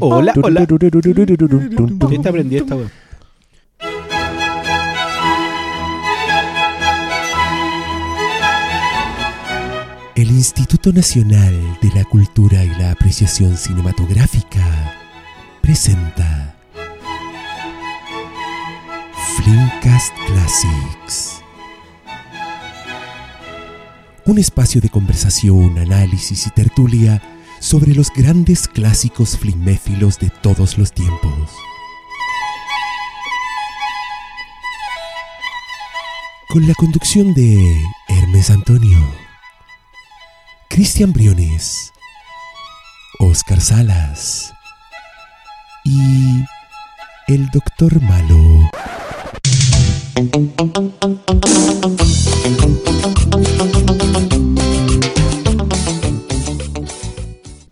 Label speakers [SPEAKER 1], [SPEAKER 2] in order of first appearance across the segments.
[SPEAKER 1] Hola, hola. Aprendí esta.
[SPEAKER 2] El Instituto Nacional de la Cultura y la Apreciación Cinematográfica presenta Filmcast Classics. Un espacio de conversación, análisis y tertulia sobre los grandes clásicos filméfilos de todos los tiempos. Con la conducción de Hermes Antonio. Cristian Briones, Oscar Salas y el Doctor Malo.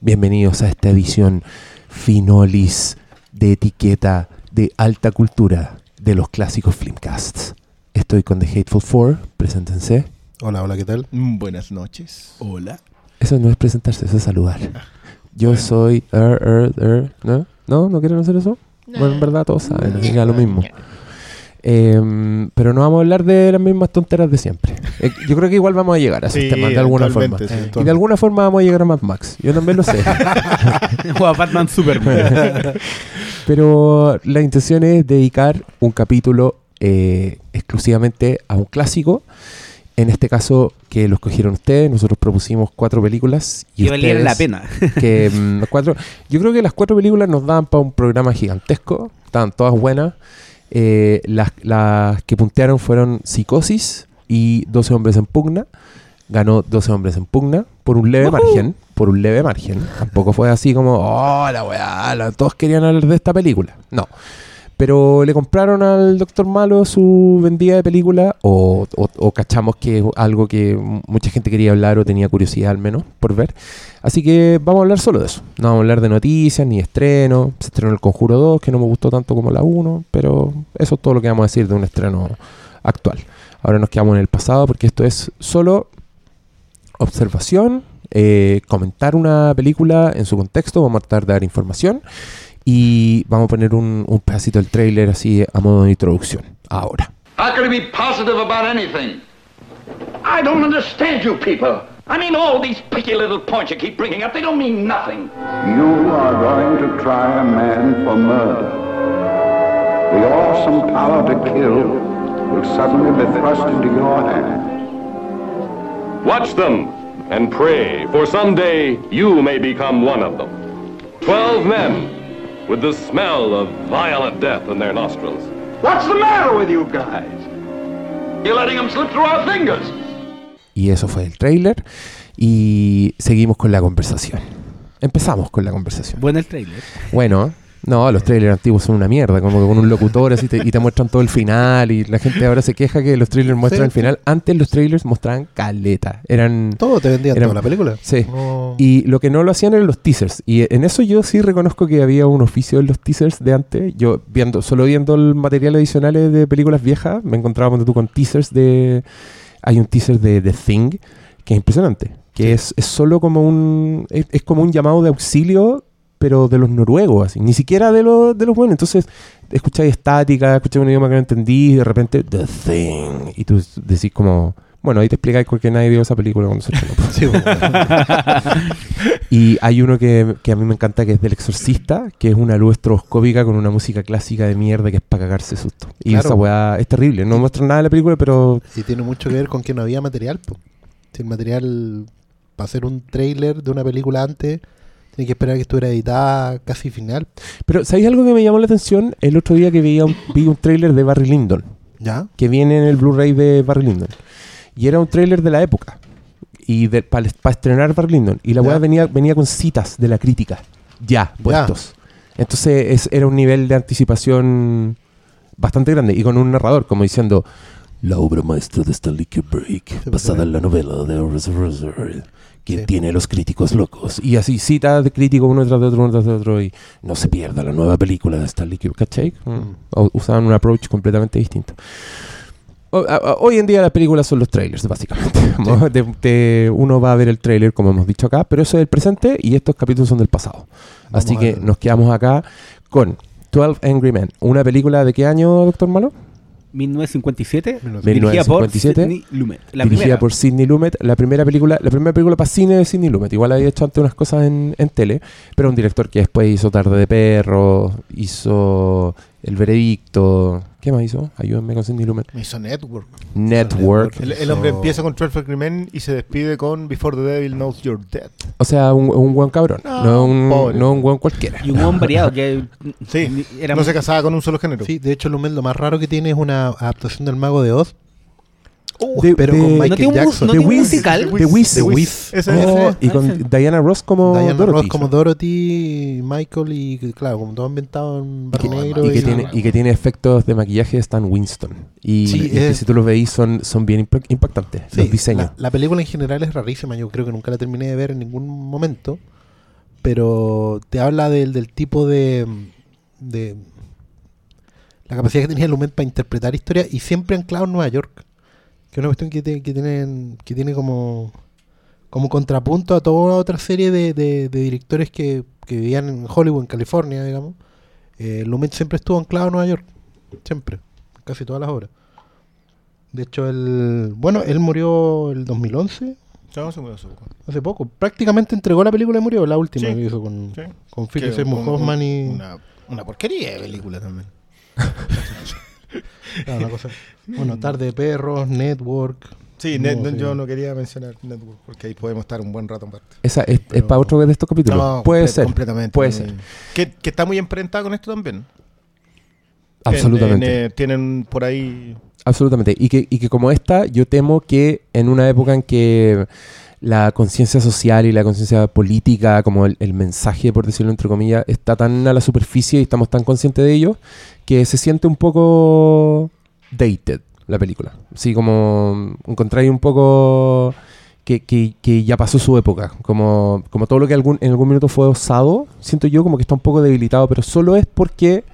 [SPEAKER 2] Bienvenidos a esta edición finolis de etiqueta de alta cultura de los clásicos Filmcasts. Estoy con The Hateful Four, preséntense.
[SPEAKER 3] Hola, hola, ¿qué tal?
[SPEAKER 1] Mm, Buenas noches. Hola.
[SPEAKER 2] Eso no es presentarse, eso es saludar. Yo soy... er, er, er, ¿no? ¿No? ¿No quieren hacer eso? Bueno, en verdad todos saben, así que lo mismo. Em, pero no vamos a hablar de las mismas tonteras de siempre. Eh, yo creo que igual vamos a llegar a esos temas de alguna forma.
[SPEAKER 3] sí,
[SPEAKER 2] Y de alguna forma vamos a llegar a Mad Max. Yo también lo sé.
[SPEAKER 1] O a Batman Superman.
[SPEAKER 2] Pero la intención es dedicar un capítulo eh, exclusivamente a un clásico. En este caso, que lo escogieron ustedes, nosotros propusimos cuatro películas. Y
[SPEAKER 1] Que valiera la pena.
[SPEAKER 2] que mm, cuatro, yo creo que las cuatro películas nos daban para un programa gigantesco, estaban todas buenas. Eh, las, las que puntearon fueron Psicosis y 12 hombres en pugna. Ganó 12 hombres en pugna por un leve margen, por un leve margen. Tampoco fue así como, oh, la weá, la- todos querían hablar de esta película. No. Pero le compraron al Doctor Malo su vendida de película o, o- o cachamos que es algo que mucha gente quería hablar o tenía curiosidad al menos por ver. Así que vamos a hablar solo de eso. No vamos a hablar de noticias ni estreno. Se estrenó El Conjuro 2, que no me gustó tanto como la 1, pero eso es todo lo que vamos a decir de un estreno actual. Ahora nos quedamos en el pasado porque esto es solo observación, eh, comentar una película en su contexto, vamos a tratar de dar información y vamos a poner un, un pedacito del trailer así a modo de introducción. Ahora.
[SPEAKER 4] How can he be positive about anything? I don't understand you people. I mean, all these picky little points you keep bringing up, they don't mean nothing.
[SPEAKER 5] You are going to try a man for murder. The awesome power to kill will suddenly be thrust into your hand.
[SPEAKER 6] Watch them and pray, for someday you may become one of them. Twelve men with the smell of violent death in their nostrils.
[SPEAKER 4] What's the matter with you guys? You're letting them slip through our fingers.
[SPEAKER 2] Y eso fue el trailer y seguimos con la conversación. Empezamos con la conversación.
[SPEAKER 1] Bueno el trailer.
[SPEAKER 2] Bueno, no, los trailers antiguos son una mierda, como que con un locutor así te- y te muestran todo el final y la gente ahora se queja que los trailers muestran
[SPEAKER 3] Sí.
[SPEAKER 2] el final. Antes los trailers mostraban caleta, eran...
[SPEAKER 3] Todo te vendían
[SPEAKER 2] Era-
[SPEAKER 3] toda la película.
[SPEAKER 2] Sí.
[SPEAKER 3] No-
[SPEAKER 2] Y lo que no lo hacían eran los teasers. Y en eso yo sí reconozco que había un oficio en los teasers de antes. Yo viendo, solo viendo el material adicional de películas viejas, me encontraba ponte tú con teasers de. Hay un teaser de The Thing que es impresionante. Que es, es solo como un. Es, es como un llamado de auxilio, pero de los noruegos, así. Ni siquiera de los, de los buenos. Entonces, escucháis estática, escucháis un idioma que no entendí, y de repente, The Thing. Y tú decís como. Bueno, ahí te explicáis por qué nadie vio esa película cuando se estrenó.
[SPEAKER 3] Sí, bueno.
[SPEAKER 2] Y hay uno que, que a mí me encanta que es del exorcista, que es una luz estroboscópica con una música clásica de mierda que es para cagarse susto. Y
[SPEAKER 3] Claro.
[SPEAKER 2] esa weá es terrible. No muestra nada de la película, pero
[SPEAKER 3] y tiene mucho que ver con que no había material. po. Si el material para hacer un trailer de una película antes, tiene que esperar que estuviera editada casi final.
[SPEAKER 2] pero ¿sabéis algo que me llamó la atención? El otro día que veía un, vi un trailer de Barry Lyndon,
[SPEAKER 3] ¿Ya?
[SPEAKER 2] que viene en el Blu-ray de Barry Lyndon. Y era un trailer de la época. Y para estrenar Barry Lyndon. Y la weá venía, venía con citas de la crítica. Ya, puestos. Entonces es- era un nivel de anticipación bastante grande. Y con un narrador, como diciendo... La obra maestra de Stanley Kubrick,
[SPEAKER 3] pues,
[SPEAKER 2] basada en la novela de
[SPEAKER 3] Sí.
[SPEAKER 2] tiene los críticos locos. Y así, citas de críticos uno tras de otro, uno tras de otro, y no se pierda la nueva película de Stanley Kubrick, ¿cachai? Mm. Usaban un approach completamente distinto. O- a- a- hoy en día las películas son los trailers, básicamente. Te- uno va a ver el trailer, como hemos dicho acá, pero eso es el presente y estos capítulos son del pasado.
[SPEAKER 3] Vamos
[SPEAKER 2] Así que nos quedamos acá con 12 Angry Men. ¿Una película de qué año, Doctor Malo?
[SPEAKER 1] 1957,
[SPEAKER 3] 1957.
[SPEAKER 1] dirigida por
[SPEAKER 2] 1957,
[SPEAKER 1] Sidney Lumet. La
[SPEAKER 2] dirigida
[SPEAKER 1] primera.
[SPEAKER 2] por Sidney Lumet, la primera película, la primera película para cine de Sidney Lumet. Igual había hecho antes unas cosas en, en tele, pero un director que después hizo Tarde de Perro, hizo El Veredicto. ¿Qué más hizo? Ayúdenme con Sidney Lumet.
[SPEAKER 3] Me hizo Network.
[SPEAKER 2] Network.
[SPEAKER 7] El, el hombre empieza con 12 Angry Men y se despide con Before the Devil Knows You're Dead.
[SPEAKER 2] O sea, un, un buen cabrón.
[SPEAKER 7] No,
[SPEAKER 2] No, un,
[SPEAKER 7] pobre.
[SPEAKER 2] no un buen cualquiera.
[SPEAKER 1] Y un buen variado que
[SPEAKER 7] Sí,
[SPEAKER 1] era
[SPEAKER 7] no se casaba con un solo género.
[SPEAKER 3] Sí, de hecho, Lumet lo más raro que tiene es una adaptación del Mago de Oz,
[SPEAKER 2] De-
[SPEAKER 3] pero
[SPEAKER 2] de-
[SPEAKER 3] con
[SPEAKER 2] ¿No
[SPEAKER 3] Michael
[SPEAKER 1] ¿No tiene un,
[SPEAKER 3] Jackson.
[SPEAKER 1] no
[SPEAKER 2] The Wiz.
[SPEAKER 1] musical?
[SPEAKER 2] The Wiz.
[SPEAKER 3] The Wiz.
[SPEAKER 7] Ese,
[SPEAKER 2] Oh, y con. Diana Ross como
[SPEAKER 3] Diana
[SPEAKER 2] Dorothy.
[SPEAKER 3] Ross como Dorothy, Michael y claro, como todo ambientado en barro negro.
[SPEAKER 2] y, que
[SPEAKER 3] y-
[SPEAKER 2] tiene, y que tiene efectos de maquillaje de Stan Winston. Y,
[SPEAKER 3] Sí,
[SPEAKER 2] y que
[SPEAKER 3] es-
[SPEAKER 2] si tú los veis son, son bien impa- impactantes.
[SPEAKER 3] Sí,
[SPEAKER 2] los diseños.
[SPEAKER 3] La, la película en general es rarísima, yo creo que nunca la terminé de ver en ningún momento, pero te habla del, del tipo de, de la capacidad que tenía Lumet para interpretar historias y siempre anclado en Nueva York, que es una cuestión que, te- que tienen, que tiene como, como contrapunto a toda otra serie de, de- de directores que, que vivían en Hollywood, en California, digamos. Eh, Lumet siempre estuvo anclado en Nueva York, siempre, casi todas las obras. De hecho, él, bueno, él murió el 2011,
[SPEAKER 7] No, se murió hace poco.
[SPEAKER 3] hace poco. Prácticamente entregó la película y murió, la última
[SPEAKER 7] Sí.
[SPEAKER 3] que hizo con,
[SPEAKER 7] Sí.
[SPEAKER 3] con Philip Seymour Hoffman y...
[SPEAKER 7] Una, una porquería de película también.
[SPEAKER 3] Una cosa- Bueno, Tarde de Perros, Network...
[SPEAKER 7] Sí,
[SPEAKER 3] No,
[SPEAKER 7] Net-
[SPEAKER 3] sí.
[SPEAKER 7] yo no quería mencionar Network porque ahí podemos estar un buen rato en parte.
[SPEAKER 2] Esa es, es
[SPEAKER 3] pero-
[SPEAKER 2] para otro de estos capítulos.
[SPEAKER 7] No,
[SPEAKER 2] Puede ser.
[SPEAKER 7] Completamente.
[SPEAKER 2] Puede ser.
[SPEAKER 7] Que, que está muy emprentada con esto también.
[SPEAKER 2] Absolutamente.
[SPEAKER 7] En- en, eh, tienen por ahí.
[SPEAKER 2] Absolutamente. Y que, y que como esta, yo temo que en una época en que la conciencia social y la conciencia política, como el, mensaje, por decirlo entre comillas, está tan a la superficie y estamos tan conscientes de ello, que se siente un poco dated la película. Así como encontráis un poco que, que- ya pasó su época. Como, como todo lo que en algún minuto fue osado, siento yo como que está un poco debilitado, pero solo es porque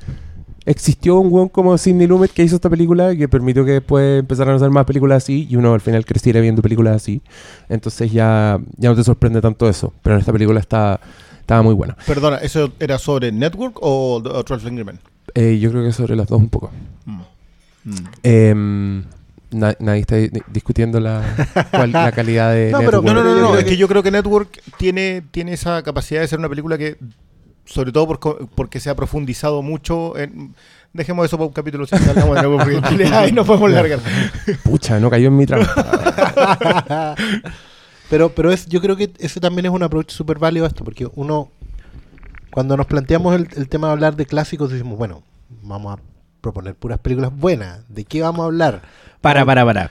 [SPEAKER 2] existió un weón como Sidney Lumet que hizo esta película y que permitió que después empezaran a hacer más películas así y uno al final creciera viendo películas así. Entonces ya, ya no te sorprende tanto eso. Pero en esta película está, estaba muy buena.
[SPEAKER 7] Perdona, ¿eso era sobre Network o, o 12 Angry Men?
[SPEAKER 2] Eh, yo creo que sobre las dos un poco.
[SPEAKER 7] Mm. Mm.
[SPEAKER 2] Em, na- nadie está di- discutiendo la, la calidad de
[SPEAKER 3] No, pero-.
[SPEAKER 7] No, no, no, no, es
[SPEAKER 3] que-
[SPEAKER 7] que yo creo que Network tiene, tiene esa capacidad de ser una película que, sobre todo por porque se ha profundizado mucho en... Dejemos eso para un capítulo porque ahí nos podemos largar.
[SPEAKER 2] Pucha, no cayó en mi trampa.
[SPEAKER 3] Pero, pero es, yo creo que ese también es un approach súper válido a esto, porque uno, cuando nos planteamos el, el tema de hablar de clásicos, decimos, bueno, vamos a proponer puras películas buenas. ¿De qué vamos a hablar?
[SPEAKER 1] Para, para, para.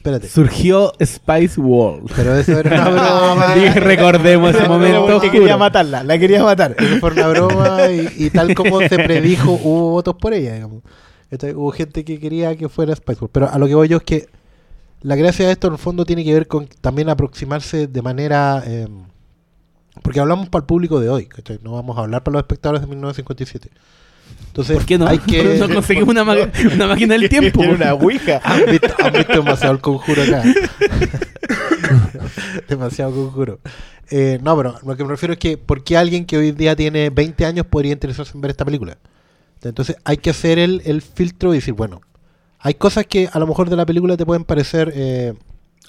[SPEAKER 3] Espérate.
[SPEAKER 1] Surgió Spice World.
[SPEAKER 3] Pero eso era una broma.
[SPEAKER 1] Recordemos ese momento
[SPEAKER 7] que quería matarla, la quería matar.
[SPEAKER 3] Fue una broma y, y tal como se predijo, hubo votos por ella, digamos. Entonces, hubo gente que quería que fuera Spice World. Pero a lo que voy yo es que la gracia de esto en el fondo tiene que ver con también aproximarse de manera... eh, porque hablamos para el público de hoy, ¿cachai? No vamos a hablar para los espectadores de 1957. Entonces,
[SPEAKER 1] ¿Por qué no?
[SPEAKER 3] hay que...
[SPEAKER 1] no conseguimos una, máquina del tiempo.
[SPEAKER 7] Tiene una ouija.
[SPEAKER 3] han, visto, han visto demasiado el conjuro acá. demasiado conjuro. Eh, no, pero lo que me refiero es que ¿por qué alguien que hoy día tiene 20 años podría interesarse en ver esta película? Entonces hay que hacer el, el filtro y decir, bueno, hay cosas que a lo mejor de la película te pueden parecer eh,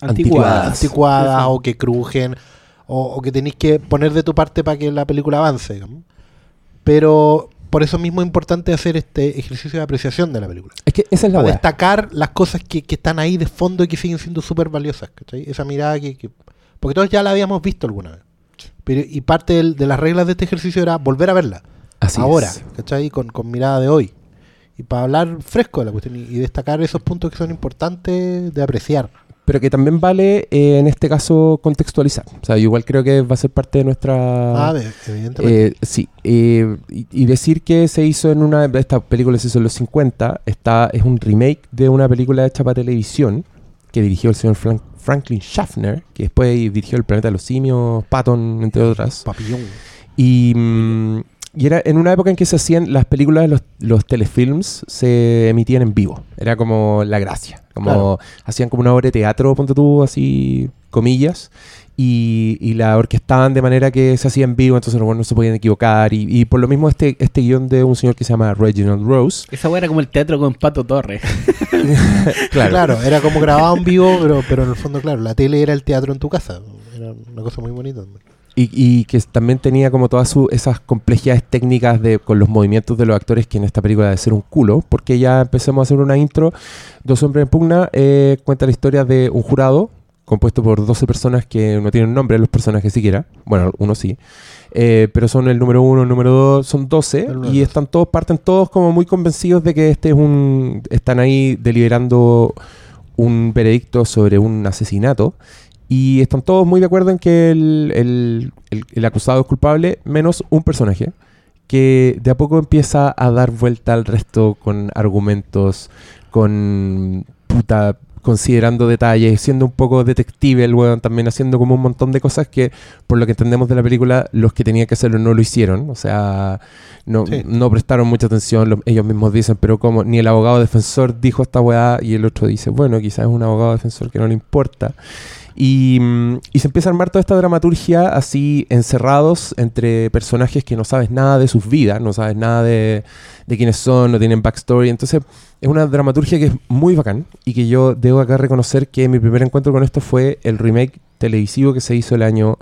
[SPEAKER 2] Anticuadas.
[SPEAKER 3] anticuadas o que crujen o, o que tenéis que poner de tu parte para que la película avance. Pero por eso mismo es importante hacer este ejercicio de apreciación de la película
[SPEAKER 2] es que esa es la
[SPEAKER 3] para
[SPEAKER 2] weá.
[SPEAKER 3] destacar las cosas que, que están ahí de fondo y que siguen siendo súper valiosas, ¿cachai? Esa mirada que, que- Porque todos ya la habíamos visto alguna vez. Pero, y parte del- de las reglas de este ejercicio era volver a verla.
[SPEAKER 2] Así
[SPEAKER 3] ahora,
[SPEAKER 2] es.
[SPEAKER 3] ¿cachai? Con, con mirada de hoy. Y para hablar fresco de la cuestión y, y destacar esos puntos que son importantes de apreciar.
[SPEAKER 2] Pero que también vale eh, en este caso contextualizar. O sea, yo igual creo que va a ser parte de nuestra...
[SPEAKER 3] Ah, evidentemente.
[SPEAKER 2] Eh, sí, eh, y, y decir que se hizo en una. Esta película se hizo en los 50, está, es un remake de una película hecha para televisión que dirigió el señor Frank- Franklin Schaffner, que después dirigió El planeta de los simios, Patton, entre otras.
[SPEAKER 3] Papillón.
[SPEAKER 2] Y, mm, y era en una época en que se hacían las películas, los, los telefilms se emitían en vivo. Era como la gracia. Como
[SPEAKER 3] Claro.
[SPEAKER 2] hacían como una obra de teatro, ponte tú, así, comillas. Y, y la orquestaban de manera que se hacía en vivo, entonces los buenos no se podían equivocar. Y, y por lo mismo este, este guion de un señor que se llama Reginald Rose.
[SPEAKER 1] Esa era como el teatro con Pato Torres.
[SPEAKER 3] Claro. era como grabado en vivo, pero, pero en el fondo, claro, la tele era el teatro en tu casa. Era una cosa muy bonita.
[SPEAKER 2] Y, y que también tenía como todas su- esas complejidades técnicas de, con los movimientos de los actores que en esta película de ser un culo, porque ya empecemos a hacer una intro. Dos hombres en pugna eh, cuenta la historia de un jurado compuesto por 12 personas que no tienen nombre los personajes siquiera. Bueno, uno sí. Eh, pero son el número uno, el número dos, son 12
[SPEAKER 3] El número
[SPEAKER 2] y
[SPEAKER 3] 12.
[SPEAKER 2] están todos, parten todos como muy convencidos de que este es un... Están ahí deliberando un veredicto sobre un asesinato y están todos muy de acuerdo en que el, el- el- el acusado es culpable, menos un personaje que de a poco empieza a dar vuelta al resto con argumentos, con puta, considerando detalles, siendo un poco detective el weón, también haciendo como un montón de cosas que, por lo que entendemos de la película, los que tenían que hacerlo no lo hicieron. O sea, no,
[SPEAKER 3] Sí.
[SPEAKER 2] no prestaron mucha atención. Los- ellos mismos dicen, pero como ni el abogado defensor dijo esta weá, y el otro dice, bueno, quizás es un abogado defensor que no le importa. Y, mm, y se empieza a armar toda esta dramaturgia así encerrados entre personajes que no sabes nada de sus vidas, no sabes nada de, de quiénes son, no tienen backstory. Entonces es una dramaturgia que es muy bacán y que yo debo acá reconocer que mi primer encuentro con esto fue el remake televisivo que se hizo el año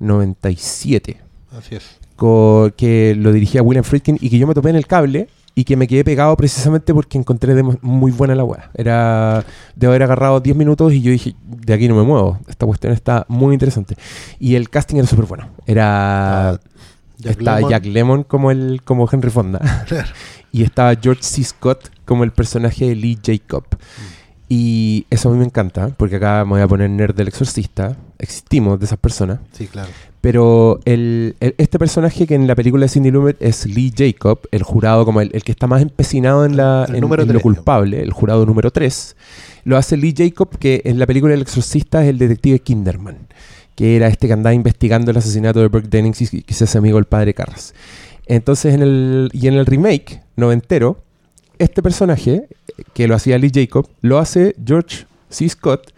[SPEAKER 2] 97
[SPEAKER 3] Así es.
[SPEAKER 2] co- que lo dirigía William Friedkin y que yo me topé en el cable y que me quedé pegado precisamente porque encontré de- muy buena la weá. Era de haber agarrado 10 minutos y yo dije, de aquí no me muevo. Esta cuestión está muy interesante. Y el casting era súper bueno. Era...
[SPEAKER 3] Ah, Jack
[SPEAKER 2] estaba
[SPEAKER 3] Lemmon.
[SPEAKER 2] Jack Lemmon como, el, como Henry Fonda.
[SPEAKER 3] Claro.
[SPEAKER 2] y estaba George C. Scott como el personaje de Lee Jacob. Y eso a mí me encanta, porque acá me voy a poner nerd del exorcista. Existimos de esas personas.
[SPEAKER 3] Sí, claro.
[SPEAKER 2] Pero el, el- este personaje que en la película de Cindy Lumet es Lee Jacob, el jurado como el, el que está más empecinado en, la,
[SPEAKER 3] El
[SPEAKER 2] en- lo culpable, el jurado número 3, lo hace Lee Jacob, que en la película El Exorcista es el detective Kinderman, que era este que andaba investigando el asesinato de Burke Dennings y que se hace amigo del padre Carras. Entonces, en el, y en el remake noventero, este personaje, eh, que lo hacía Lee Jacob, lo hace George C. Scott,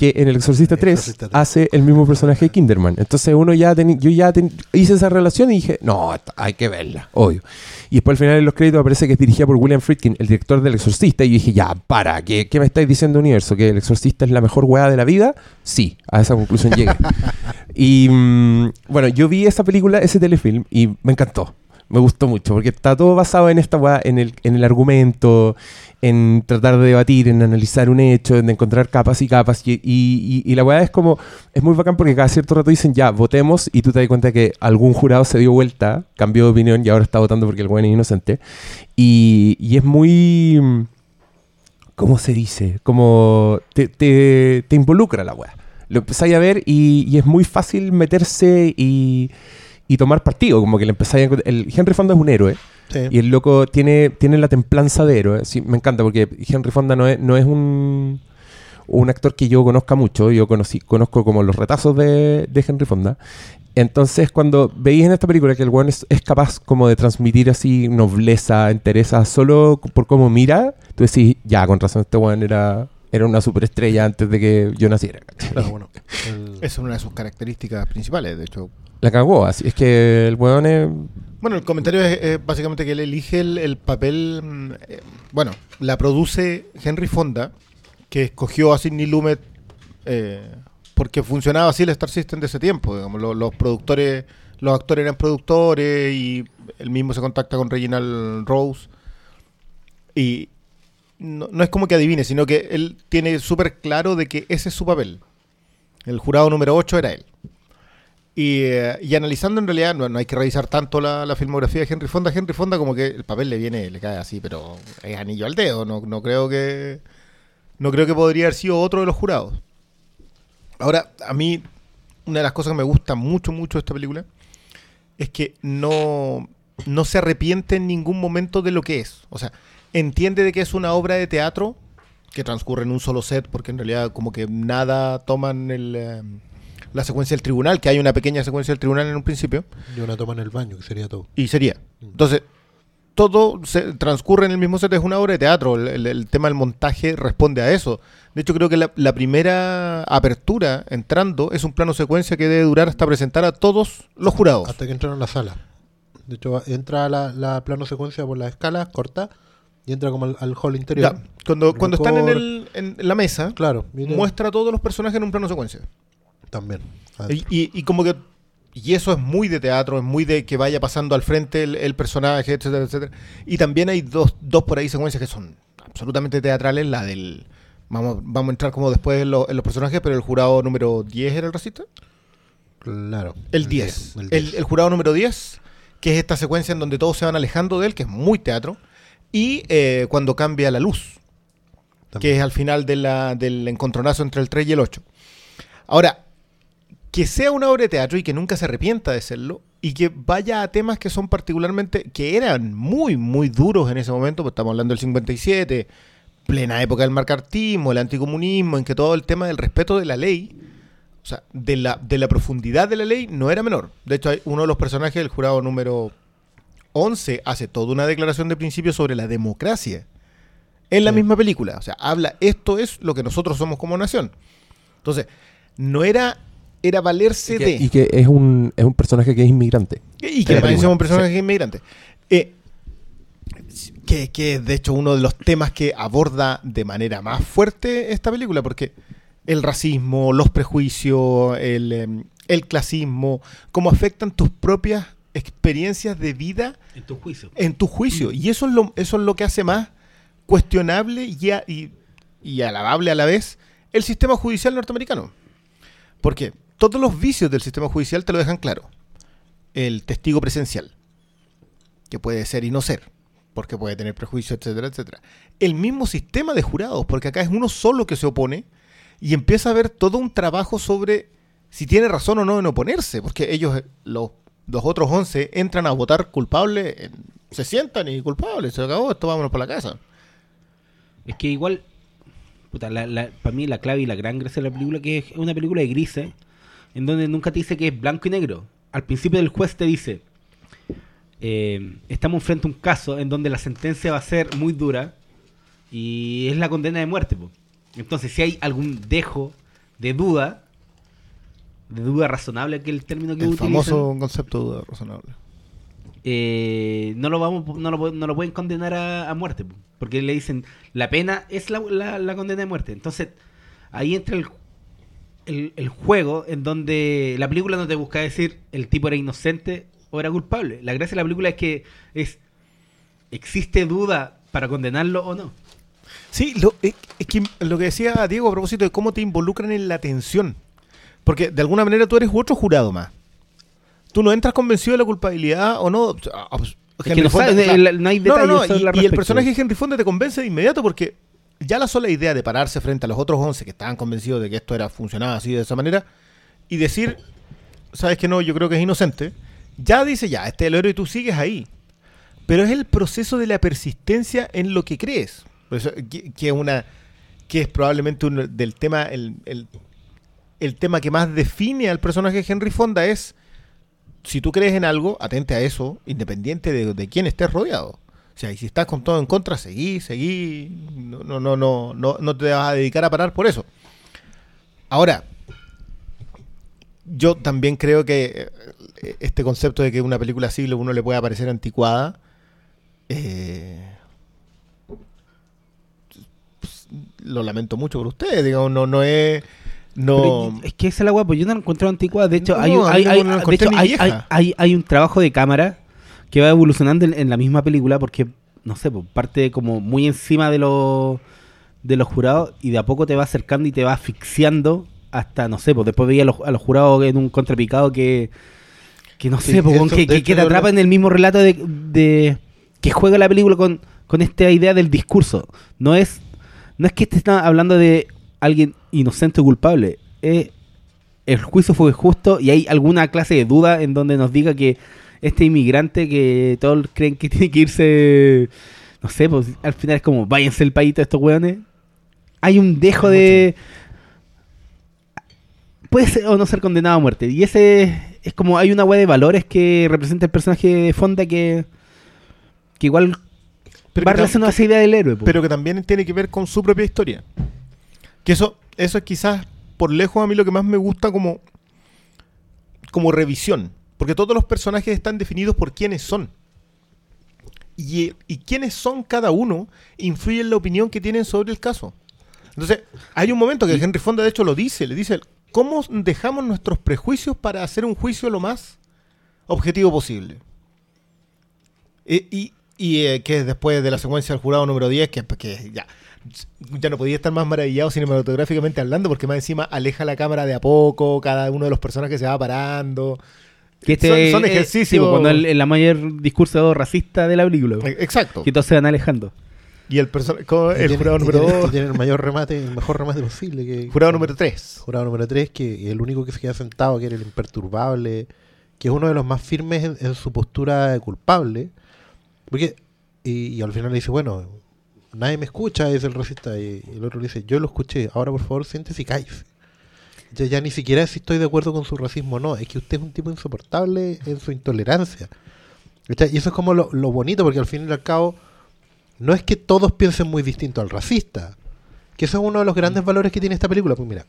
[SPEAKER 2] que en El Exorcista
[SPEAKER 3] El
[SPEAKER 2] 3
[SPEAKER 3] Exorcista 3.
[SPEAKER 2] hace el mismo personaje de Kinderman. Entonces uno ya yo ya ten- hice esa relación y dije, no, hay que verla, obvio. Y después al final en los créditos aparece que es dirigida por William Friedkin, el director del Exorcista, y yo dije, ya, para, ¿qué, qué me estáis diciendo universo? ¿Que El Exorcista es la mejor weá de la vida? Sí, a esa conclusión llegué. y mm, bueno, yo vi esa película, ese telefilm, y me encantó. Me gustó mucho, porque está todo basado en esta weá, en el, en el argumento, en tratar de debatir, en analizar un hecho, en encontrar capas y capas. Y, y- la weá es como, es muy bacán porque cada cierto rato dicen, ya, votemos, y tú te das cuenta que algún jurado se dio vuelta, cambió de opinión y ahora está votando porque el weón es inocente. Y, y es muy... ¿Cómo se dice? Como te, te, te involucra la weá. Lo empezáis a ver y, y es muy fácil meterse y, y tomar partido. Como que le empezáis a El Henry Fonda es un héroe.
[SPEAKER 3] Sí.
[SPEAKER 2] Y el loco tiene, tiene la templanza de héroe. Sí, me encanta porque Henry Fonda no es, no es un, un actor que yo conozca mucho. Yo conocí, conozco como los retazos de, de Henry Fonda. Entonces, cuando veis en esta película que el weón es, es capaz como de transmitir así nobleza, entereza, solo por cómo mira, tú decís, ya, con razón, este weón era, era una superestrella antes de que yo naciera.
[SPEAKER 3] bueno. el-
[SPEAKER 7] Esa es una de sus características principales, de hecho.
[SPEAKER 2] La cagó, así es que el weón es...
[SPEAKER 7] Bueno, el comentario es, básicamente que él elige el, el papel. eh, bueno, la produce Henry Fonda, que escogió a Sidney Lumet eh, porque funcionaba así el Star System de ese tiempo. Los, productores, los actores eran productores y él mismo se contacta con Reginald Rose. Y no, no es como que adivine, sino que él tiene súper claro de que ese es su papel. El jurado número 8 era él. Y, eh, y analizando en realidad, no, no hay que revisar tanto la, filmografía de Henry Fonda. Henry Fonda como que el papel le viene, le cae así, pero es anillo al dedo. No, no creo que no creo que podría haber sido otro de los jurados. Ahora, a mí, una de las cosas que me gusta mucho, mucho de esta película es que no, no se arrepiente en ningún momento de lo que es. O sea, entiende de que es una obra de teatro que transcurre en un solo set, porque en realidad como que nada toman el... eh, la secuencia del tribunal, que hay una pequeña secuencia del tribunal en un principio,
[SPEAKER 3] Y una toma en el baño, que sería todo.
[SPEAKER 7] y sería. Entonces, todo se transcurre en el mismo set, es una obra de teatro. El, el- el tema del montaje responde a eso. De hecho, creo que la, la primera apertura entrando es un plano secuencia que debe durar hasta presentar a todos los jurados.
[SPEAKER 3] Hasta que entraron a la sala. De hecho, entra la, la plano secuencia por las escalas, corta, y entra como al, al hall interior.
[SPEAKER 7] Ya, cuando, cuando están en, el- en la mesa,
[SPEAKER 3] Claro, mira,
[SPEAKER 7] muestra a todos los personajes en un plano secuencia.
[SPEAKER 3] También.
[SPEAKER 7] Y, y- y como que. Y eso es muy de teatro, es muy de que vaya pasando al frente el, el personaje, etcétera, etcétera. Y también hay dos, dos por ahí secuencias que son absolutamente teatrales. La del. Vamos, vamos a entrar como después en, lo- en los personajes, pero el jurado número 10 era el racista.
[SPEAKER 3] Claro.
[SPEAKER 7] El 10.
[SPEAKER 3] el
[SPEAKER 7] El,
[SPEAKER 3] 10.
[SPEAKER 7] el jurado número 10, que es esta secuencia en donde todos se van alejando de él, que es muy teatro. Y eh, cuando cambia la luz, que es al final de la- del encontronazo entre el 3 y el 8. Ahora, que sea una obra de teatro y que nunca se arrepienta de serlo, y que vaya a temas que son particularmente, que eran muy, muy duros en ese momento, pues estamos hablando del 57, plena época del marcartismo, el anticomunismo, en que todo el tema del respeto de la ley, o sea, de la, de la profundidad de la ley no era menor. De hecho, hay uno de los personajes del jurado número 11 hace toda una declaración de principio sobre la democracia en la
[SPEAKER 3] Sí.
[SPEAKER 7] misma película. O sea, habla, esto es lo que nosotros somos como nación. Entonces, no era, era valerse
[SPEAKER 2] Y que,
[SPEAKER 7] de...
[SPEAKER 2] y que es, un, es un personaje que es inmigrante.
[SPEAKER 7] Y que
[SPEAKER 2] película,
[SPEAKER 7] un personaje inmigrante. Eh, que, que es de hecho uno de los temas que aborda de manera más fuerte esta película, porque el racismo, los prejuicios, el, em, el clasismo, cómo afectan tus propias experiencias de vida
[SPEAKER 1] En tu juicio.
[SPEAKER 7] en tu juicio. Y eso es lo, eso es lo que hace más cuestionable y, a- y, y alabable a la vez el sistema judicial norteamericano. Porque todos los vicios del sistema judicial te lo dejan claro. El testigo presencial, que puede ser y no ser, porque puede tener prejuicios, etcétera, etcétera. El mismo sistema de jurados, porque acá es uno solo que se opone y empieza a haber todo un trabajo sobre si tiene razón o no en oponerse, porque ellos, eh, los, los otros 11, entran a votar culpable, se sientan y culpables, se acabó, esto vámonos para la casa.
[SPEAKER 1] Es que igual, puta, la, la- para mí la clave y la gran gracia de la película que es una película de grises, en donde nunca te dice que es blanco y negro. Al principio del juez te dice, eh, estamos frente a un caso en donde la sentencia va a ser muy dura y es la condena de muerte. po. Entonces, si hay algún dejo de duda, de duda razonable, que es el término que
[SPEAKER 7] El
[SPEAKER 1] utilizan,
[SPEAKER 7] famoso concepto de duda razonable.
[SPEAKER 1] eh, no lo vamos no lo, pu- no lo pueden condenar a, a muerte po, porque le dicen la pena es la, la- la condena de muerte entonces ahí entra el, el, el juego en donde la película no te busca decir el tipo era inocente o era culpable la gracia de la película es que es existe duda para condenarlo o no
[SPEAKER 7] Sí, lo, es, es que lo que decía Diego a propósito de cómo te involucran en la atención. Porque de alguna manera tú eres otro jurado más. Tú no entras convencido de la culpabilidad o no.
[SPEAKER 1] Es que no
[SPEAKER 7] Fonda-
[SPEAKER 1] sabes, no hay detalles
[SPEAKER 7] no, no, y, y el personaje de Henry Fonda te convence de inmediato porque ya la sola idea de pararse frente a los otros 11 que estaban convencidos de que esto era funcionaba así de esa manera y decir, sabes que no, yo creo que es inocente, ya dice ya, este es el héroe y tú sigues ahí. Pero es el proceso de la persistencia en lo que crees. Que, que es una que es probablemente del tema el, el- el tema que más define al personaje de Henry Fonda es si tú crees en algo, atente a eso, independiente de, de quién estés rodeado. O sea, y si estás con todo en contra, seguí, seguí, no, no, no, no, no, no te vas a dedicar a parar por eso. Ahora, yo también creo que eh, este concepto de que una película así uno le puede parecer anticuada, eh, pues, lo lamento mucho por ustedes, digamos, no, no es... No,
[SPEAKER 1] Pero es que esa es la guapa, yo no la encuentro anticuada. De hecho,
[SPEAKER 7] No,
[SPEAKER 1] hay, hay, hay- de hecho, hay un trabajo de cámara que va evolucionando en, en la misma película porque, no sé, pues, parte como muy encima de los de los jurados y de a poco te va acercando y te va asfixiando hasta, no sé, pues después veía a los, a los jurados en un contrapicado que, que no
[SPEAKER 3] Sí,
[SPEAKER 1] sé, pues,
[SPEAKER 3] eso,
[SPEAKER 1] weón, que, te atrapa
[SPEAKER 3] lo-
[SPEAKER 1] en el mismo relato de, de- que juega la película con, con esta idea del discurso. No es, no es que te hablando de alguien inocente o culpable. Es el juicio fue justo y hay alguna clase de duda en donde nos diga que este inmigrante que todos creen que tiene que irse, no sé, pues al final es como, váyanse el país a estos weones. Hay un dejo de... puede ser o no ser condenado a muerte. Y ese es como hay una wea de valores que representa el personaje de Fonda que, que igual
[SPEAKER 7] Pero
[SPEAKER 1] va relacionado a esa idea del héroe. po.
[SPEAKER 7] pero que también tiene que ver con su propia historia. Que eso, eso es quizás por lejos a mí lo que más me gusta como, como revisión. Porque todos los personajes están definidos por quiénes son. Y, y quiénes son cada uno influye en la opinión que tienen sobre el caso. Entonces, hay un momento que Henry Fonda de hecho lo dice, le dice, ¿cómo dejamos nuestros prejuicios para hacer un juicio lo más objetivo posible? E- y y eh, que es después de la secuencia del jurado número 10, que, que ya, ya no podía estar más maravillado cinematográficamente hablando, porque más encima aleja la cámara de a poco, cada uno de los personajes se va parando.
[SPEAKER 1] Que este
[SPEAKER 7] son, son
[SPEAKER 1] eh,
[SPEAKER 7] ejercicios.
[SPEAKER 1] sí, cuando el, el- la mayor discurso racista de la película.
[SPEAKER 7] Eh, Exacto.
[SPEAKER 1] Que todos se van alejando.
[SPEAKER 7] Y el, el
[SPEAKER 3] tiene-
[SPEAKER 7] jurado número
[SPEAKER 3] tiene- y
[SPEAKER 7] 2,
[SPEAKER 3] tiene el mayor remate, el mejor remate posible. Que,
[SPEAKER 7] jurado número 3.
[SPEAKER 3] Jurado número 3, que el único que se queda sentado, que era el imperturbable, que es uno de los más firmes en, en su postura de culpable. Porque, y, y al final le dice, bueno, nadie me escucha, es el racista. Y, y el otro le dice, yo lo escuché, ahora por favor siéntese y cállese. Ya, ni siquiera si estoy de acuerdo con su racismo o no, es que usted es un tipo insoportable en su intolerancia. ¿Cachai? Y eso es como lo, lo bonito, porque al fin y al cabo, no es que todos piensen muy distinto al racista, que eso es uno de los grandes valores que tiene esta película. Pues mira,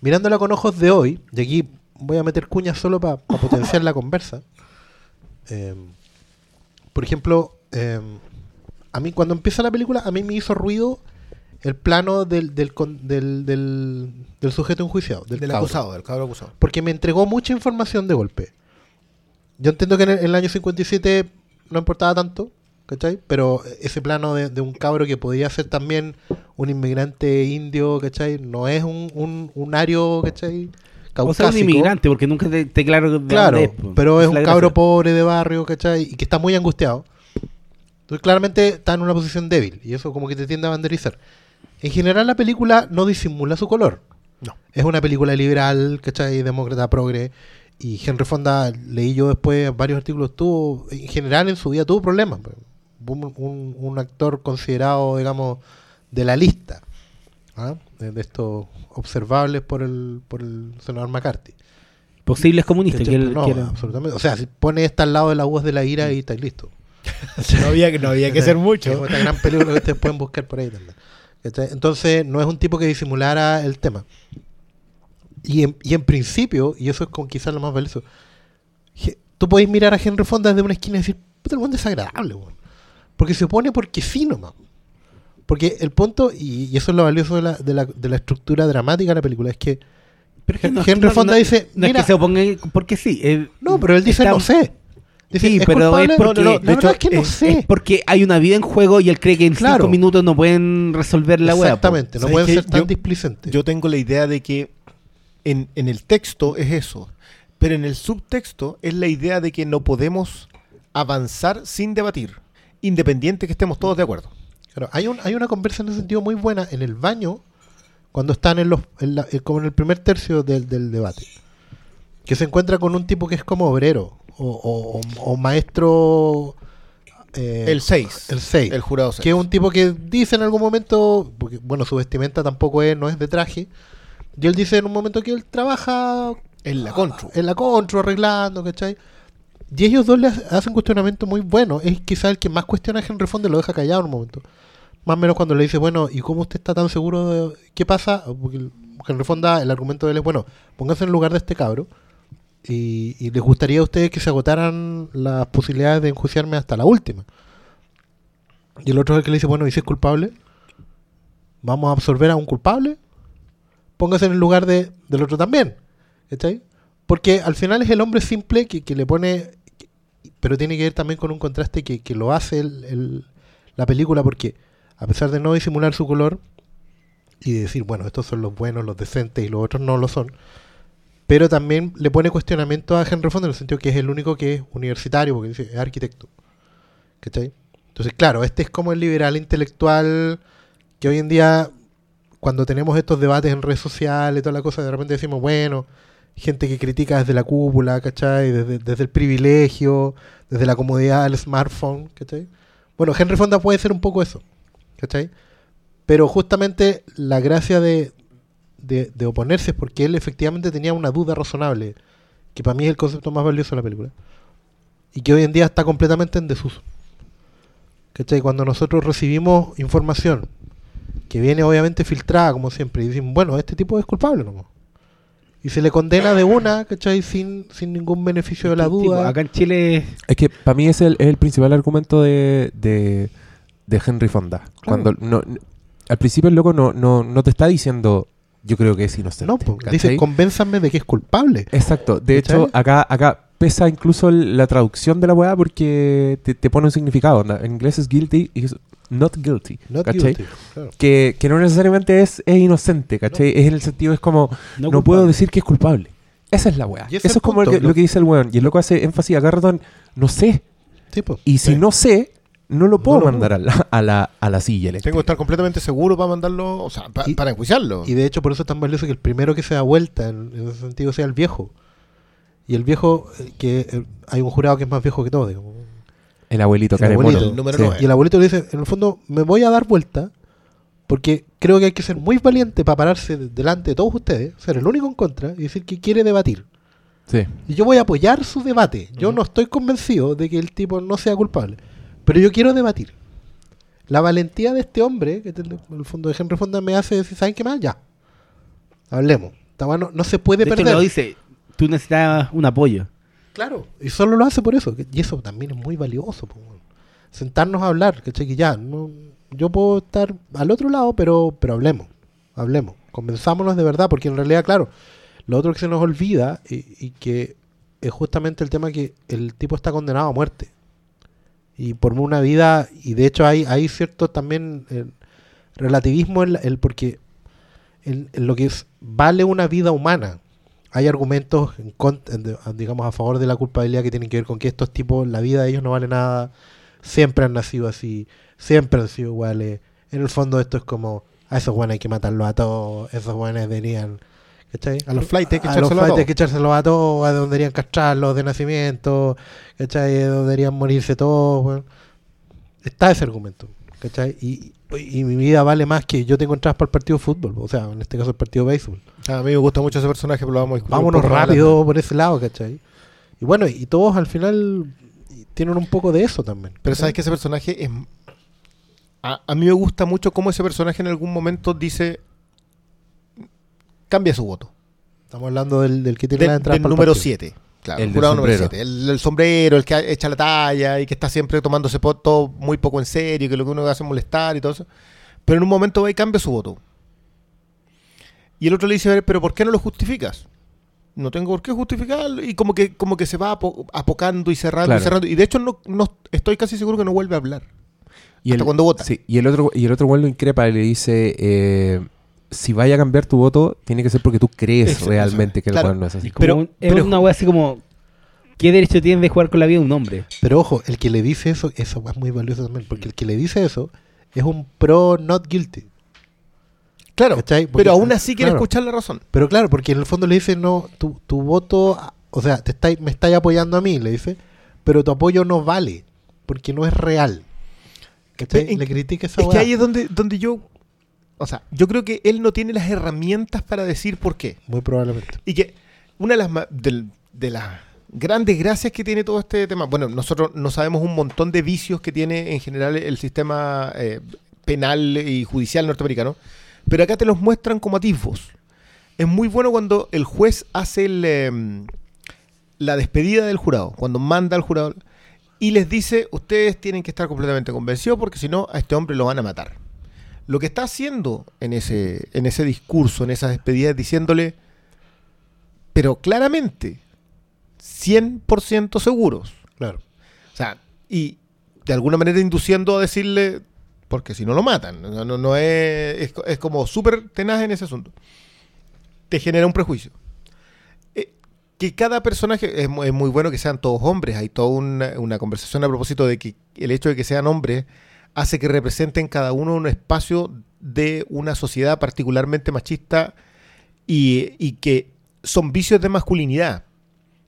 [SPEAKER 3] mirándola con ojos de hoy, y aquí voy a meter cuñas solo para potenciar la conversa. eh, por ejemplo, eh, a mí cuando empieza la película, a mí me hizo ruido el plano del, del, con- del, del- del sujeto enjuiciado, del, cabro.
[SPEAKER 7] acusado, del cabro acusado.
[SPEAKER 3] Porque me entregó mucha información de golpe. Yo entiendo que en el, en el año 57 no importaba tanto, ¿cachai? Pero ese plano de, de un cabro que podía ser también un inmigrante indio, ¿cachai? No es un, un, un ario, ¿cachai?
[SPEAKER 1] O sea, un
[SPEAKER 3] Caucásico.
[SPEAKER 1] inmigrante, porque nunca te, te claro de
[SPEAKER 3] Claro,
[SPEAKER 1] dónde es, po.
[SPEAKER 3] pero es un cabro
[SPEAKER 1] gracia.
[SPEAKER 3] pobre de barrio, ¿cachai? Y que está muy angustiado. Entonces, claramente está en una posición débil y eso como que te tiende a banderizar. En general, la película no disimula su color.
[SPEAKER 7] No.
[SPEAKER 3] Es una película liberal, ¿cachai? Demócrata, progre. Y Henry Fonda, leí yo después varios artículos, tuvo, en general en su vida tuvo problemas. Un, un- un actor considerado, digamos, de la lista. ¿ah? De, de estos observables por el, por el senador McCarthy.
[SPEAKER 1] Posibles comunistas. Que él
[SPEAKER 3] no,
[SPEAKER 1] quiere-
[SPEAKER 3] absolutamente. O sea, si pones esta al lado de la voz de la ira y estáis listo.
[SPEAKER 7] No había, no había que ser
[SPEAKER 3] Es
[SPEAKER 7] mucho.
[SPEAKER 3] esta gran película que ustedes pueden buscar por ahí también. Entonces, no es un tipo que disimulara el tema. Y en, y en principio, y eso es como quizás lo más valioso, tú podéis mirar a Henry Fonda desde una esquina y decir, puta, el mundo es desagradable, weón". Porque se opone porque sí nomás. Porque el punto, y, y eso es lo valioso de la, de, la, de la estructura dramática de la película, es que
[SPEAKER 1] Pero es que no-
[SPEAKER 3] Henry
[SPEAKER 1] no-
[SPEAKER 3] Fonda
[SPEAKER 1] no-
[SPEAKER 3] dice,
[SPEAKER 1] No
[SPEAKER 3] "Mira".
[SPEAKER 1] es que se oponga porque sí. eh,
[SPEAKER 3] no, pero él dice,
[SPEAKER 1] está-
[SPEAKER 3] no sé. Dice,
[SPEAKER 1] Sí,
[SPEAKER 3] "¿Es
[SPEAKER 1] pero
[SPEAKER 3] culpable?".
[SPEAKER 1] es porque-
[SPEAKER 3] No, no, no,
[SPEAKER 1] de
[SPEAKER 3] la
[SPEAKER 1] hecho,
[SPEAKER 3] verdad es que no
[SPEAKER 1] es-
[SPEAKER 3] sé.
[SPEAKER 1] Es porque hay una vida en juego y él cree que en
[SPEAKER 3] Claro.
[SPEAKER 1] cinco minutos no pueden resolver la wea. po.
[SPEAKER 3] Exactamente, no
[SPEAKER 7] ¿Sabes
[SPEAKER 3] pueden ser tan
[SPEAKER 7] Yo-
[SPEAKER 3] displicentes.
[SPEAKER 7] Yo tengo la idea de que en, en el texto es eso, pero en el subtexto es la idea de que no podemos avanzar sin debatir, independiente que estemos todos de acuerdo.
[SPEAKER 3] Claro, hay, un, hay una conversa en ese sentido muy buena en el baño, cuando están en los, en la- eh, como en el primer tercio del, del debate, que se encuentra con un tipo que es como obrero o, o- o- o maestro. eh,
[SPEAKER 7] El 6.
[SPEAKER 3] el 6.
[SPEAKER 7] El jurado 6.
[SPEAKER 3] Que es un tipo que dice en algún momento, porque bueno, su vestimenta tampoco es, no es de traje, y él dice en un momento que él trabaja
[SPEAKER 7] En la contru.
[SPEAKER 3] en la contro, arreglando, ¿cachai? Y ellos dos le hace- hacen cuestionamiento muy bueno. Es quizá el que más cuestiona a Henry Fonda y lo deja callado en un momento. Más o menos cuando le dice, bueno, ¿y cómo usted está tan seguro de qué pasa? Porque el- Henry Fonda, el argumento de él es, bueno, pónganse en el lugar de este cabro. Y, y les gustaría a ustedes que se agotaran las posibilidades de enjuiciarme hasta la última. Y el otro es el que le dice, bueno, ¿y si es culpable? ¿Vamos a absorber a un culpable? Póngase en el lugar de, del otro también. ¿Cachai? Porque al final es el hombre simple que, que le pone, pero tiene que ver también con un contraste que, que lo hace el- el- la película, porque a pesar de no disimular su color y de decir, bueno, estos son los buenos, los decentes y los otros no lo son, pero también le pone cuestionamiento a Henry Fonda en el sentido que es el único que es universitario, porque es arquitecto. ¿Cachai? Entonces, claro, este es como el liberal intelectual que hoy en día, cuando tenemos estos debates en redes sociales toda la cosa, de repente decimos, bueno, gente que critica desde la cúpula, ¿cachai? Desde, desde el privilegio, desde la comodidad del smartphone, ¿cachai? Bueno, Henry Fonda puede ser un poco eso, ¿cachai? Pero justamente la gracia de, de, de oponerse es porque él efectivamente tenía una duda razonable, que para mí es el concepto más valioso de la película, y que hoy en día está completamente en desuso. ¿Cachai? Cuando nosotros recibimos información que viene obviamente filtrada, como siempre, y dicen, bueno, este tipo es culpable, ¿no? Y se le condena de una, ¿cachai? Sin, sin ningún beneficio de la
[SPEAKER 1] Tipo,
[SPEAKER 3] duda.
[SPEAKER 1] acá en Chile
[SPEAKER 2] Es que para mí es el, es el principal argumento de, de, de Henry Fonda. Cuando no, no- al principio el loco no, no, no te está diciendo yo creo que es inocente.
[SPEAKER 3] no,
[SPEAKER 2] ¿cachai?
[SPEAKER 3] dice, convénzanme de que es culpable.
[SPEAKER 2] Exacto. De
[SPEAKER 3] ¿Cachai?
[SPEAKER 2] hecho, acá, acá pesa incluso el- la traducción de la weá porque te, te pone un significado. En inglés es guilty y es not guilty.
[SPEAKER 3] Not guilty, claro.
[SPEAKER 2] Que, que no necesariamente es, es inocente, ¿cachai? Es en el sentido, es como, no,
[SPEAKER 1] culpable.
[SPEAKER 2] puedo decir que es culpable. Esa es la weá. Eso
[SPEAKER 3] es el
[SPEAKER 2] como
[SPEAKER 3] punto,
[SPEAKER 2] lo que,
[SPEAKER 3] lo-
[SPEAKER 2] lo que dice el weón. Y el loco hace énfasis acá, ratón, no sé.
[SPEAKER 3] Sí, po.
[SPEAKER 2] Y si
[SPEAKER 3] Sí.
[SPEAKER 2] no sé, no lo puedo
[SPEAKER 3] No lo
[SPEAKER 2] mandar a la, a, la, a la silla eléctrica.
[SPEAKER 7] Tengo que estar completamente seguro para mandarlo, o sea, pa-
[SPEAKER 3] Y-
[SPEAKER 7] para enjuiciarlo.
[SPEAKER 3] Y de hecho por eso es tan valioso que el primero que se da vuelta en, en ese sentido sea el viejo. Y el viejo, eh, que eh, hay un jurado que es más viejo que todo, digamos.
[SPEAKER 2] El abuelito
[SPEAKER 3] El abuelito,
[SPEAKER 7] el número
[SPEAKER 2] Sí.
[SPEAKER 7] nueve.
[SPEAKER 3] Y el abuelito le dice, en el fondo, me voy a dar vuelta porque creo que hay que ser muy valiente para pararse de- delante de todos ustedes, ser el único en contra y decir que quiere debatir.
[SPEAKER 2] Sí.
[SPEAKER 3] Y yo voy a apoyar su debate. Yo no estoy convencido de que el tipo no sea culpable, pero yo quiero debatir. La valentía de este hombre, que en el fondo de Henry Fonda me hace decir, ¿saben qué más? Ya. Hablemos. Bueno, no se puede
[SPEAKER 1] de hecho,
[SPEAKER 3] perder.
[SPEAKER 1] lo dice, tú necesitas un apoyo.
[SPEAKER 3] Claro, y solo lo hace por eso. Y eso también es muy valioso. po. Sentarnos a hablar, que que ya, no, yo puedo estar al otro lado, pero, pero hablemos, hablemos, convenzámonos de verdad, porque en realidad, claro, lo otro que se nos olvida y, y que es justamente el tema que el tipo está condenado a muerte. Y por una vida, y de hecho hay, hay cierto también eh, relativismo en la- porque en, lo que es, vale una vida humana hay argumentos digamos a favor de la culpabilidad que tienen que ver con que estos tipos la vida de ellos no vale nada siempre han nacido así siempre han sido iguales. En el fondo esto es como a esos buenos hay que matarlos a todos esos buenos deberían ¿cachai?
[SPEAKER 7] A los flights hay que
[SPEAKER 3] a los
[SPEAKER 7] a
[SPEAKER 3] flights hay que echárselos a todos a donde deberían castrarlos de nacimiento ¿cachai? A donde deberían morirse todos está ese argumento ¿cachai? Y, y mi vida vale más que yo tengo entradas para el partido de fútbol o sea en este caso el partido de béisbol
[SPEAKER 7] A mí me gusta mucho ese personaje, pero lo vamos a discutir.
[SPEAKER 3] vámonos rápido por ese lado, ¿cachai? Y bueno, y todos al final tienen un poco de eso también.
[SPEAKER 7] Pero sabes que ese personaje es. A, a mí me gusta mucho cómo ese personaje en algún momento dice. Cambia su voto.
[SPEAKER 3] Estamos hablando del, del que tiene
[SPEAKER 7] Del,
[SPEAKER 3] la entrada
[SPEAKER 7] del
[SPEAKER 3] para el
[SPEAKER 7] número
[SPEAKER 3] partido.
[SPEAKER 7] 7. Claro,
[SPEAKER 2] El
[SPEAKER 7] jurado número
[SPEAKER 2] sombrero.
[SPEAKER 7] 7. El, el sombrero, el que echa la talla y que está siempre tomándose todo muy poco en serio, que lo que uno hace es molestar y todo eso. Pero en un momento va y cambia su voto. Y el otro le dice, pero ¿por qué no lo justificas? No tengo por qué justificarlo. Y como que, como que se va apo- apocando y cerrando
[SPEAKER 2] Claro.
[SPEAKER 7] y cerrando. Y de hecho no, no estoy casi seguro que no vuelve a hablar.
[SPEAKER 2] Y
[SPEAKER 7] Hasta
[SPEAKER 2] el,
[SPEAKER 7] cuando vota.
[SPEAKER 2] Sí, y el otro, y el otro lo increpa y le dice, eh, si vaya a cambiar tu voto, tiene que ser porque tú crees
[SPEAKER 7] Eso,
[SPEAKER 2] realmente que el
[SPEAKER 7] Claro.
[SPEAKER 2] no es así.
[SPEAKER 7] Pero-
[SPEAKER 1] un- es una wea así como, ¿qué derecho tiene de jugar con la vida de un hombre?
[SPEAKER 3] Pero ojo, el que le dice eso, eso es muy valioso también, porque el que le dice eso es un pro not guilty.
[SPEAKER 7] Claro, pero aún así quiere
[SPEAKER 3] claro.
[SPEAKER 7] escuchar la razón.
[SPEAKER 3] Pero claro, porque en el fondo le dice, no, tu, tu voto, o sea, te estáis, me estáis apoyando a mí, le dice, pero tu apoyo no vale, porque no es real. ¿Cachai?
[SPEAKER 7] En-
[SPEAKER 3] le critica esa
[SPEAKER 7] Es que ahí es donde, donde yo. O sea, yo creo que él no tiene las herramientas para decir por qué.
[SPEAKER 3] Muy probablemente.
[SPEAKER 7] Y que una de las, del- de las grandes gracias que tiene todo este tema. Bueno, nosotros no sabemos un montón de vicios que tiene en general el sistema eh, penal y judicial norteamericano, pero acá te los muestran como atisbos. Es muy bueno cuando el juez hace el, em, la despedida del jurado, cuando manda al jurado y les dice, ustedes tienen que estar completamente convencidos porque si no, a este hombre lo van a matar. Lo que está haciendo en ese, en ese discurso, en esa despedida, es diciéndole, pero claramente, 100% seguros.
[SPEAKER 3] Claro.
[SPEAKER 7] O sea, y de alguna manera induciendo a decirle, porque si no lo matan. No, no, no es, es, es como súper tenaz en ese asunto. Te genera un prejuicio. Eh, que cada personaje, es, es muy bueno que sean todos hombres. Hay toda una, una conversación a propósito de que el hecho de que sean hombres hace que representen cada uno un espacio de una sociedad particularmente machista y, y que son vicios de masculinidad.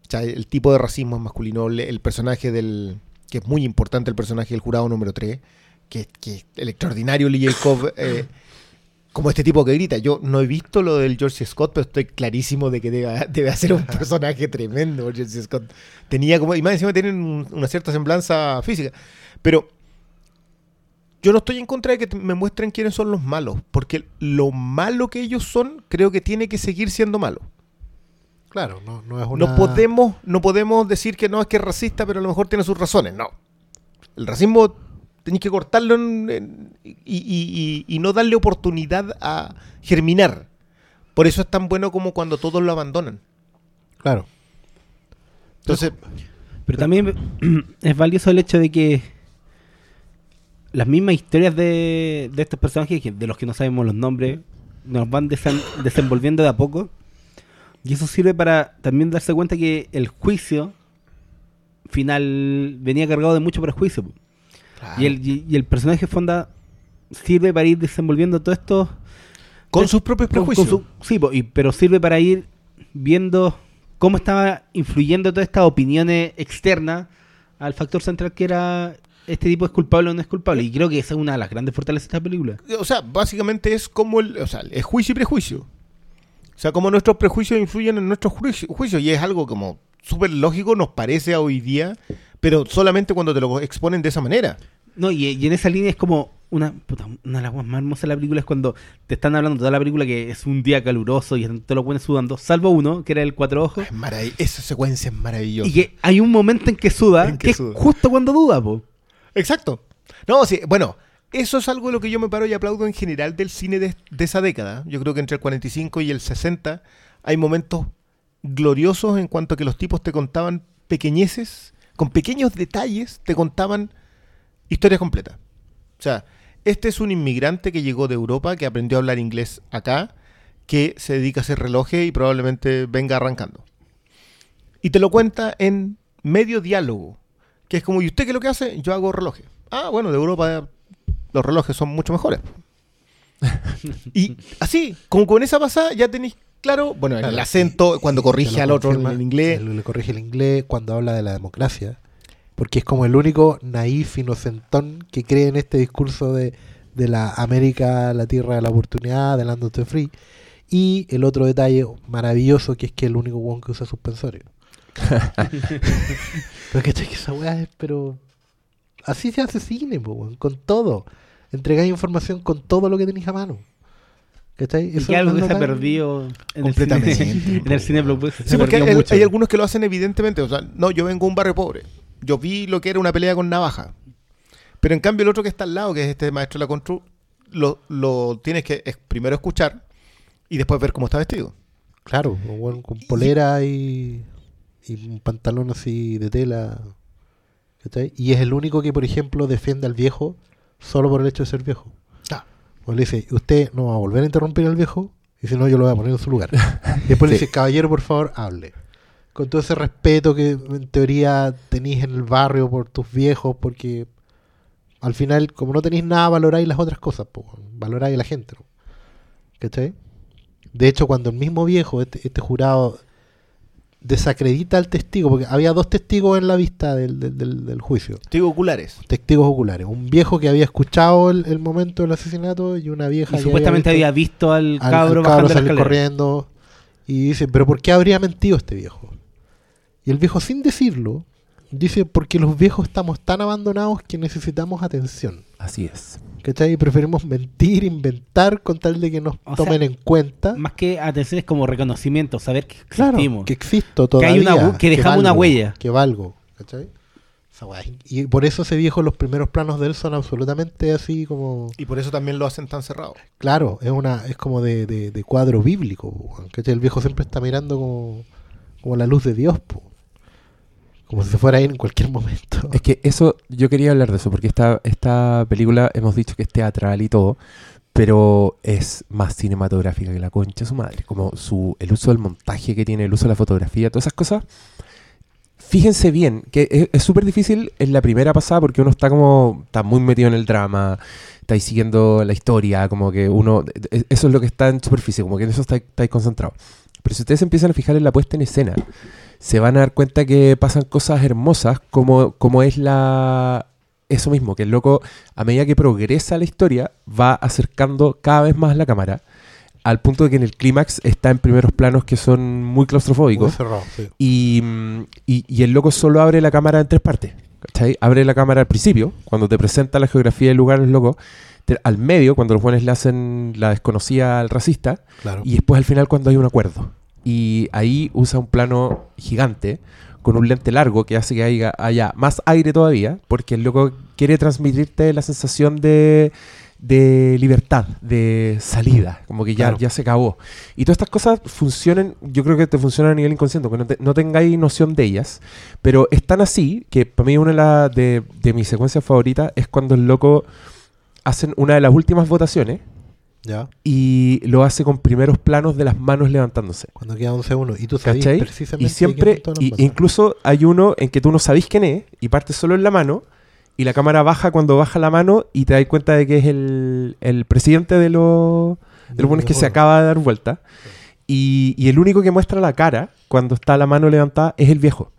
[SPEAKER 7] O sea, el tipo de racismo es masculino, el, personaje del. que es muy importante, el personaje del jurado número 3, que, que el extraordinario Lee Jacob. eh, como este tipo que grita. Yo no he visto lo del George Scott, pero estoy clarísimo de que debe, debe hacer un personaje tremendo. George Scott tenía como, y más encima tienen un- una cierta semblanza física. Pero yo no estoy en contra de que me muestren quiénes son los malos, porque lo malo que ellos son, creo que tiene que seguir siendo malo.
[SPEAKER 3] Claro, no, no es una...
[SPEAKER 7] No podemos, no podemos decir que no es que es racista, pero a lo mejor tiene sus razones. No. El racismo tenéis que cortarlo en- en- y, y- y- y no darle oportunidad a germinar. Por eso es tan bueno como cuando todos lo abandonan.
[SPEAKER 3] Claro.
[SPEAKER 7] Entonces,
[SPEAKER 1] Pero también es valioso el hecho de que las mismas historias de, de estos personajes, de los que no sabemos los nombres, nos van desen- desenvolviendo de a poco. Y eso sirve para también darse cuenta que el juicio final venía cargado de mucho prejuicio. Y, el, y, y el personaje Fonda sirve para ir desenvolviendo todo esto
[SPEAKER 7] con sus propios
[SPEAKER 1] con- con
[SPEAKER 7] prejuicios.
[SPEAKER 1] su- sí, po, y- pero sirve para ir viendo cómo estaba influyendo todas estas opiniones externas al factor central que era este tipo es culpable o no es culpable. Y creo que esa es una de las grandes fortalezas de esta película.
[SPEAKER 7] O sea, básicamente es como el, o sea, es juicio y prejuicio. O sea, como nuestros prejuicios influyen en nuestros juici- juicios. Y es algo como súper lógico, nos parece a hoy día, pero solamente cuando te lo exponen de esa manera.
[SPEAKER 1] No, y, y en esa línea es como una, puta, una de las más hermosas de la película es cuando te están hablando toda la película que es un día caluroso y te lo pones sudando, salvo uno, que era el cuatro ojos,
[SPEAKER 7] Es marav- esa secuencia es maravillosa.
[SPEAKER 1] y que hay un momento en que suda,
[SPEAKER 7] En que
[SPEAKER 1] que,
[SPEAKER 7] suda.
[SPEAKER 1] es justo cuando duda, po.
[SPEAKER 7] Exacto. No, sí, bueno, eso es algo de lo que yo me paro y aplaudo en general del cine de, de esa década. Yo creo que entre el 45 y el 60 hay momentos gloriosos en cuanto a que los tipos te contaban pequeñeces, con pequeños detalles, te contaban historias completas. O sea, este es un inmigrante que llegó de Europa, que aprendió a hablar inglés acá, que se dedica a hacer relojes y probablemente venga arrancando. Y te lo cuenta en medio diálogo, que es como, ¿y usted qué es lo que hace? Yo hago relojes. Ah, bueno, de Europa los relojes son mucho mejores. y así, como con esa pasada ya tenéis claro, bueno, el acento, cuando corrige al otro en inglés.
[SPEAKER 3] Le, corrige el inglés cuando habla de la democracia. Porque es como el único naif, inocentón que cree en este discurso de, de la América, la tierra de la oportunidad, de Land of the Free. Y el otro detalle maravilloso que es que es el único one que usa suspensorios. Pero que esa weá es, pero. Así se hace cine, po, con todo. Entregáis información con todo lo que tenéis a mano. ¿Cachai?
[SPEAKER 1] Y que algo que se ha perdido en
[SPEAKER 7] Completamente,
[SPEAKER 1] el cine, en el cine blockbuster.
[SPEAKER 7] Sí, porque hay,
[SPEAKER 1] mucho.
[SPEAKER 7] hay algunos que lo hacen evidentemente. O sea, no, yo vengo de un barrio pobre. Yo vi lo que era una pelea con navaja. Pero en cambio el otro que está al lado, que es este maestro de la constru, lo, lo tienes que es- primero escuchar y después ver cómo está vestido.
[SPEAKER 3] Claro, weón con polera y, y un pantalón así de tela. ¿cachai? Y es el único que, por ejemplo, defiende al viejo solo por el hecho de ser viejo.
[SPEAKER 7] Ah.
[SPEAKER 3] O le dice, usted no va a volver a interrumpir al viejo, y si no, yo lo voy a poner en su lugar. Y después le dice, caballero, por favor, hable. Con todo ese respeto que en teoría tenéis en el barrio por tus viejos, porque al final, como no tenéis nada, valoráis las otras cosas, po, valoráis a la gente. ¿no? ¿Cachai? De hecho, cuando el mismo viejo, este, este jurado, desacredita al testigo, porque había dos testigos en la vista del, del- del- del juicio,
[SPEAKER 7] Digo oculares.
[SPEAKER 3] testigos oculares, un viejo que había escuchado el, el momento del asesinato y una vieja
[SPEAKER 1] Y
[SPEAKER 3] que
[SPEAKER 1] supuestamente
[SPEAKER 3] visto
[SPEAKER 1] había visto al cabro
[SPEAKER 3] al
[SPEAKER 1] bajando la
[SPEAKER 3] salir corriendo y dice, pero ¿por qué habría mentido este viejo? Y el viejo sin decirlo dice, porque los viejos estamos tan abandonados que necesitamos atención.
[SPEAKER 2] Así es.
[SPEAKER 3] ¿Cachai? Y preferimos mentir, inventar con tal de que nos
[SPEAKER 1] O
[SPEAKER 3] tomen
[SPEAKER 1] sea,
[SPEAKER 3] en cuenta.
[SPEAKER 1] Más que atención es como reconocimiento, saber que
[SPEAKER 3] Claro,
[SPEAKER 1] existimos.
[SPEAKER 3] que existo
[SPEAKER 1] Que hay
[SPEAKER 3] todavía.
[SPEAKER 1] una hu- que dejamos una
[SPEAKER 3] valgo,
[SPEAKER 1] huella.
[SPEAKER 3] Que valgo, ¿cachai? Y por eso ese viejo, los primeros planos de él son absolutamente así como...
[SPEAKER 7] Y por eso también lo hacen tan cerrado.
[SPEAKER 3] Claro, es una es como de, de- de cuadro bíblico, ¿cachai? El viejo siempre está mirando como, como la luz de Dios, po. Como si se fuera a ir en cualquier momento.
[SPEAKER 2] Es que eso, yo quería hablar de eso, porque esta, esta película hemos dicho que es teatral y todo, pero es más cinematográfica que la concha de su madre. Como su, el uso del montaje que tiene, el uso de la fotografía, todas esas cosas. Fíjense bien, que es- es súper difícil en la primera pasada porque uno está como, está muy metido en el drama, está ahí siguiendo la historia, como que uno, e- eso es lo que está en superficie, como que en eso está, está ahí concentrado. Pero si ustedes empiezan a fijar en la puesta en escena, se van a dar cuenta que pasan cosas hermosas como, como es la eso mismo, que el loco, a medida que progresa la historia, va acercando cada vez más la cámara, al punto de que en el clímax está en primeros planos que son muy
[SPEAKER 3] Muy
[SPEAKER 2] claustrofóbicos.
[SPEAKER 3] cerrado, sí.
[SPEAKER 2] Y, mm, y- y el loco solo abre la cámara en tres partes. ¿cachai? Abre la cámara al principio, cuando te presenta la geografía del lugar, el loco. te- al medio, cuando los buenos le hacen la desconocida al racista.
[SPEAKER 3] Claro.
[SPEAKER 2] Y después al final cuando hay un acuerdo. Y ahí usa un plano gigante con un lente largo que hace que haya, haya más aire todavía, porque el loco quiere transmitirte la sensación de, de libertad, de salida, como que ya,
[SPEAKER 3] Claro.
[SPEAKER 2] ya se acabó. Y todas estas cosas funcionan, yo creo que te funcionan a nivel inconsciente, que no, te- no tengáis noción de ellas, pero es tan así que para mí una de, la- de, de mis secuencias favoritas es cuando el loco hacen una de las últimas votaciones
[SPEAKER 3] Ya.
[SPEAKER 2] y lo hace con primeros planos de las manos levantándose.
[SPEAKER 3] Cuando queda 11-1. Y tú sabes precisamente.
[SPEAKER 2] Y siempre, y- incluso hay uno en que tú no sabís quién es y parte solo en la mano y la cámara baja cuando baja la mano y te das cuenta de que es el, el presidente de los de los buenos que se acaba de dar vuelta. Y, y el único que muestra la cara cuando está la mano levantada es el viejo.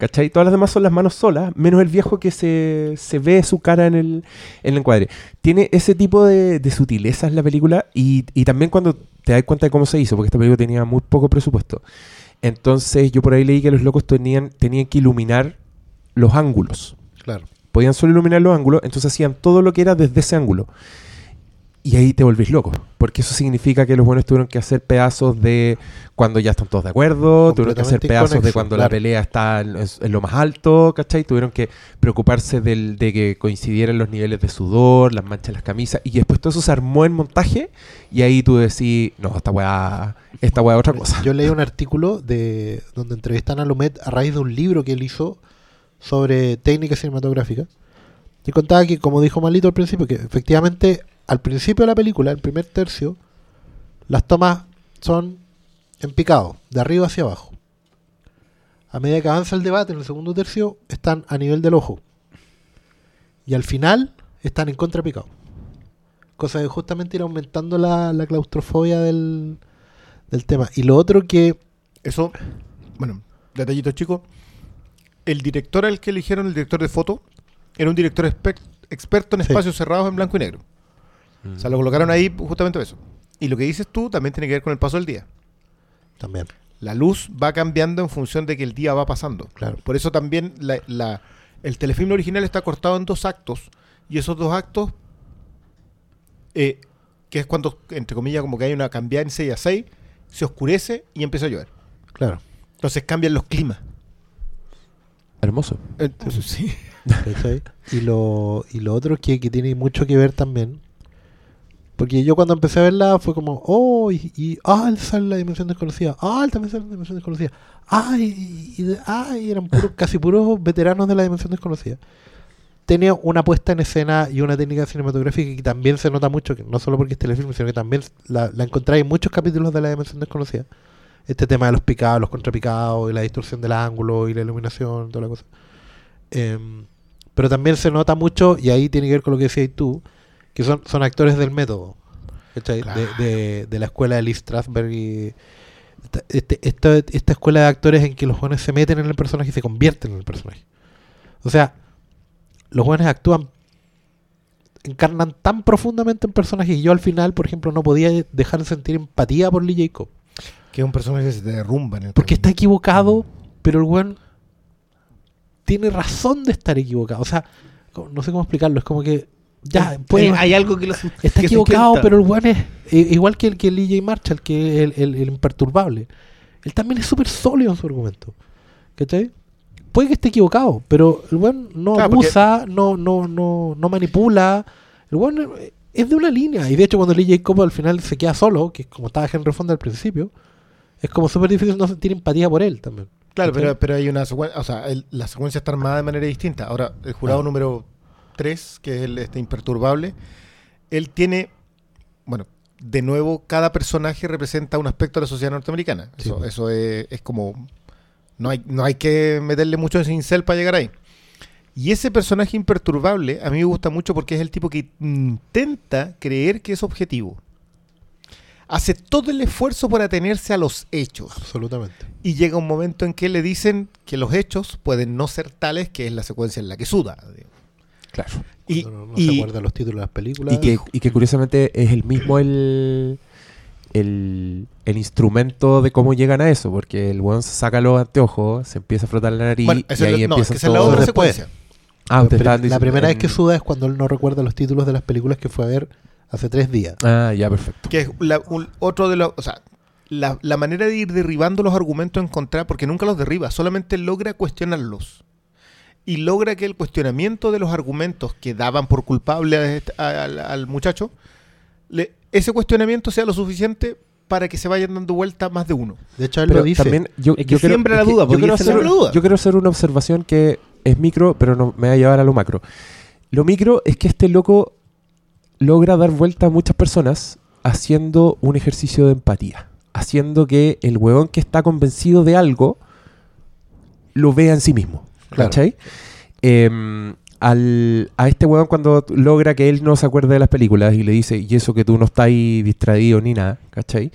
[SPEAKER 2] ¿Cachai? Todas las demás son las manos solas, menos el viejo que se, se ve su cara en el, en el encuadre. Tiene ese tipo de, de sutilezas la película y, y también cuando te das cuenta de cómo se hizo, porque esta película tenía muy poco presupuesto. Entonces yo por ahí leí que los locos tenían, tenían que iluminar los ángulos.
[SPEAKER 3] Claro.
[SPEAKER 2] Podían solo iluminar los ángulos, entonces hacían todo lo que era desde ese ángulo. Y ahí te volvís loco, porque eso significa que los buenos tuvieron que hacer pedazos de cuando ya están todos de acuerdo, tuvieron que hacer pedazos de cuando la pelea está en, en lo más alto, ¿cachai? Tuvieron que preocuparse del, de que coincidieran los niveles de sudor, las manchas de las camisas, y después todo eso se armó en montaje, y ahí tú decís, no, esta weá, esta weá es otra cosa.
[SPEAKER 3] Yo leí un artículo de donde entrevistan a Lumet a raíz de un libro que él hizo sobre técnica cinematográfica. Y contaba que, como dijo Malito al principio, que efectivamente al principio de la película, el primer tercio, las tomas son en picado, de arriba hacia abajo. A medida que avanza el debate en el segundo tercio, están a nivel del ojo. Y al final están en contrapicado. Cosa de justamente ir aumentando la, la claustrofobia del, del tema. Y lo otro que
[SPEAKER 7] Eso, bueno, detallito chico. El director al que eligieron, el director de foto, era un director exper- experto en
[SPEAKER 3] Sí.
[SPEAKER 7] espacios cerrados en blanco y negro. O sea, lo colocaron ahí justamente eso. Y lo que dices tú también tiene que ver con el paso del día.
[SPEAKER 3] también.
[SPEAKER 7] La luz va cambiando en función de que el día va pasando.
[SPEAKER 3] Claro.
[SPEAKER 7] Por eso también la, la- el telefilm original está cortado en dos actos. Y esos dos actos, eh, que es cuando, entre comillas, como que hay una cambiada en 6 a 6, se oscurece y empieza a llover.
[SPEAKER 3] Claro.
[SPEAKER 7] Entonces cambian los climas.
[SPEAKER 2] Hermoso.
[SPEAKER 7] Entonces, sí.
[SPEAKER 3] ¿cachai? y, lo, y lo otro que, que tiene mucho que ver también. Porque yo cuando empecé a verla fue como, oh, y, y ah, él sale la dimensión desconocida, ah, él también sale la dimensión desconocida, ay, y, y- ay, eran puros, casi puros veteranos de la dimensión desconocida. Tenía una puesta en escena y una técnica cinematográfica que también se nota mucho, que no solo porque es telefilm, sino que también la, la encontráis en muchos capítulos de la dimensión desconocida. Este tema de los picados, los contrapicados, y la distorsión del ángulo, y la iluminación, toda la cosa. Em, pero también se nota mucho, y ahí tiene que ver con lo que decías tú, que son, son actores del método. De, de- de la escuela de Lee Strasberg y esta, este- esta, esta escuela de actores en que los jóvenes se meten en el personaje y se convierten en el personaje. O sea, los jóvenes actúan, encarnan tan profundamente en personajes y yo al final, por ejemplo, no podía dejar de sentir empatía por Lee Jacob.
[SPEAKER 7] Que es un personaje que se te derrumba en el
[SPEAKER 3] Porque está equivocado, pero el weón tiene razón de estar equivocado. O sea, no sé cómo explicarlo. Es como que ya puede-
[SPEAKER 1] hay algo que lo
[SPEAKER 3] está
[SPEAKER 1] que
[SPEAKER 3] equivocado, pero el weón es eh, igual que el que el Marshall, que es el, el- el imperturbable. Él también es súper sólido en su argumento. ¿Cachai? Puede que esté equivocado, pero el weón no
[SPEAKER 7] Claro, porque-
[SPEAKER 3] abusa, no, no, no, no manipula. El weón eh, es de una línea. Y de hecho, cuando el EJ Cobb al final se queda solo, que es como estaba Henry Fonda al principio, es como súper difícil no sentir empatía por él también.
[SPEAKER 7] Claro, pero, pero hay una secuencia, o sea, el- la secuencia está armada de manera distinta. Ahora, el jurado
[SPEAKER 3] Ah.
[SPEAKER 7] número 3, que es el este imperturbable, él tiene, bueno, de nuevo, cada personaje representa un aspecto de la sociedad norteamericana.
[SPEAKER 3] Sí,
[SPEAKER 7] Eso,
[SPEAKER 3] pues.
[SPEAKER 7] eso es, es como, no hay, no hay que meterle mucho en cincel para llegar ahí. Y ese personaje imperturbable a mí me gusta mucho porque es el tipo que intenta creer que es objetivo. Hace todo el esfuerzo por atenerse a los hechos.
[SPEAKER 3] Absolutamente.
[SPEAKER 7] Y llega un momento en que le dicen que los hechos pueden no ser tales, que es la secuencia en la que suda.
[SPEAKER 2] Claro.
[SPEAKER 7] Y,
[SPEAKER 3] no, no
[SPEAKER 7] y-
[SPEAKER 3] se acuerda los títulos de las películas.
[SPEAKER 2] Y que, y que curiosamente es el mismo el, el, el instrumento de cómo llegan a eso, porque el weón se saca los anteojos, se empieza a frotar la nariz
[SPEAKER 7] bueno,
[SPEAKER 2] y ahí
[SPEAKER 7] la- no,
[SPEAKER 2] empieza
[SPEAKER 7] que esa es la
[SPEAKER 2] todo.
[SPEAKER 7] otra
[SPEAKER 3] después.
[SPEAKER 7] secuencia.
[SPEAKER 2] Ah,
[SPEAKER 3] la,
[SPEAKER 2] estaban
[SPEAKER 3] la primera vez que suda es cuando él no recuerda los títulos de las películas que fue a ver hace tres días.
[SPEAKER 2] Ah, ya, perfecto.
[SPEAKER 7] Que es la- un- otro de los. O sea, la, la manera de ir derribando los argumentos en contra, porque nunca los derriba, solamente logra cuestionarlos. Y logra que el cuestionamiento de los argumentos que daban por culpable a este- a- al, al muchacho, le- ese cuestionamiento sea lo suficiente para que se vayan dando vuelta más de uno.
[SPEAKER 3] De hecho, él
[SPEAKER 2] Pero
[SPEAKER 3] lo dice.
[SPEAKER 2] también yo,
[SPEAKER 1] Es que
[SPEAKER 2] yo quiero-
[SPEAKER 1] siempre la
[SPEAKER 2] es que
[SPEAKER 1] duda,
[SPEAKER 2] yo
[SPEAKER 1] porque
[SPEAKER 2] quiero, hacer,
[SPEAKER 7] la duda.
[SPEAKER 2] yo quiero hacer una observación que es micro, pero no me va a llevar a lo macro. Lo micro es que este loco logra dar vuelta a muchas personas haciendo un ejercicio de empatía. Haciendo que el huevón que está convencido de algo lo vea en sí mismo.
[SPEAKER 3] Claro.
[SPEAKER 2] ¿Cachai? Em, al, a este huevón cuando logra que él no se acuerde de las películas y le dice, y eso que tú no estás ahí distraído ni nada, ¿cachai?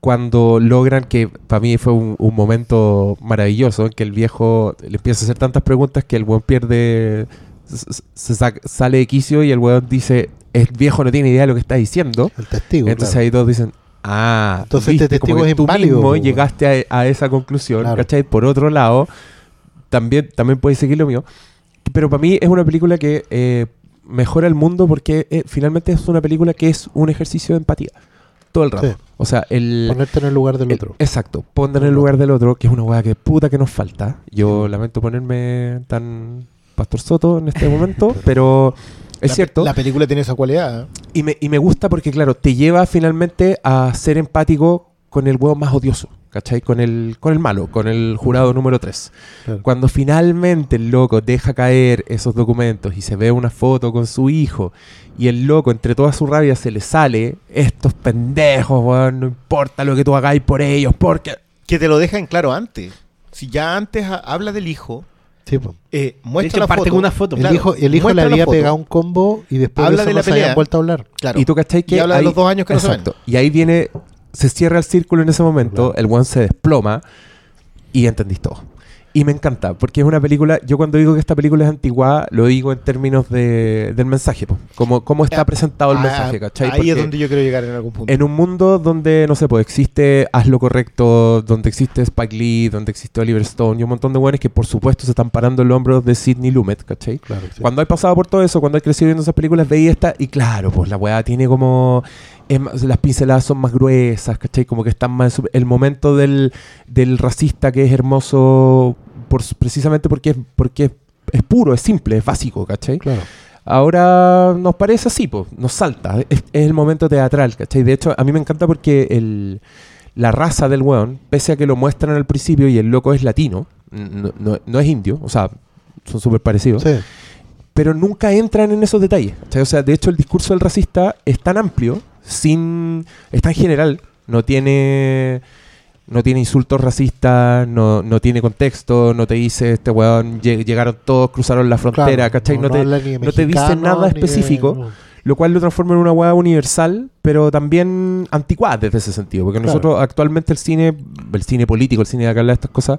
[SPEAKER 2] Cuando logran que, para mí fue un, un momento maravilloso, en que el viejo le empieza a hacer tantas preguntas que el huevón pierde, se, sale de quicio y el huevón dice, el viejo no tiene idea de lo que está diciendo.
[SPEAKER 3] El testigo.
[SPEAKER 2] Entonces
[SPEAKER 3] claro.
[SPEAKER 2] ahí todos dicen, ah,
[SPEAKER 3] Entonces este
[SPEAKER 2] viste, como
[SPEAKER 3] testigo
[SPEAKER 2] que
[SPEAKER 3] es
[SPEAKER 2] tú
[SPEAKER 3] inválido,
[SPEAKER 2] mismo llegaste a, a esa conclusión,
[SPEAKER 3] Claro.
[SPEAKER 2] ¿cachai? Por otro lado, también, también puedes seguir lo mío. Pero para mí es una película que eh, mejora el mundo porque eh, finalmente es una película que es un ejercicio de empatía. Todo el rato.
[SPEAKER 3] Sí.
[SPEAKER 2] O sea, el...
[SPEAKER 3] Ponerte en el lugar del
[SPEAKER 2] el-
[SPEAKER 3] otro.
[SPEAKER 2] exacto. Poner en el lugar del otro, que es una weá que puta que nos falta. Yo lamento ponerme tan Pastor Soto en este momento, pero es
[SPEAKER 7] La-
[SPEAKER 2] cierto.
[SPEAKER 7] La película tiene esa cualidad. ¿eh?
[SPEAKER 2] Y me, y me gusta porque, claro, te lleva finalmente a ser empático con el huevo más odioso, ¿cachai? Con el, con el malo, con el jurado número 3.
[SPEAKER 3] Claro.
[SPEAKER 2] Cuando finalmente el loco deja caer esos documentos y se ve una foto con su hijo y el loco, entre toda su rabia, se le sale, estos pendejos, weón, no importa lo que tú hagáis por ellos, porque...
[SPEAKER 7] Que te lo deja en claro antes. Si ya antes ha- habla del hijo,
[SPEAKER 3] Sí,
[SPEAKER 7] eh,
[SPEAKER 1] De
[SPEAKER 7] muestra
[SPEAKER 1] hecho,
[SPEAKER 7] la
[SPEAKER 1] parte
[SPEAKER 7] foto.
[SPEAKER 1] con una foto.
[SPEAKER 3] El
[SPEAKER 7] Claro,
[SPEAKER 3] hijo, el hijo le había
[SPEAKER 7] foto.
[SPEAKER 3] pegado un combo y después
[SPEAKER 7] Habla
[SPEAKER 3] de, eso
[SPEAKER 7] de la
[SPEAKER 3] no se habían
[SPEAKER 7] pelea.
[SPEAKER 3] vuelto a hablar.
[SPEAKER 7] Claro.
[SPEAKER 2] Y tú, ¿cachai? Que
[SPEAKER 7] Y habla de los dos años que no se ven.
[SPEAKER 2] Exacto. Y ahí viene, se cierra el círculo en ese momento,
[SPEAKER 3] Claro.
[SPEAKER 2] el one se desploma y entendís todo. Y me encanta, porque es una película, yo cuando digo que esta película es antigua, lo digo en términos de, del mensaje, po. como cómo está presentado el
[SPEAKER 7] ah,
[SPEAKER 2] mensaje, ¿cachai?
[SPEAKER 7] Ahí
[SPEAKER 2] Porque
[SPEAKER 7] es donde yo quiero llegar en algún punto.
[SPEAKER 2] en un mundo donde, no sé, pues existe Haz lo correcto, donde existe Spike Lee, donde existe Oliver Stone y un montón de buenos que por supuesto se están parando en los hombros de Sidney Lumet, ¿cachai?
[SPEAKER 3] Claro, sí.
[SPEAKER 2] Cuando hay pasado por todo eso, cuando hay crecido viendo esas películas, veía esta y claro, pues la weá tiene como... más- las pinceladas son más gruesas, ¿cachai? Como que están más... El momento del, del racista que es hermoso por, precisamente porque, es- porque es, es puro, es simple, es básico, ¿cachai?
[SPEAKER 3] Claro.
[SPEAKER 2] Ahora nos parece así, pues, nos salta. Es, es el momento teatral, ¿cachai? De hecho, a mí me encanta porque el, la raza del weón, pese a que lo muestran al principio y el loco es latino, no, no- no es indio, o sea, son súper parecidos,
[SPEAKER 3] Sí.
[SPEAKER 2] pero nunca entran en esos detalles. ¿cachai? O sea, de hecho, el discurso del racista es tan amplio, sin es tan general, no tiene no tiene insultos racistas, no, no tiene contexto, no te dice este weón lle- llegaron todos, cruzaron la frontera,
[SPEAKER 3] Claro,
[SPEAKER 2] ¿cachai? No, te, no te dice nada
[SPEAKER 3] de-
[SPEAKER 2] específico. lo cual lo transforma en una hueá universal, pero también anticuada desde ese sentido, porque
[SPEAKER 3] Claro.
[SPEAKER 2] nosotros actualmente el cine, el cine político, el cine de acá de estas cosas,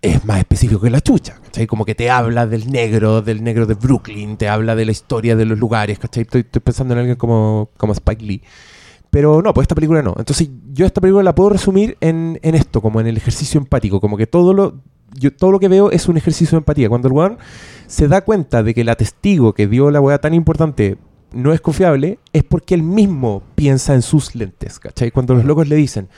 [SPEAKER 2] es más específico que la chucha, ¿cachai? Como que te habla del negro, del negro de Brooklyn, te habla de la historia de los lugares, ¿cachai? Estoy, estoy pensando en alguien como, como Spike Lee. Pero no, pues esta película no. Entonces yo esta película la puedo resumir en, en esto, como en el ejercicio empático, como que todo lo, yo, todo lo que veo es un ejercicio de empatía. Cuando el weón se da cuenta de que la testigo que dio la weá tan importante no es confiable, es porque él mismo piensa en sus lentes, ¿cachai? Cuando los locos le dicen,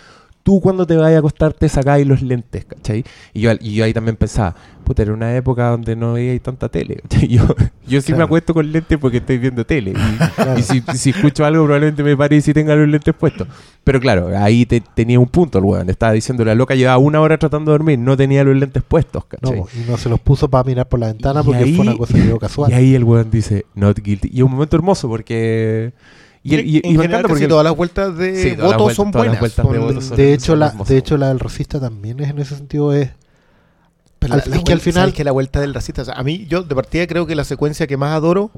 [SPEAKER 2] tú cuando te vayas a acostar te sacáis los lentes, ¿cachai? Y yo, y yo ahí también pensaba, puta, era una época donde no veía tanta tele. Yo, yo sí me
[SPEAKER 3] Claro.
[SPEAKER 2] acuesto con lentes porque estoy viendo tele. Y,
[SPEAKER 3] Claro.
[SPEAKER 2] y si, si escucho algo probablemente me pare y si tenga los lentes puestos. Pero claro, ahí te- tenía un punto el weón. Estaba diciendo, la loca llevaba una hora tratando de dormir, no tenía los lentes puestos,
[SPEAKER 3] No,
[SPEAKER 2] ¿cachai?
[SPEAKER 3] po, y no se los puso para mirar por la ventana
[SPEAKER 2] Y
[SPEAKER 3] porque
[SPEAKER 2] ahí-
[SPEAKER 3] fue una cosa que casual.
[SPEAKER 2] Y ahí el weón dice, not guilty. Y es un momento hermoso porque... Y, y- y me encanta porque...
[SPEAKER 7] todas las vueltas de
[SPEAKER 2] Sí,
[SPEAKER 7] votos
[SPEAKER 2] vueltas-
[SPEAKER 7] son
[SPEAKER 2] las
[SPEAKER 7] buenas.
[SPEAKER 2] de
[SPEAKER 7] son-
[SPEAKER 2] votos son-
[SPEAKER 3] de hecho, la, de hecho, la del racista también es en ese sentido es
[SPEAKER 7] Pero
[SPEAKER 3] Al-
[SPEAKER 7] la- la
[SPEAKER 3] es que al final-
[SPEAKER 7] ¿sabes que la vuelta del racista, o sea, a mí, yo de partida creo que la secuencia que más adoro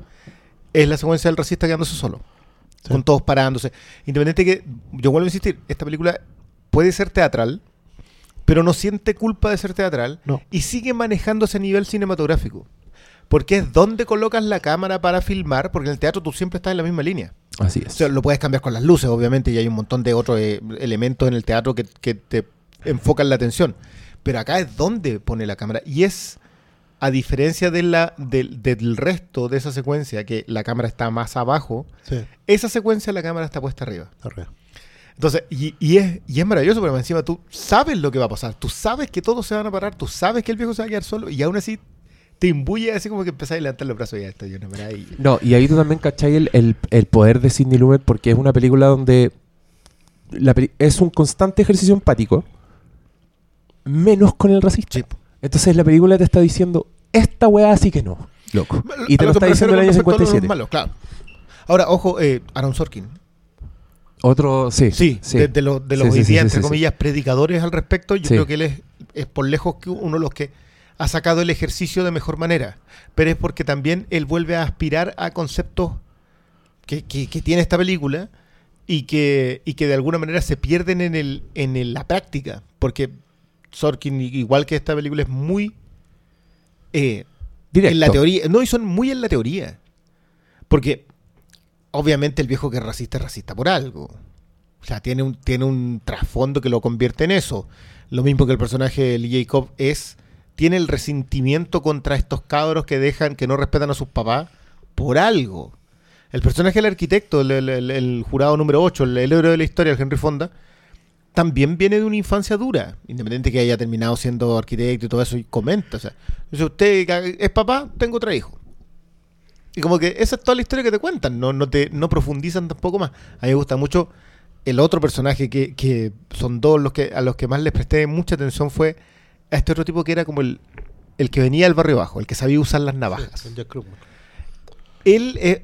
[SPEAKER 7] es la secuencia del racista quedándose solo.
[SPEAKER 3] Sí.
[SPEAKER 7] Con todos parándose. Independiente que, yo vuelvo a insistir, esta película puede ser teatral, pero no siente culpa de ser teatral
[SPEAKER 3] No.
[SPEAKER 7] y sigue manejando ese nivel cinematográfico. Porque es donde colocas la cámara para filmar, porque en el teatro tú siempre estás en la misma línea.
[SPEAKER 2] Así
[SPEAKER 7] O
[SPEAKER 2] es.
[SPEAKER 7] sea, lo puedes cambiar con las luces, obviamente, y hay un montón de otros eh, elementos en el teatro que, que te enfocan la atención. Pero acá es donde pone la cámara. Y es, a diferencia de la, del, del resto de esa secuencia, que la cámara está más abajo,
[SPEAKER 3] Sí,
[SPEAKER 7] esa secuencia la cámara está puesta arriba.
[SPEAKER 3] arriba.
[SPEAKER 7] Entonces, y, y es, y es maravilloso, pero encima tú sabes lo que va a pasar. Tú sabes que todos se van a parar, tú sabes que el viejo se va a quedar solo, y aún así te imbuye así como que empezás a levantar los brazos y ya esto yo no maravilla.
[SPEAKER 2] No, y ahí tú también cachai el, el- el poder de Sidney Lumet porque es una película donde la peli- es un constante ejercicio empático, menos con el racista.
[SPEAKER 7] Sí.
[SPEAKER 2] Entonces la película te está diciendo, esta weá sí que no, loco. Y te lo
[SPEAKER 7] que
[SPEAKER 2] está
[SPEAKER 7] me
[SPEAKER 2] diciendo en el año
[SPEAKER 7] refiero con respecto a los
[SPEAKER 2] 57.
[SPEAKER 7] malos, claro. Ahora, ojo, eh, Aaron Sorkin.
[SPEAKER 2] Otro, sí.
[SPEAKER 7] Sí, de, de los, de los
[SPEAKER 2] Sí, sí,
[SPEAKER 7] hoy
[SPEAKER 2] sí,
[SPEAKER 7] día,
[SPEAKER 2] sí,
[SPEAKER 7] entre
[SPEAKER 2] sí, sí.
[SPEAKER 7] comillas, predicadores al respecto, yo
[SPEAKER 2] Sí.
[SPEAKER 7] creo que él es, es por lejos que uno de los que ha sacado el ejercicio de mejor manera. Pero es porque también él vuelve a aspirar a conceptos que, que- que tiene esta película y que, y que de alguna manera se pierden en, el, en el- la práctica. Porque Sorkin, igual que esta película, es muy eh,
[SPEAKER 2] Directo.
[SPEAKER 7] en la teoría. No, y son muy en la teoría. Porque obviamente el viejo que es racista es racista por algo. O sea, tiene un, tiene un trasfondo que lo convierte en eso. Lo mismo que el personaje de Lee Jacob es. Tiene el resentimiento contra estos cabros que dejan, que no respetan a sus papás por algo. El personaje del arquitecto, el, jurado número 8, el, héroe de la historia, el Henry Fonda, también viene de una infancia dura, independiente que haya terminado siendo arquitecto y todo eso, y comenta, o sea, usted es papá, tengo otro hijo. Y como que esa es toda la historia que te cuentan, no, no te no profundizan tampoco más. A mí me gusta mucho el otro personaje que, que son dos los que a los que más les presté mucha atención fue a este otro tipo que era como el, el que venía del barrio bajo, el que sabía usar las navajas.
[SPEAKER 3] Sí, Jack Krugman.
[SPEAKER 7] Él es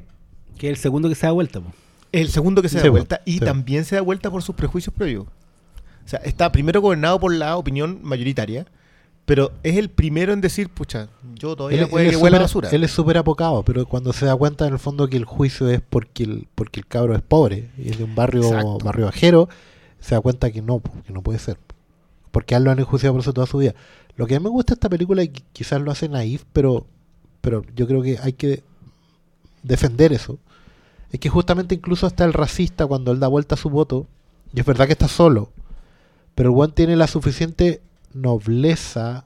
[SPEAKER 1] Que es el segundo que se da vuelta. po.
[SPEAKER 7] el segundo que se
[SPEAKER 3] Sí,
[SPEAKER 7] da
[SPEAKER 3] bueno,
[SPEAKER 7] vuelta y
[SPEAKER 3] sí.
[SPEAKER 7] también se da vuelta por sus prejuicios previos. O sea, está primero gobernado por la opinión mayoritaria, pero es el primero en decir, pucha, yo todavía
[SPEAKER 3] Él,
[SPEAKER 7] puede
[SPEAKER 3] él
[SPEAKER 7] que huela basura.
[SPEAKER 3] él es súper apocado, pero cuando se da cuenta en el fondo que el juicio es porque el, porque el cabro es pobre y es de un barrio,
[SPEAKER 7] Exacto.
[SPEAKER 3] barrio bajero, se da cuenta que no, que no puede ser. Porque él lo han enjuiciado por eso toda su vida. Lo que a mí me gusta de esta película, y qui- quizás lo hace naif, pero, pero yo creo que hay que defender eso, es que justamente incluso hasta el racista, cuando él da vuelta a su voto, y es verdad que está solo, pero one tiene la suficiente nobleza,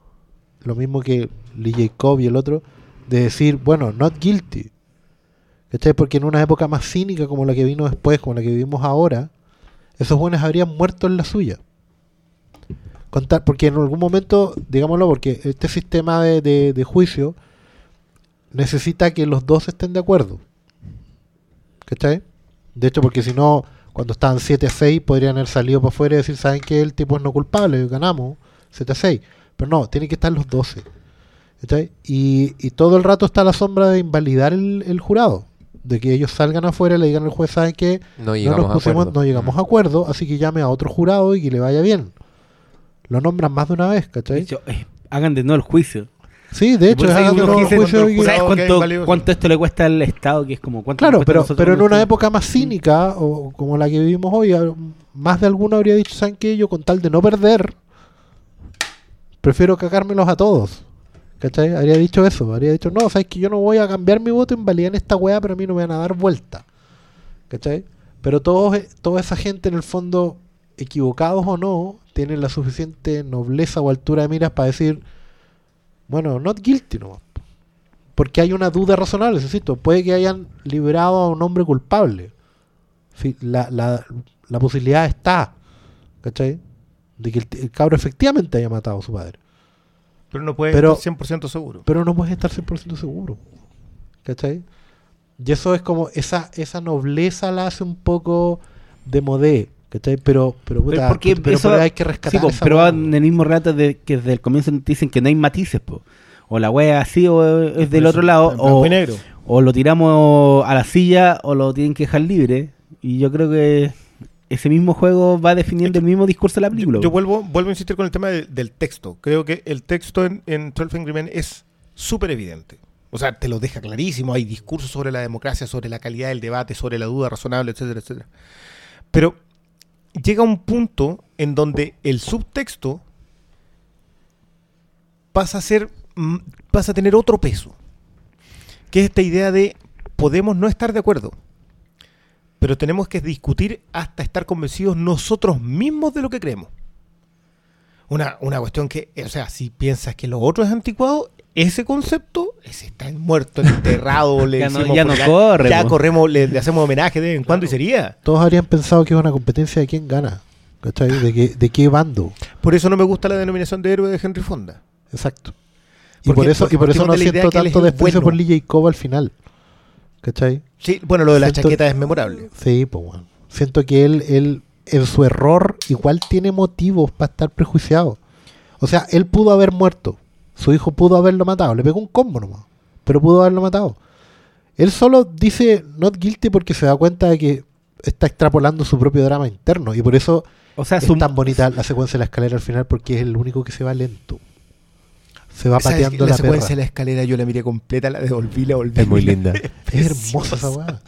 [SPEAKER 3] lo mismo que Lee Jacob y el otro, de decir, bueno, not guilty. ¿Cachai? Porque en una época más cínica como la que vino después, como la que vivimos ahora, esos buenos habrían muerto en la suya. Contar, porque en algún momento, digámoslo, porque este sistema de, de- de juicio necesita que los dos estén de acuerdo. ¿Cachai? De hecho, porque si no, cuando estaban 7 a 6, podrían haber salido para afuera y decir, ¿saben que El tipo es no culpable, ganamos 7 a 6. Pero no, tienen que estar los 12. ¿Cachai? Y, y todo el rato está la sombra de invalidar el, el jurado. De que ellos salgan afuera y le digan al juez, ¿saben que
[SPEAKER 2] No
[SPEAKER 3] no,
[SPEAKER 2] llegamos
[SPEAKER 3] nos
[SPEAKER 2] a
[SPEAKER 3] pusimos-
[SPEAKER 2] acuerdo.
[SPEAKER 3] no llegamos a acuerdo, así que llame a otro jurado y que le vaya bien. Lo nombran más de una vez,
[SPEAKER 1] De
[SPEAKER 3] ¿cachai?
[SPEAKER 1] hecho, eh, hagan de nuevo el juicio.
[SPEAKER 3] Sí, de hecho, es que no-
[SPEAKER 1] que dicen,
[SPEAKER 3] juicio y
[SPEAKER 1] ¿Sabes cuánto, esto le cuesta al Estado? Que es como, ¿cuánto
[SPEAKER 3] Claro, pero, pero en una época más cínica, o como la que vivimos hoy, más de alguno habría dicho, ¿saben qué? Yo con tal de no perder, prefiero cagármelos a todos. ¿Cachai? Habría dicho eso, habría dicho, no, ¿sabes que Yo no voy a cambiar mi voto, invalidan esta weá, pero a mí no me van a dar vuelta. ¿Cachai? Pero todos, eh, toda esa gente, en el fondo, equivocados o no, tienen la suficiente nobleza o altura de miras para decir, bueno, not guilty nomás. Porque hay una duda razonable, insisto. Puede que hayan liberado a un hombre culpable. La, la, la posibilidad está, ¿cachai? De que el, el cabro efectivamente haya matado a su padre.
[SPEAKER 7] Pero no puede
[SPEAKER 3] Pero-
[SPEAKER 7] estar 100% seguro.
[SPEAKER 3] Pero no puedes estar 100% seguro, ¿cachai? Y eso es como, esa, esa nobleza la hace un poco de modé, ¿cachai? Pero, pero,
[SPEAKER 1] Pero
[SPEAKER 3] puta,
[SPEAKER 1] porque
[SPEAKER 3] pero,
[SPEAKER 1] eso-
[SPEAKER 3] pero hay que
[SPEAKER 1] Sí,
[SPEAKER 3] rescatar
[SPEAKER 1] po,
[SPEAKER 3] esa
[SPEAKER 1] pero en el mismo relato de que desde el comienzo te dicen que no hay matices, po. O la wea así o es del otro lado, o,
[SPEAKER 7] y negro.
[SPEAKER 1] o lo tiramos a la silla o lo tienen que dejar libre. Y yo creo que ese mismo juego va definiendo el mismo discurso de la película.
[SPEAKER 7] Yo vuelvo, vuelvo a insistir con el tema de- del texto. Creo que el texto en, en 12 Angry Men es súper evidente. O sea, te lo deja clarísimo. Hay discursos sobre la democracia, sobre la calidad del debate, sobre la duda razonable, etcétera, etcétera. Pero llega un punto en donde el subtexto pasa a ser mm, pasa a tener otro peso. que es esta idea de podemos no estar de acuerdo, pero tenemos que discutir hasta estar convencidos nosotros mismos de lo que creemos. Una, una cuestión que, o sea, si piensas que lo otro es anticuado, ese concepto, ese está muerto, enterrado, le
[SPEAKER 1] Ya no- ya no corre,
[SPEAKER 7] ya corremos, le, le hacemos homenaje de vez en cuando y sería.
[SPEAKER 3] Todos habrían pensado que es una competencia de quién gana. ¿Cachai? ¿De qué, de qué bando?
[SPEAKER 7] Por eso no me gusta la denominación de héroe de Henry Fonda.
[SPEAKER 3] Exacto. Y
[SPEAKER 7] Porque-
[SPEAKER 3] por eso, y por eso no siento
[SPEAKER 7] que él es
[SPEAKER 3] tanto desprecio
[SPEAKER 7] bueno.
[SPEAKER 3] por Lee J. Cobb al final. ¿Cachai?
[SPEAKER 7] Sí, bueno, lo de la
[SPEAKER 3] Siento-
[SPEAKER 7] chaqueta es memorable.
[SPEAKER 3] Sí, pues bueno. Siento que él, él, en su error, igual tiene motivos para estar prejuiciado. O sea, él pudo haber muerto. Su hijo pudo haberlo matado. Le pegó un combo nomás. Pero pudo haberlo matado. Él solo dice not guilty porque se da cuenta de que está extrapolando su propio drama interno. Y por eso
[SPEAKER 1] O sea,
[SPEAKER 3] es
[SPEAKER 1] su,
[SPEAKER 3] tan bonita la secuencia de la escalera al final porque es el único que se va lento. Se va
[SPEAKER 7] ¿Sabes
[SPEAKER 3] pateando la,
[SPEAKER 7] la secuencia de la escalera yo la miré completa, la devolví, la volví.
[SPEAKER 2] Es muy linda.
[SPEAKER 3] Es hermosa esa weá.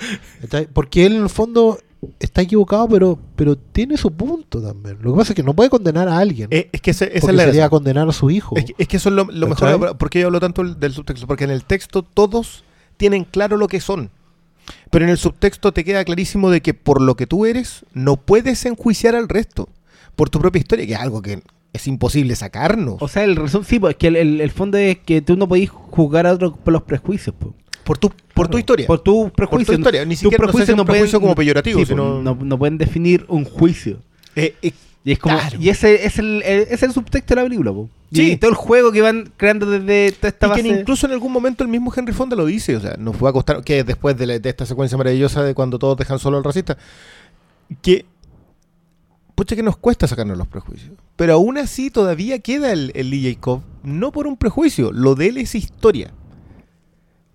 [SPEAKER 3] Porque él en el fondo está equivocado, pero, pero tiene su punto también. Lo que pasa es que no puede condenar a alguien.
[SPEAKER 7] Eh, es que ese- esa
[SPEAKER 3] porque
[SPEAKER 7] es la
[SPEAKER 3] sería condenar a su hijo.
[SPEAKER 7] Es que, es que eso es lo, lo mejor. ¿Por qué yo hablo tanto del, subtexto? Porque en el texto todos tienen claro lo que son. Pero en el subtexto te queda clarísimo de que por lo que tú eres, no puedes enjuiciar al resto. Por tu propia historia, que es algo que es imposible sacarnos.
[SPEAKER 1] o sea, el razón, sí, pues, es que el, el- el fondo es que tú no podís juzgar a otros por los prejuicios, pues.
[SPEAKER 7] Por tu, por tu historia.
[SPEAKER 1] Por tu
[SPEAKER 7] Por
[SPEAKER 1] prejuicio.
[SPEAKER 7] tu historia. Ni siquiera no es
[SPEAKER 1] prejuicios
[SPEAKER 7] un prejuicio como peyorativo,
[SPEAKER 1] sí,
[SPEAKER 7] sino-
[SPEAKER 1] pues, no, no pueden definir un juicio.
[SPEAKER 7] Eh, eh,
[SPEAKER 1] Y es como
[SPEAKER 7] Claro.
[SPEAKER 1] y ese es el, el- es el subtexto de la película, po.
[SPEAKER 7] Sí.
[SPEAKER 1] Y todo el juego que van creando desde toda esta
[SPEAKER 7] y
[SPEAKER 1] base.
[SPEAKER 7] que incluso en algún momento el mismo Henry Fonda lo dice, o sea, nos fue a costar, que después de, la- de esta secuencia maravillosa de cuando todos dejan solo al racista, que, pucha que nos cuesta sacarnos los prejuicios. Pero aún así todavía queda el, el Lee Jacob, no por un prejuicio, lo de él es historia.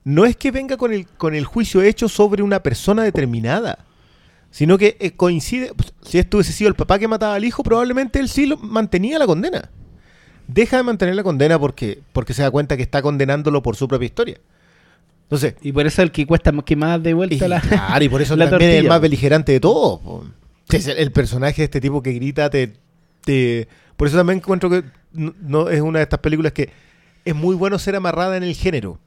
[SPEAKER 7] No es que venga con el, con el juicio hecho sobre una persona determinada, sino que eh, coincide, pues, si esto hubiese sido el papá que mataba al hijo, probablemente él sí lo, mantenía la condena deja de mantener la condena porque, porque se da cuenta que está condenándolo por su propia historia. Entonces,
[SPEAKER 1] Y por eso el que cuesta más que más de
[SPEAKER 7] y,
[SPEAKER 1] vuelta la.
[SPEAKER 7] claro, y por eso también es el más beligerante de todos. es el, el personaje de este tipo que grita, te, te- Por eso también encuentro que no, no es una de estas películas que es muy bueno ser amarrada en el género.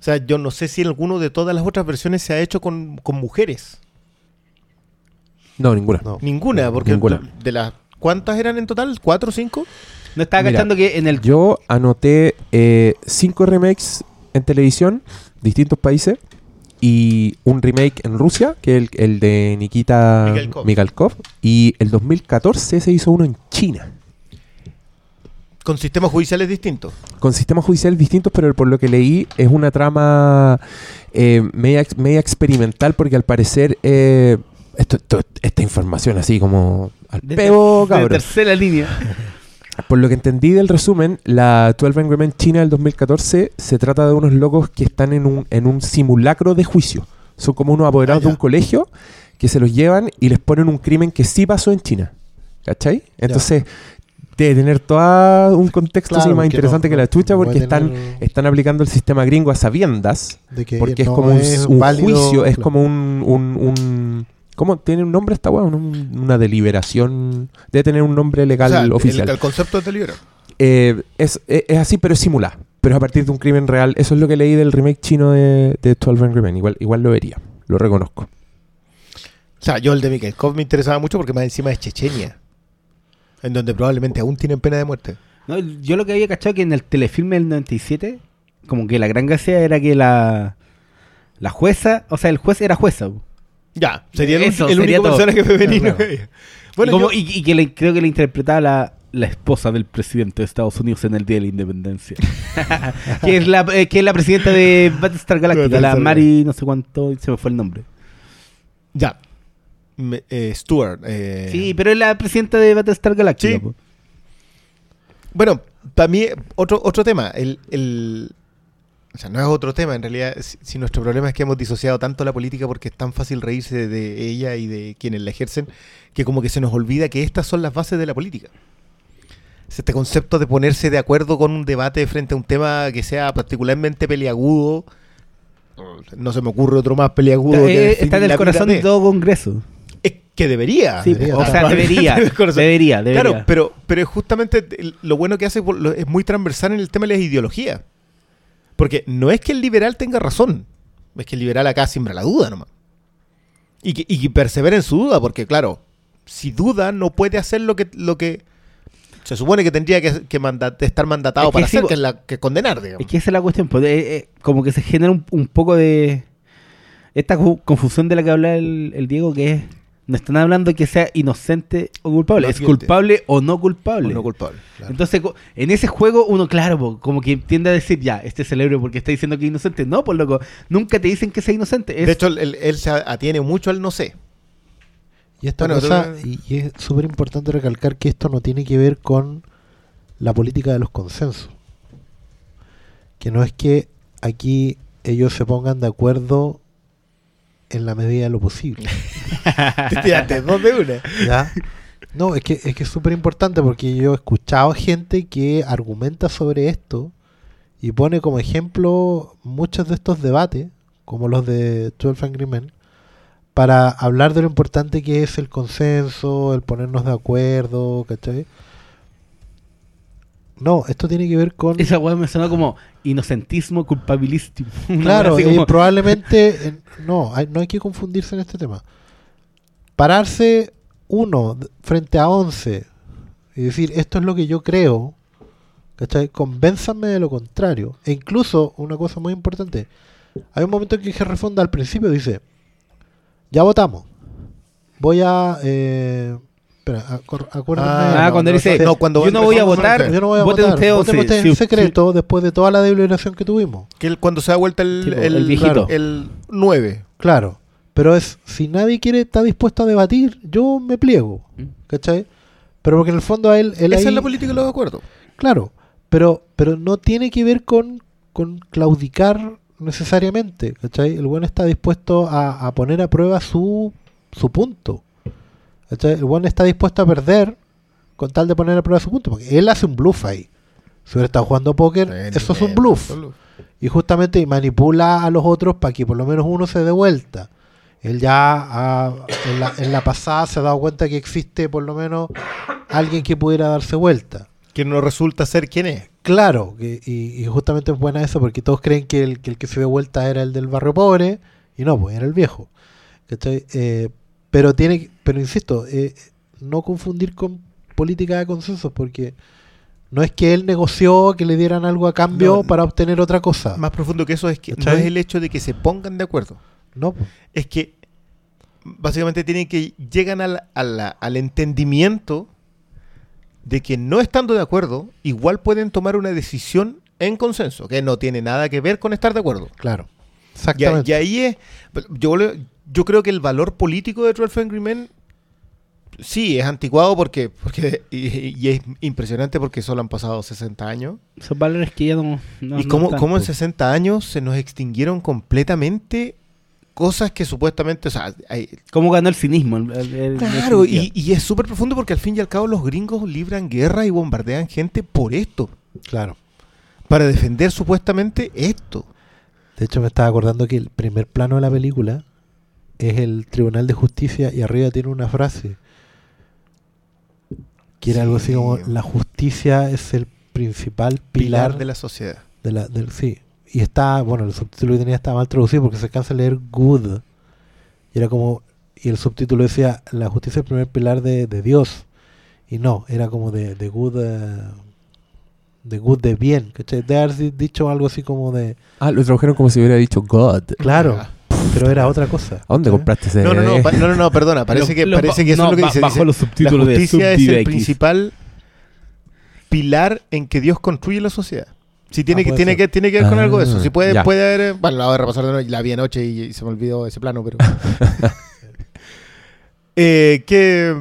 [SPEAKER 7] O sea, yo no sé si en alguno de todas las otras versiones se ha hecho con, con mujeres.
[SPEAKER 2] No, ninguna.
[SPEAKER 3] No.
[SPEAKER 7] Ninguna, porque
[SPEAKER 2] Ninguna.
[SPEAKER 7] de las... ¿Cuántas eran en total? ¿Cuatro o cinco?
[SPEAKER 1] No estaba cachando que en el.
[SPEAKER 2] Yo anoté eh, cinco remakes en televisión, distintos países, y un remake en Rusia, que es el, el de Nikita.
[SPEAKER 7] Mikhalkov,
[SPEAKER 2] y el 2014 se hizo uno en China,
[SPEAKER 7] Con sistemas judiciales distintos.
[SPEAKER 2] con sistemas judiciales distintos, pero por lo que leí es una trama eh, media, ex- media experimental, porque al parecer eh, esto, esto- esta información así como al
[SPEAKER 1] ter- de
[SPEAKER 2] cabrón.
[SPEAKER 1] tercera línea.
[SPEAKER 2] Por lo que entendí del resumen, la 12 Angry Men China del 2014 se trata de unos locos que están en un, en un simulacro de juicio. Son como unos apoderados
[SPEAKER 7] Ah,
[SPEAKER 2] de un colegio que se los llevan y les ponen un crimen que sí pasó en China. ¿Cachai? Entonces, debe tener todo un contexto así
[SPEAKER 3] Claro,
[SPEAKER 2] más
[SPEAKER 3] porque
[SPEAKER 2] interesante
[SPEAKER 3] no-
[SPEAKER 2] que la chucha porque están,
[SPEAKER 3] tener-
[SPEAKER 2] están aplicando el sistema gringo a sabiendas.
[SPEAKER 3] de que
[SPEAKER 2] Porque es
[SPEAKER 3] no
[SPEAKER 2] como un,
[SPEAKER 3] es
[SPEAKER 2] un
[SPEAKER 3] válido,
[SPEAKER 2] juicio, es
[SPEAKER 3] claro.
[SPEAKER 2] como un, un, un- ¿Cómo tiene un nombre esta weá? Un- una deliberación. Debe tener un nombre legal
[SPEAKER 7] O sea, el-
[SPEAKER 2] oficial.
[SPEAKER 7] El, concepto es deliberado.
[SPEAKER 2] Eh, es, es, es así, pero es simulado. Pero es a partir de un crimen real. Eso es lo que leí del remake chino de, de 12 Angry Men. Igual, igual lo vería. Lo reconozco.
[SPEAKER 7] O sea, yo el de Mikhailkov me interesaba mucho porque más encima es Chechenia. En donde probablemente aún tienen pena de muerte.
[SPEAKER 1] No, yo lo que había cachado que en el telefilme del 97, como que la gran gracia era que la, la jueza, o sea, el juez era jueza.
[SPEAKER 7] Ya, sería el,
[SPEAKER 1] Eso,
[SPEAKER 7] el
[SPEAKER 1] sería
[SPEAKER 7] único
[SPEAKER 1] todo.
[SPEAKER 7] personaje femenino
[SPEAKER 1] Claro. y,
[SPEAKER 7] Bueno,
[SPEAKER 1] como-
[SPEAKER 7] yo-
[SPEAKER 1] y- y que le- creo que le interpretaba la, la esposa del presidente de Estados Unidos en el Día de la Independencia. que, es la, eh, que es la presidenta de Battlestar Galactica, la Mari, no sé cuánto, se me fue el nombre.
[SPEAKER 7] ya. Eh, Stuart. eh,
[SPEAKER 1] Sí, pero es la presidenta de Battlestar Galactica.
[SPEAKER 7] Sí. Bueno, para mí, otro, otro tema. El, el- o sea, no es otro tema, en realidad, si, si nuestro problema es que hemos disociado tanto la política porque es tan fácil reírse de ella y de quienes la ejercen, que como que se nos olvida que estas son las bases de la política. Es Este concepto de ponerse de acuerdo con un debate frente a un tema que sea particularmente peliagudo. No se me ocurre otro más peliagudo. que
[SPEAKER 1] Eh, está en el corazón
[SPEAKER 7] de
[SPEAKER 1] todo Congreso.
[SPEAKER 7] Que debería.
[SPEAKER 1] Sí,
[SPEAKER 3] debería
[SPEAKER 1] o sea, debería, debería, debería.
[SPEAKER 7] Claro, pero, pero justamente lo bueno que hace es muy transversal en el tema de las ideologías. Porque no es que el liberal tenga razón, es que el liberal acá siembra la duda nomás. Y que, y que persevera en su duda, porque claro, si duda no puede hacer lo que, lo que se supone que tendría que, que estar mandatado
[SPEAKER 1] Es que
[SPEAKER 7] para hacer, que es la que condenar, digamos.
[SPEAKER 1] Es que esa es la cuestión, pues, eh, eh, como que se genera un, un poco de esta co- confusión de la que habla el, el Diego, que es, no están hablando que sea inocente o culpable, es culpable o no culpable.
[SPEAKER 7] O no culpable. claro.
[SPEAKER 1] Entonces, en ese juego, uno, claro, po, como que tiende a decir, ya, este es el héroe porque está diciendo que es inocente. No, por loco, nunca te dicen que sea inocente. Es,
[SPEAKER 7] de hecho, él, él se atiene mucho al no sé.
[SPEAKER 3] Y esta
[SPEAKER 7] Bueno,
[SPEAKER 3] cosa,
[SPEAKER 7] tú-
[SPEAKER 3] y, y es súper importante recalcar que esto no tiene que ver con la política de los consensos. Que no es que aquí ellos se pongan de acuerdo en la medida de lo posible.
[SPEAKER 7] Te tiraste dos de una.
[SPEAKER 3] ¿Ya? No, es que es que es súper importante porque yo he escuchado gente que argumenta sobre esto y pone como ejemplo muchos de estos debates, como los de 12 Angry Men, para hablar de lo importante que es el consenso, el ponernos de acuerdo, ¿cachai? No, esto tiene que ver con...
[SPEAKER 1] esa weá me sonó como inocentismo culpabilismo. Una
[SPEAKER 3] Claro,
[SPEAKER 1] así
[SPEAKER 3] eh,
[SPEAKER 1] como-
[SPEAKER 3] probablemente en- no, hay, no hay que confundirse en este tema. Pararse uno d- frente a once y decir esto es lo que yo creo, ¿cachai? Convénzanme de lo contrario. E incluso, una cosa muy importante, hay un momento en que Henry Fonda al principio dice, ya votamos, voy a... Eh, espera,
[SPEAKER 1] Ah, cuando él dice,
[SPEAKER 3] Sí.
[SPEAKER 7] no, cuando
[SPEAKER 1] yo no voy a votar,
[SPEAKER 3] yo no voy a
[SPEAKER 1] voten
[SPEAKER 3] votar,
[SPEAKER 1] ustedes
[SPEAKER 3] voten ustedes
[SPEAKER 1] Si-
[SPEAKER 3] en secreto después de toda la deliberación que tuvimos.
[SPEAKER 7] Que cuando se da vuelta el,
[SPEAKER 1] Sí,
[SPEAKER 7] el,
[SPEAKER 1] el viejito.
[SPEAKER 7] el 9.
[SPEAKER 3] Claro, pero es, si nadie quiere, está dispuesto a debatir, yo me pliego, ¿cachai? Pero porque en el fondo a él, él
[SPEAKER 7] Esa
[SPEAKER 3] ahí-
[SPEAKER 7] es la política de los acuerdos.
[SPEAKER 3] claro, pero, pero no tiene que ver con, con claudicar necesariamente, ¿cachai? El bueno está dispuesto a, a poner a prueba su, su punto, ¿cachai? El bueno está dispuesto a perder con tal de poner a prueba su punto, porque él hace un bluff ahí. Si hubiera estado jugando póker, eso es un bluff. Y justamente manipula a los otros para que por lo menos uno se dé vuelta. Él ya ha- en, la, en la pasada se ha dado cuenta que existe por lo menos alguien que pudiera darse vuelta.
[SPEAKER 7] Que no resulta ser quien es.
[SPEAKER 3] Claro, que- y, y justamente es buena eso porque todos creen que el, que el que se dio vuelta era el del barrio pobre y no, pues era el viejo. Eh, pero tiene, pero insisto, eh, no confundir con política de consenso porque no es que él negoció que le dieran algo a cambio
[SPEAKER 7] No,
[SPEAKER 3] para obtener otra cosa.
[SPEAKER 7] Más profundo que eso es que no es el hecho de que se pongan de acuerdo.
[SPEAKER 3] No.
[SPEAKER 7] Es que básicamente tienen que llegan al, a la- al entendimiento de que no estando de acuerdo, igual pueden tomar una decisión en consenso, que no tiene nada que ver con estar de acuerdo.
[SPEAKER 3] Claro. Exactamente.
[SPEAKER 7] y ahí es. Yo, le- yo creo que el valor político de 12 Angry Men sí es anticuado porque. porque y, y es impresionante porque solo han pasado 60 años.
[SPEAKER 1] Son valores que ya no. no
[SPEAKER 7] y cómo, cómo en
[SPEAKER 1] pues.
[SPEAKER 7] 60 años se nos extinguieron completamente cosas que supuestamente. O sea, hay-
[SPEAKER 1] ¿Cómo ganó el cinismo? El- el- el-
[SPEAKER 7] claro,
[SPEAKER 1] el-
[SPEAKER 7] y, y es súper profundo porque al fin y al cabo los gringos libran guerra y bombardean gente por esto.
[SPEAKER 3] Claro.
[SPEAKER 7] Para defender supuestamente esto.
[SPEAKER 3] De hecho, me estaba acordando que el primer plano de la película es el Tribunal de Justicia y arriba tiene una frase que era algo así
[SPEAKER 7] Sí.
[SPEAKER 3] como la justicia es el principal
[SPEAKER 7] Pilar
[SPEAKER 3] pilar
[SPEAKER 7] de la sociedad.
[SPEAKER 3] de la del sí y está bueno el subtítulo que tenía estaba mal traducido porque se alcanza a leer good y era como y el subtítulo decía la justicia es el primer pilar de, de Dios y no era como de, de good eh, de good de bien ¿cachai? de haber di- dicho algo así como de
[SPEAKER 2] Ah, lo tradujeron como si hubiera dicho God.
[SPEAKER 3] claro. Pero era otra cosa
[SPEAKER 2] ¿A dónde
[SPEAKER 3] ¿cachai?
[SPEAKER 2] compraste ese?
[SPEAKER 7] No, no, no, pa- no, no, no, perdona. Parece que, parece que eso es lo que dice.
[SPEAKER 1] bajo
[SPEAKER 7] dice,
[SPEAKER 1] los subtítulos
[SPEAKER 7] la
[SPEAKER 1] de
[SPEAKER 7] justicia es el principal pilar en que Dios construye la sociedad. Si tiene,
[SPEAKER 3] Ah,
[SPEAKER 7] que,
[SPEAKER 3] puede
[SPEAKER 7] tiene,
[SPEAKER 3] ser.
[SPEAKER 7] que, tiene que ver con
[SPEAKER 2] Ah,
[SPEAKER 7] algo de eso. Si puede,
[SPEAKER 2] ya.
[SPEAKER 7] puede haber. Bueno, la voy a repasar de noche. La vi anoche y, y se me olvidó ese plano, pero. eh, ¿qué,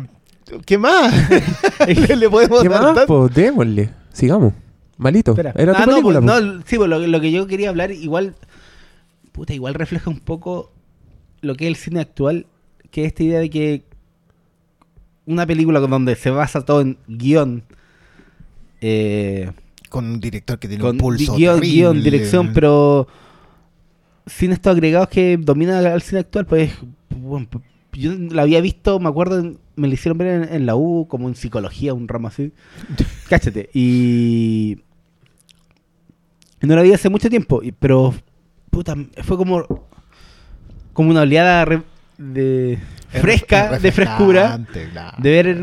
[SPEAKER 7] ¿Qué más? ¿Qué le podemos
[SPEAKER 2] ¿Qué
[SPEAKER 7] dar
[SPEAKER 2] más?
[SPEAKER 7] tan-
[SPEAKER 2] Pues démosle. Sigamos. Malito.
[SPEAKER 1] Espera.
[SPEAKER 2] Era tu
[SPEAKER 1] Ah, no,
[SPEAKER 2] película.
[SPEAKER 1] pues,
[SPEAKER 2] po.
[SPEAKER 1] no, sí, pues, lo, lo que yo quería hablar, igual. Puta, igual refleja un poco lo que es el cine actual, que es esta idea de que una película donde se basa todo en guion, eh,
[SPEAKER 7] Con un director que tiene
[SPEAKER 1] con
[SPEAKER 7] un pulso. guion,
[SPEAKER 1] guion, dirección, pero sin estos agregados que dominan al cine actual, pues bueno, yo la había visto, me acuerdo, me la hicieron ver en, en la U, como en psicología, un ramo así. Cáchate. Y no la vi hace mucho tiempo, pero puta, fue como como una oleada re- de
[SPEAKER 7] Es
[SPEAKER 1] fresca,
[SPEAKER 7] re-
[SPEAKER 1] de frescura,
[SPEAKER 7] claro.
[SPEAKER 1] de ver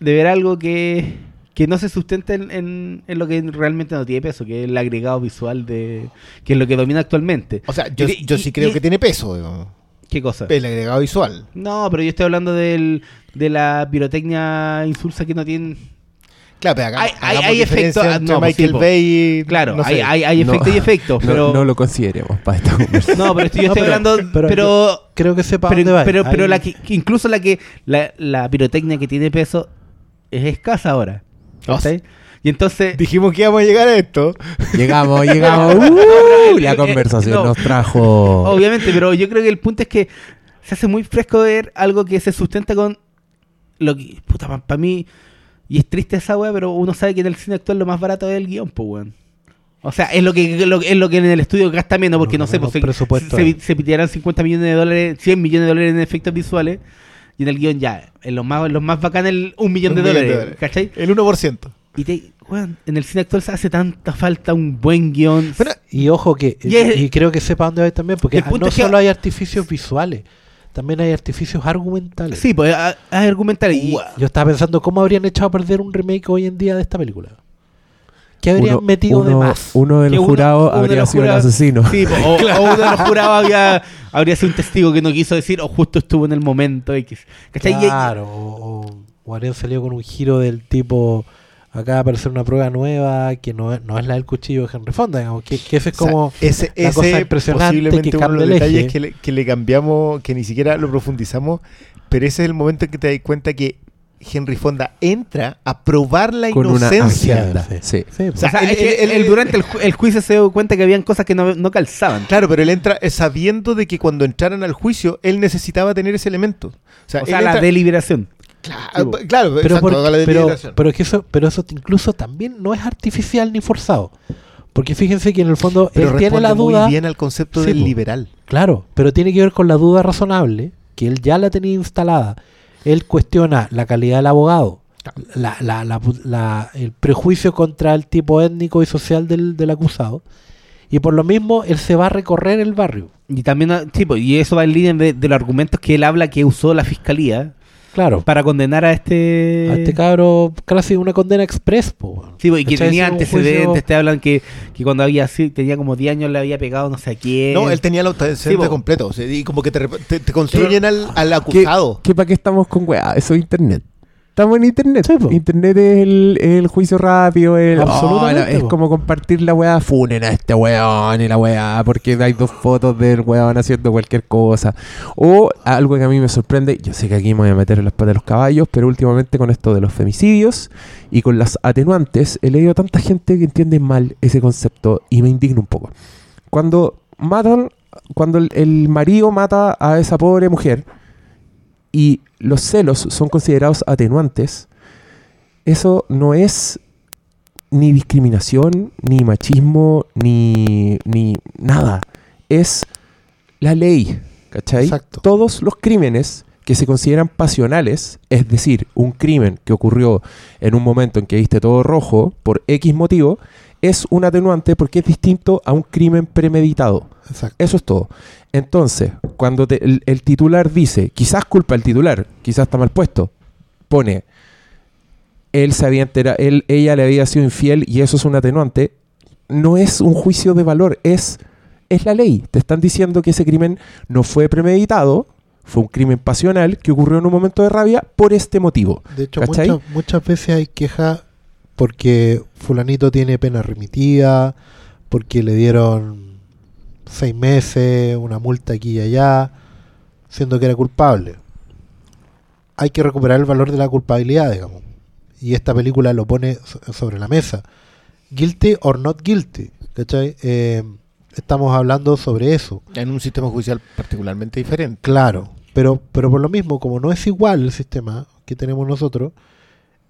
[SPEAKER 1] de ver algo que, que no se sustenta en, en- en lo que realmente no tiene peso, que es el agregado visual de que es lo que domina actualmente.
[SPEAKER 7] O sea, yo,
[SPEAKER 1] Y-
[SPEAKER 7] yo
[SPEAKER 1] y-
[SPEAKER 7] sí creo
[SPEAKER 1] y-
[SPEAKER 7] que tiene peso.
[SPEAKER 1] ¿Qué cosa?
[SPEAKER 7] el agregado visual.
[SPEAKER 1] No, pero yo estoy hablando del, de la pirotecnia insulsa que no tiene
[SPEAKER 7] Claro, pero acá
[SPEAKER 1] Hay- hay- efectos- no, pues,
[SPEAKER 7] Michael
[SPEAKER 1] sí, po.
[SPEAKER 7] Bay y...
[SPEAKER 1] Claro,
[SPEAKER 7] no
[SPEAKER 1] hay,
[SPEAKER 7] sé.
[SPEAKER 1] hay, hay
[SPEAKER 2] No.
[SPEAKER 1] efectos y efectos,
[SPEAKER 2] No,
[SPEAKER 1] pero
[SPEAKER 2] no lo consideremos para esta conversación.
[SPEAKER 1] No, pero estoy- yo
[SPEAKER 3] No,
[SPEAKER 1] estoy
[SPEAKER 3] pero-
[SPEAKER 1] hablando,
[SPEAKER 3] pero-
[SPEAKER 1] pero,
[SPEAKER 3] Creo que sepa
[SPEAKER 1] pero,
[SPEAKER 3] dónde va.
[SPEAKER 1] pero, pero
[SPEAKER 3] Ahí-
[SPEAKER 1] la que, incluso la que la, la pirotecnia que tiene peso es escasa ahora. ¿cachai? Y entonces
[SPEAKER 7] Dijimos que íbamos a llegar a esto.
[SPEAKER 2] Llegamos, llegamos. ¡Uh! la
[SPEAKER 1] el-
[SPEAKER 2] conversación
[SPEAKER 1] no.
[SPEAKER 2] nos trajo.
[SPEAKER 1] obviamente, pero yo creo que el punto es que se hace muy fresco ver algo que se sustenta con lo que puta para mí y es triste esa wea, pero uno sabe que en el cine actual lo más barato es el guion, pues weón. O sea, es lo que lo- es lo que en el estudio gasta menos, porque no,
[SPEAKER 3] No,
[SPEAKER 1] sé, pues se,
[SPEAKER 3] presupuesto
[SPEAKER 1] se, se pitearan 50 millones de dólares, 100 millones de dólares en efectos visuales, y en el guion ya, en los más, en los más bacanes el un millón,
[SPEAKER 7] Un
[SPEAKER 1] de,
[SPEAKER 7] millón
[SPEAKER 1] dólares,
[SPEAKER 7] de dólares.
[SPEAKER 1] ¿cachai?
[SPEAKER 7] El 1%.
[SPEAKER 1] Y te, weón, en el cine actual se hace tanta falta un buen guion.
[SPEAKER 7] Bueno,
[SPEAKER 3] Y ojo que,
[SPEAKER 1] Y es-
[SPEAKER 3] y creo que sepa dónde va también, porque
[SPEAKER 1] El punto
[SPEAKER 3] no
[SPEAKER 1] es que-
[SPEAKER 3] solo hay artificios visuales, también hay artificios argumentales.
[SPEAKER 1] sí, pues hay hay argumental y
[SPEAKER 3] Yo estaba pensando cómo habrían echado a perder un remake hoy en día de esta película. ¿Qué habrían
[SPEAKER 2] Uno-
[SPEAKER 3] metido de
[SPEAKER 2] uno-
[SPEAKER 3] más?
[SPEAKER 2] Uno de los
[SPEAKER 1] uno-
[SPEAKER 2] jurados
[SPEAKER 1] uno de
[SPEAKER 2] habría
[SPEAKER 1] los
[SPEAKER 2] sido el asesino.
[SPEAKER 1] Sí, po, o, o uno de los jurados había, habría sido un testigo que no quiso decir o justo estuvo en el momento X.
[SPEAKER 3] Claro, o, o- o habrían salido con un giro del tipo, acá va a aparecer una prueba nueva que no es, no es la del cuchillo de Henry Fonda, digamos, que, que ese es como...
[SPEAKER 7] O sea, ese,
[SPEAKER 3] la cosa
[SPEAKER 7] ese
[SPEAKER 3] impresionante
[SPEAKER 7] posiblemente
[SPEAKER 3] que
[SPEAKER 7] uno de los detalles que le, que le cambiamos, que ni siquiera lo profundizamos, pero ese es el momento en que te das cuenta que Henry Fonda entra a probar la
[SPEAKER 2] Con una
[SPEAKER 7] inocencia.
[SPEAKER 2] anciana.
[SPEAKER 3] Sí.
[SPEAKER 2] Sí.
[SPEAKER 3] Sí,
[SPEAKER 1] o sea,
[SPEAKER 7] sea,
[SPEAKER 1] es
[SPEAKER 7] el-
[SPEAKER 1] que
[SPEAKER 7] el-
[SPEAKER 1] él
[SPEAKER 7] el-
[SPEAKER 1] durante el, ju- el juicio se dio cuenta que habían cosas que no, no calzaban.
[SPEAKER 7] Claro, pero él entra eh, sabiendo de que cuando entraran al juicio, él necesitaba tener ese elemento. O sea,
[SPEAKER 1] O sea,
[SPEAKER 7] él
[SPEAKER 1] la
[SPEAKER 7] entra-
[SPEAKER 1] deliberación.
[SPEAKER 7] Claro, claro,
[SPEAKER 3] pero,
[SPEAKER 7] exacto,
[SPEAKER 3] por- pero,
[SPEAKER 7] deliberación.
[SPEAKER 3] pero es que eso, pero eso incluso también no es artificial ni forzado. Porque fíjense que en el fondo
[SPEAKER 7] Pero
[SPEAKER 3] él tiene la duda,
[SPEAKER 7] muy bien al concepto
[SPEAKER 3] Sí,
[SPEAKER 7] del liberal.
[SPEAKER 3] claro, pero tiene que ver con la duda razonable, que él ya la tenía instalada. Él cuestiona la calidad del abogado, la, la- la- la- el prejuicio contra el tipo étnico y social del, del acusado, y por lo mismo él se va a recorrer el barrio.
[SPEAKER 1] Y también, ah, pues, y eso va en línea de, de los argumentos que él habla que usó la fiscalía
[SPEAKER 3] Claro,
[SPEAKER 1] para condenar a este.
[SPEAKER 3] a este cabro casi una condena express, po.
[SPEAKER 1] Sí, pues, y que tenía antecedentes,
[SPEAKER 3] juicio-
[SPEAKER 1] te hablan que, que cuando había sí, tenía como 10 años le había pegado no sé a quién.
[SPEAKER 7] No, él tenía el antecedente
[SPEAKER 1] Sí, po.
[SPEAKER 7] completo. o sea, y como que te, te- te construyen al, al acusado.
[SPEAKER 2] ¿Qué, para qué estamos con weá? Eso es internet. Estamos en internet.
[SPEAKER 3] Sí,
[SPEAKER 2] internet es el, el juicio rápido. El,
[SPEAKER 3] Absolutamente,
[SPEAKER 2] Oh, la- es
[SPEAKER 3] po.
[SPEAKER 2] como compartir la weá. Funen a este weón y la weá. Porque hay dos fotos del weón haciendo cualquier cosa. O algo que a mí me sorprende. Yo sé que aquí me voy a meter en las patas de los caballos. Pero últimamente con esto de los femicidios y con las atenuantes. He leído tanta gente que entiende mal ese concepto. Y me indigna un poco. Cuando matan. Cuando el- el marido mata a esa pobre mujer y los celos son considerados atenuantes, eso no es ni discriminación, ni machismo, ni, ni nada. Es la ley, ¿cachai?
[SPEAKER 3] Exacto.
[SPEAKER 2] Todos los crímenes que se consideran pasionales, es decir, un crimen que ocurrió en un momento en que viste todo rojo por X motivo, es un atenuante porque es distinto a un crimen premeditado.
[SPEAKER 3] Exacto.
[SPEAKER 2] Eso es todo. Entonces, cuando te- el, el titular dice, quizás culpa al titular, quizás está mal puesto, pone, él se había entera- él, ella le había sido infiel y eso es un atenuante, no es un juicio de valor, es, es la ley. Te están diciendo que ese crimen no fue premeditado, fue un crimen pasional que ocurrió en un momento de rabia por este motivo.
[SPEAKER 3] De hecho, muchas, muchas veces hay queja porque fulanito tiene pena remitida, porque le dieron seis meses, una multa aquí y allá, siendo que era culpable. Hay que recuperar el valor de la culpabilidad, digamos. Y esta película lo pone so- sobre la mesa. Guilty or not guilty. ¿cachai? Eh, estamos hablando sobre eso.
[SPEAKER 7] En un sistema judicial particularmente diferente.
[SPEAKER 3] Claro, pero, pero por lo mismo, como no es igual el sistema que tenemos nosotros,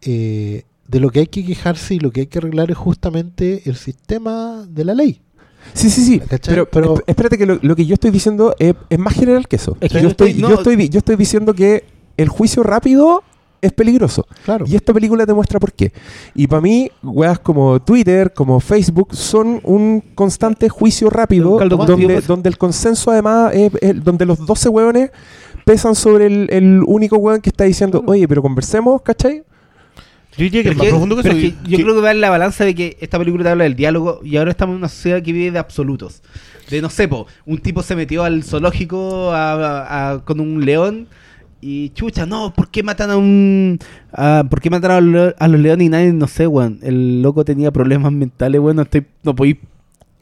[SPEAKER 3] eh, de lo que hay que quejarse y lo que hay que arreglar es justamente el sistema de la ley.
[SPEAKER 2] Sí, sí, sí. Pero,
[SPEAKER 3] Pero-
[SPEAKER 2] esp- espérate que lo, lo que yo estoy diciendo es, es más general que eso.
[SPEAKER 1] Es que
[SPEAKER 2] yo, estoy,
[SPEAKER 1] no-
[SPEAKER 2] yo, estoy, yo estoy diciendo que el juicio rápido es peligroso.
[SPEAKER 3] Claro.
[SPEAKER 2] Y esta película te muestra por qué. Y para mí, weas como Twitter, como Facebook, son un constante juicio rápido donde, donde el consenso además es, es- donde los 12 hueones pesan sobre el, el único hueón que está diciendo, oye, pero conversemos, ¿cachai?
[SPEAKER 7] Yo diría que es
[SPEAKER 1] Pero
[SPEAKER 7] más
[SPEAKER 1] que-
[SPEAKER 7] profundo que
[SPEAKER 1] pero
[SPEAKER 7] eso.
[SPEAKER 1] es que yo creo que va en la balanza de que esta película te habla del diálogo y ahora estamos en una sociedad que vive de absolutos. De no sé, po, un tipo se metió al zoológico a- a- a- con un león y chucha, no, ¿por qué matan a un. a- ¿Por qué mataron a los, a los leones y nadie, no sé, weón? El loco tenía problemas mentales, weón, no, estoy, no podéis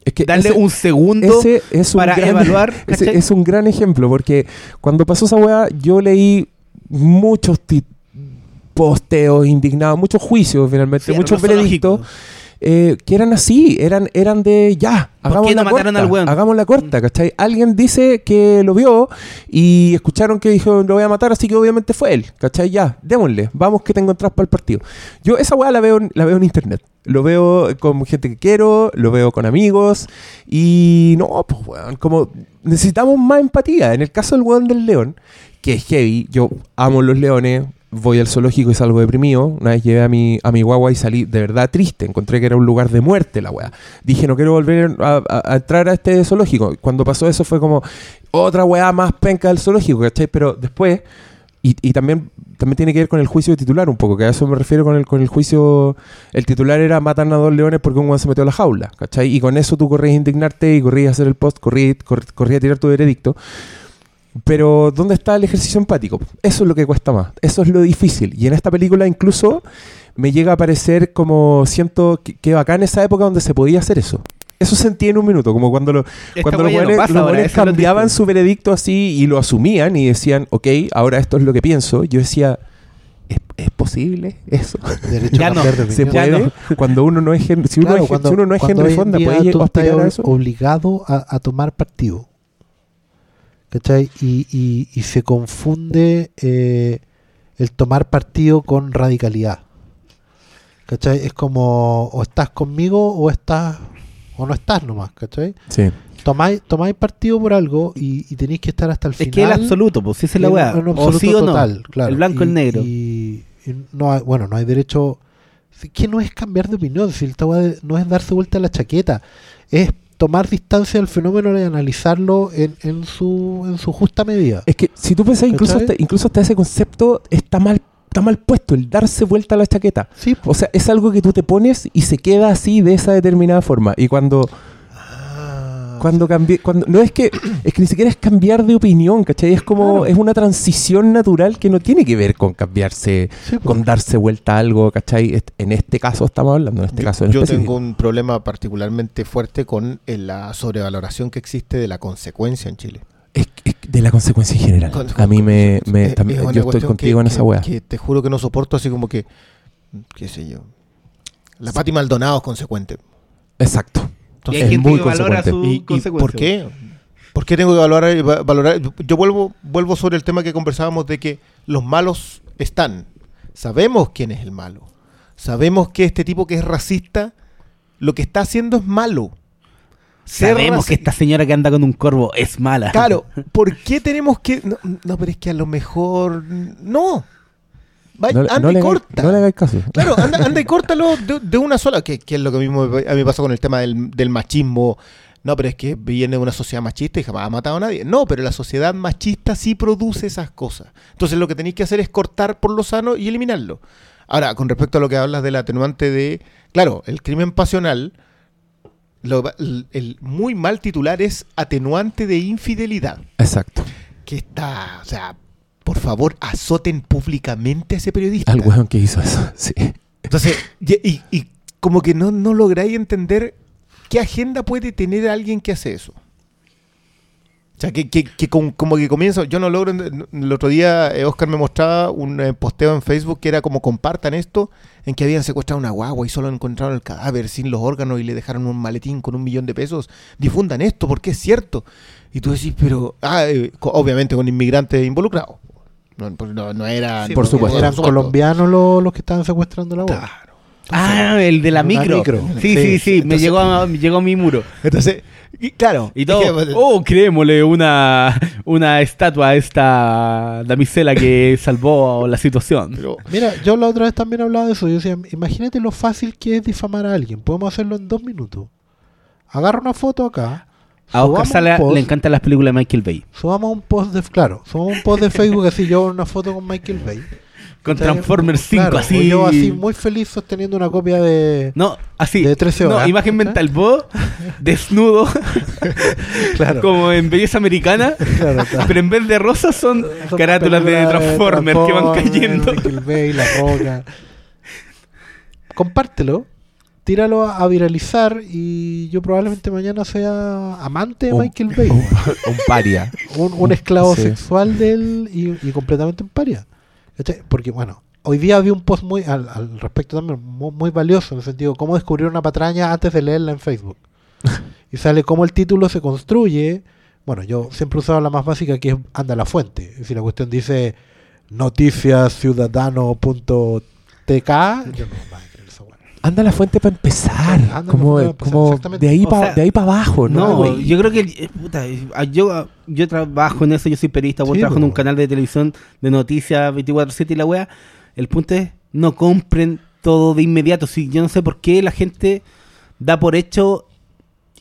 [SPEAKER 2] Es que
[SPEAKER 1] darle
[SPEAKER 2] ese-
[SPEAKER 1] un segundo
[SPEAKER 2] ese es un
[SPEAKER 1] para
[SPEAKER 2] gran-
[SPEAKER 1] evaluar.
[SPEAKER 2] es un gran ejemplo, porque cuando pasó esa weá, yo leí muchos ti- posteos indignados, muchos juicios finalmente,
[SPEAKER 1] Sí,
[SPEAKER 2] muchos veredictos. eh, que eran así, eran, eran de ya,
[SPEAKER 1] ¿Por
[SPEAKER 2] hagamos
[SPEAKER 1] qué no
[SPEAKER 2] la
[SPEAKER 1] mataron
[SPEAKER 2] corta,
[SPEAKER 1] al weón?
[SPEAKER 2] hagamos la corta, ¿cachai? Alguien dice que lo vio y escucharon que dijo lo voy a matar, así que obviamente fue él, ¿cachai? Ya, démosle, vamos que tengo entradas para el partido. Yo esa weá la veo, la veo en internet, lo veo con gente que quiero, lo veo con amigos y no, pues weón, como necesitamos más empatía. En el caso del weón del león, que es heavy, yo amo los leones, voy al zoológico y salgo deprimido. Una vez llevé a mi, a mi guagua y salí de verdad triste. Encontré que era un lugar de muerte la weá. Dije, no quiero volver a, entrar a este zoológico. Cuando pasó eso fue como otra weá más penca del zoológico, ¿cachai? Pero después, y, y también, también tiene que ver con el juicio de titular un poco, que a eso me refiero con el, con el juicio. El titular era matan a dos leones porque un weón se metió a la jaula, ¿cachai? Y con eso tú corrías a indignarte y corrías a hacer el post, corrías, corr- corrías a tirar tu veredicto. Pero, ¿dónde está el ejercicio empático? Eso es lo que cuesta más. Eso es lo difícil. Y en esta película incluso me llega a parecer como siento que, que bacán esa época donde se podía hacer eso. Eso sentí en un minuto, como cuando, lo-
[SPEAKER 1] Esta
[SPEAKER 2] cuando los
[SPEAKER 1] no
[SPEAKER 2] buenos
[SPEAKER 1] lo
[SPEAKER 2] cambiaban su veredicto así y lo asumían y decían, ok, ahora esto es lo que pienso. Yo decía, ¿es, es posible eso?
[SPEAKER 3] Derecho
[SPEAKER 1] Ya
[SPEAKER 3] a
[SPEAKER 1] no,
[SPEAKER 3] de
[SPEAKER 2] ¿Se.
[SPEAKER 1] Ya
[SPEAKER 2] puede?
[SPEAKER 1] no.
[SPEAKER 2] Cuando uno no es Henry, si uno
[SPEAKER 3] Claro,
[SPEAKER 2] es,
[SPEAKER 3] cuando,
[SPEAKER 2] si uno no es Henry Fonda, ¿puede
[SPEAKER 3] tú estás
[SPEAKER 2] a eso?
[SPEAKER 3] obligado a, a tomar partido. ¿Cachai? Y, y- y se confunde eh, el tomar partido con radicalidad. ¿Cachai? Es como o estás conmigo o estás o no estás nomás, ¿cachai?
[SPEAKER 2] Sí.
[SPEAKER 3] Tomáis, tomáis partido por algo y, y tenéis que estar hasta el
[SPEAKER 1] Es
[SPEAKER 3] final.
[SPEAKER 1] que el absoluto, pues, si es la weá. O sí o no.
[SPEAKER 3] claro.
[SPEAKER 1] El blanco,
[SPEAKER 3] Y-
[SPEAKER 1] el negro.
[SPEAKER 3] Y, y no hay- bueno, no hay derecho. Que no es cambiar de opinión, si de- no es darse vuelta a la chaqueta, es tomar distancia del fenómeno y analizarlo en, en su, en su justa medida.
[SPEAKER 2] Es que si tú pensás, incluso hasta, incluso hasta ese concepto está mal, está mal puesto, el darse vuelta a la chaqueta.
[SPEAKER 3] Sí,
[SPEAKER 2] O sea, es algo que tú te pones y se queda así de esa determinada forma. Y cuando, cuando cambié, cuando, no es que, es que ni siquiera es cambiar de opinión, ¿cachai? Es como,
[SPEAKER 3] Claro.
[SPEAKER 2] es una transición natural que no tiene que ver con cambiarse,
[SPEAKER 3] sí,
[SPEAKER 2] con darse vuelta a algo, ¿cachai? En este caso estamos hablando, en este caso en
[SPEAKER 7] yo
[SPEAKER 2] específico.
[SPEAKER 7] tengo un problema particularmente fuerte con eh, la sobrevaloración que existe de la consecuencia en Chile.
[SPEAKER 2] Es, es de la consecuencia en general.
[SPEAKER 7] Con-
[SPEAKER 2] a mí me, me-
[SPEAKER 7] es-
[SPEAKER 2] también-
[SPEAKER 7] es una
[SPEAKER 2] yo estoy contigo
[SPEAKER 7] que-
[SPEAKER 2] en esa weá.
[SPEAKER 7] Que te juro que no soporto así como que, qué sé yo. La Pati Maldonado es consecuente.
[SPEAKER 2] Exacto.
[SPEAKER 1] Y hay
[SPEAKER 2] es
[SPEAKER 1] gente
[SPEAKER 2] muy
[SPEAKER 1] que valora
[SPEAKER 2] consecuente.
[SPEAKER 1] su
[SPEAKER 7] ¿Y, por qué? ¿Por qué tengo que valorar, va- valorar? Yo vuelvo, vuelvo sobre el tema que conversábamos de que los malos están. Sabemos quién es el malo. Sabemos que este tipo que es racista, lo que está haciendo es malo. Ser
[SPEAKER 1] Sabemos que esta señora que anda con un corvo es mala.
[SPEAKER 7] Claro, ¿por qué tenemos que...? No, no, pero es que a lo mejor... No. Va-
[SPEAKER 2] No,
[SPEAKER 7] anda
[SPEAKER 2] no
[SPEAKER 7] y
[SPEAKER 2] le
[SPEAKER 7] corta.
[SPEAKER 2] no le hagáis caso.
[SPEAKER 7] Claro, anda, anda y córtalo de, de una sola, que, que es lo que mismo a mí me pasa con el tema del, del machismo. No, pero es que viene de una sociedad machista y jamás ha matado a nadie. No, pero la sociedad machista sí produce esas cosas. Entonces lo que tenéis que hacer es cortar por lo sano y eliminarlo. Ahora, con respecto a lo que hablas del atenuante de... Claro, el crimen pasional, lo- el, el muy mal titular es atenuante de infidelidad.
[SPEAKER 2] Exacto.
[SPEAKER 7] Que está, o sea, por favor, azoten públicamente a ese periodista.
[SPEAKER 2] Al weón que hizo eso, sí.
[SPEAKER 7] Entonces, y, y- y como que no, no lográis entender qué agenda puede tener alguien que hace eso. O sea, que, que- que con- como que comienza, yo no logro, el otro día eh, Oscar me mostraba un eh, posteo en Facebook que era como compartan esto, en que habían secuestrado una guagua y solo encontraron el cadáver sin los órganos y le dejaron un maletín con un millón de pesos. Difundan esto porque es cierto. Y tú decís, pero, ah, eh, obviamente con inmigrantes involucrados. No, pues no, no era...
[SPEAKER 2] Sí, por supuesto.
[SPEAKER 3] Eran colombianos los, los que estaban secuestrando la boda.
[SPEAKER 7] Claro.
[SPEAKER 1] Ah, el de la micro.
[SPEAKER 3] micro.
[SPEAKER 1] Sí, sí,
[SPEAKER 7] Sí,
[SPEAKER 1] sí, me llegó a, me llegó a mi muro.
[SPEAKER 7] Entonces, y claro.
[SPEAKER 1] Y todo,
[SPEAKER 7] es que-
[SPEAKER 1] oh, creémosle una, una estatua a esta damisela que salvó la situación.
[SPEAKER 7] pero-
[SPEAKER 3] Mira, yo la otra vez también hablaba de eso. Yo decía, imagínate lo fácil que es difamar a alguien. Podemos hacerlo en dos minutos. Agarra una foto acá.
[SPEAKER 1] A Oscar Sala
[SPEAKER 3] post,
[SPEAKER 1] le encantan las películas de Michael Bay.
[SPEAKER 3] Subamos un post de, claro, subamos un post de Facebook así yo una foto con Michael Bay.
[SPEAKER 1] Con. Transformers 5,
[SPEAKER 3] Claro,
[SPEAKER 1] así.
[SPEAKER 3] Yo así muy feliz sosteniendo una copia de...
[SPEAKER 1] No, así.
[SPEAKER 3] De 13
[SPEAKER 1] No,
[SPEAKER 3] horas.
[SPEAKER 1] imagen mental. Vos, desnudo,
[SPEAKER 3] Claro.
[SPEAKER 1] como en belleza americana.
[SPEAKER 3] Claro.
[SPEAKER 1] Pero en vez de rosas son,
[SPEAKER 3] Son
[SPEAKER 1] carátulas de
[SPEAKER 3] películas
[SPEAKER 1] Transformers que van
[SPEAKER 3] Transformers,
[SPEAKER 1] cayendo.
[SPEAKER 3] Michael Bay, La Roca. Compártelo, tíralo a, a viralizar y yo probablemente mañana sea amante de
[SPEAKER 2] Un-
[SPEAKER 3] Michael Bay.
[SPEAKER 2] Un, un paria.
[SPEAKER 3] un, un esclavo
[SPEAKER 2] Sí.
[SPEAKER 3] sexual de él y, y completamente en paria. ¿Cachai? Porque, bueno, hoy día vi un post muy al, al respecto también, muy, muy valioso, en el sentido cómo descubrir una patraña antes de leerla en Facebook. y sale cómo el título se construye. Bueno, yo siempre usaba la más básica que es anda a la fuente. Decir, la cuestión dice noticiasciudadano.tk. Yo no.
[SPEAKER 2] Anda a la fuente para empezar.
[SPEAKER 3] Anda a la
[SPEAKER 2] como
[SPEAKER 3] fuente pa' empezar,
[SPEAKER 2] como de ahí
[SPEAKER 1] O
[SPEAKER 2] para
[SPEAKER 1] sea,
[SPEAKER 2] de ahí para abajo, ¿no?
[SPEAKER 1] No,
[SPEAKER 2] güey?
[SPEAKER 1] yo creo que eh, puta, eh, yo, yo trabajo en eso, yo soy periodista, vos
[SPEAKER 3] Sí,
[SPEAKER 1] trabajo en un canal de televisión de noticias 24/7 y la wea. El punto es, no compren todo de inmediato. Si yo no sé por qué la gente da por hecho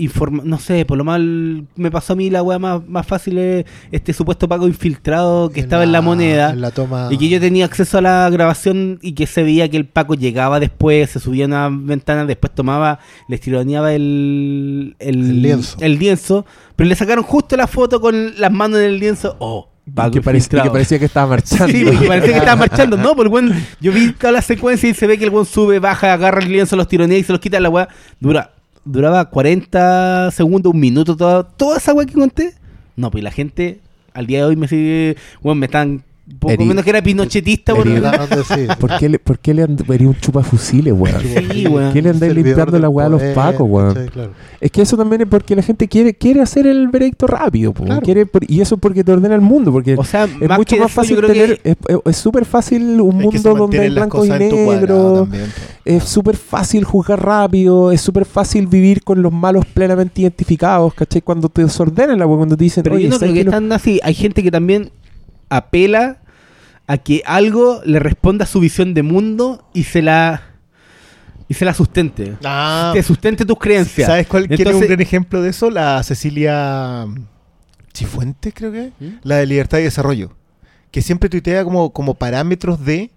[SPEAKER 1] informa no sé, por lo mal me pasó a mí la wea más, más fácil es este supuesto pago infiltrado que estaba en la moneda.
[SPEAKER 3] En la toma.
[SPEAKER 1] Y que yo tenía acceso a la grabación y que se veía que el Paco llegaba después, se subía a una ventana, después tomaba, le estironeaba el,
[SPEAKER 3] El lienzo.
[SPEAKER 1] el lienzo, pero le sacaron justo la foto con las manos en el lienzo. Oh,
[SPEAKER 2] que, que parecía que estaba marchando.
[SPEAKER 1] Sí, porque parecía que estaba marchando. No, por el buen, yo vi toda la secuencia y se ve que el buen sube, baja, agarra el lienzo, los tironea y se los quita la weá. Dura, duraba 40 segundos, un minuto, toda, toda esa weá que conté. No, pues la gente al día de hoy me sigue, bueno, me están poco
[SPEAKER 2] Eri-
[SPEAKER 1] menos que era pinochetista por.
[SPEAKER 2] ¿Por qué le, por qué le and- vería un chupafusiles, weón?
[SPEAKER 1] Sí, weón.
[SPEAKER 2] ¿Qué le andáis limpiando la weá a los pacos, weón?
[SPEAKER 3] ¿cachai? Claro.
[SPEAKER 2] Es que eso también es porque la gente quiere quiere hacer el veredicto rápido.
[SPEAKER 3] Claro.
[SPEAKER 2] quiere por- y eso porque te ordena el mundo, porque
[SPEAKER 1] O sea,
[SPEAKER 2] es
[SPEAKER 1] más
[SPEAKER 2] mucho
[SPEAKER 1] que
[SPEAKER 2] más
[SPEAKER 1] yo
[SPEAKER 2] fácil
[SPEAKER 1] creo
[SPEAKER 2] tener, es- es es súper fácil un
[SPEAKER 7] es
[SPEAKER 2] mundo donde hay
[SPEAKER 7] mantienen las
[SPEAKER 2] blanco y
[SPEAKER 7] cosas en tu cuadrado
[SPEAKER 2] negro,
[SPEAKER 7] también, po.
[SPEAKER 2] es súper fácil juzgar rápido, es súper fácil vivir con los malos plenamente identificados, ¿cachai? Cuando te desordenan la weá, cuando te dicen,
[SPEAKER 1] Pero
[SPEAKER 2] oye,
[SPEAKER 1] yo no
[SPEAKER 2] ¿sabes
[SPEAKER 1] creo que
[SPEAKER 2] que lo-
[SPEAKER 1] están así. Hay gente que también apela a que algo le responda a su visión de mundo y se la y se la sustente.
[SPEAKER 7] Ah,
[SPEAKER 1] Te sustente tus creencias.
[SPEAKER 7] ¿Sabes cuál quién es un
[SPEAKER 1] Entonces-
[SPEAKER 7] gran ejemplo de eso? La Cecilia Chifuentes, creo que es. La de Libertad y Desarrollo. Que siempre tuitea como, como parámetros de,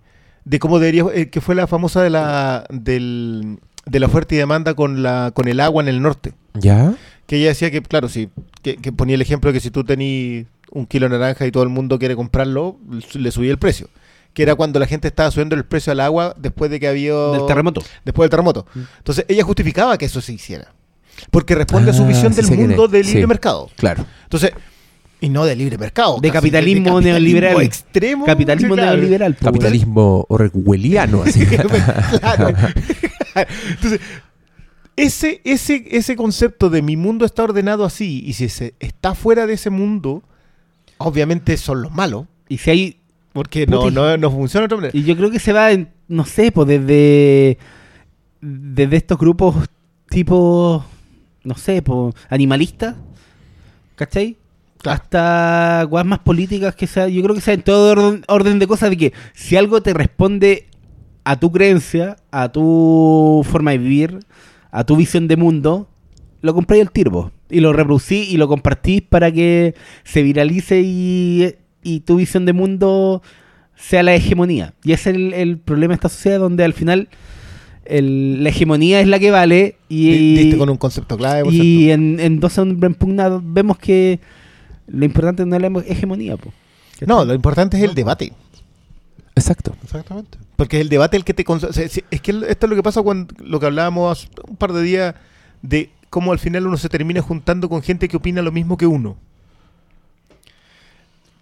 [SPEAKER 7] de cómo debería. eh, que fue la famosa de la, del, de la oferta y demanda con, la, con el agua en el norte.
[SPEAKER 2] ¿Ya?
[SPEAKER 7] Que ella decía que, claro, sí, que, que ponía el ejemplo de que si tú tenías un kilo de naranja y todo el mundo quiere comprarlo, le subía el precio. Que era cuando la gente estaba subiendo el precio al agua después de que había.
[SPEAKER 1] Del terremoto.
[SPEAKER 7] Después del terremoto. Entonces ella justificaba que eso se hiciera. Porque responde a su
[SPEAKER 2] Ah,
[SPEAKER 7] visión
[SPEAKER 2] sí
[SPEAKER 7] del mundo
[SPEAKER 2] es.
[SPEAKER 7] del libre
[SPEAKER 2] Sí.
[SPEAKER 7] mercado.
[SPEAKER 2] Claro.
[SPEAKER 7] Entonces, y no de libre mercado.
[SPEAKER 1] De
[SPEAKER 7] casi,
[SPEAKER 1] capitalismo
[SPEAKER 7] capitalismo
[SPEAKER 1] neoliberal.
[SPEAKER 7] extremo.
[SPEAKER 1] Capitalismo
[SPEAKER 7] claro.
[SPEAKER 1] neoliberal. weón.
[SPEAKER 2] Capitalismo orwelliano, así.
[SPEAKER 7] Claro. Entonces, ese, ese, ese concepto de mi mundo está ordenado así, y si se está fuera de ese mundo, obviamente son los malos,
[SPEAKER 1] Y si hay
[SPEAKER 7] porque no, no, no funciona de otra manera.
[SPEAKER 1] Y yo creo que se va, en, no sé, pues desde, desde estos grupos tipo, no sé, pues animalistas, ¿cachai? Hasta cosas más políticas que sea, yo creo que sea en todo orden, orden de cosas de que si algo te responde a tu creencia, a tu forma de vivir, a tu visión de mundo, lo compráis al tiro po, y lo reproducís y lo compartís para que se viralice y, y tu visión de mundo sea la hegemonía. Y ese es el, el problema de esta sociedad donde al final el- la hegemonía es la que vale y,
[SPEAKER 7] Diste con un concepto clave. por
[SPEAKER 1] y en, en 12 hombres en pugna vemos que lo importante no es la hegemonía. Po.
[SPEAKER 7] No, lo importante es el debate.
[SPEAKER 2] Exacto.
[SPEAKER 3] Exactamente.
[SPEAKER 7] Porque es el debate el que te... es que esto es lo que pasa cuando lo que hablábamos hace un par de días de cómo al final uno se termina juntando con gente que opina lo mismo que uno.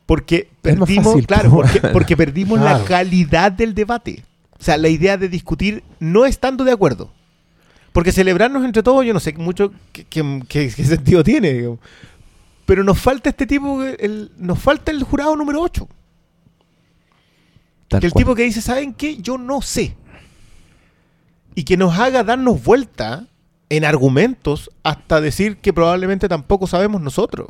[SPEAKER 7] Porque perdimos,
[SPEAKER 2] fácil,
[SPEAKER 7] claro,
[SPEAKER 2] po.
[SPEAKER 7] porque, porque perdimos la calidad del debate. O sea, la idea de discutir no estando de acuerdo. Porque celebrarnos entre todos, yo no sé mucho qué, qué- qué- qué sentido tiene. digamos. Pero nos falta este tipo, el, nos falta el jurado número 8.
[SPEAKER 2] Tal
[SPEAKER 7] Que el
[SPEAKER 2] cual.
[SPEAKER 7] tipo que dice, ¿saben qué? Yo no sé. y que nos haga darnos vuelta en argumentos hasta decir que probablemente tampoco sabemos nosotros.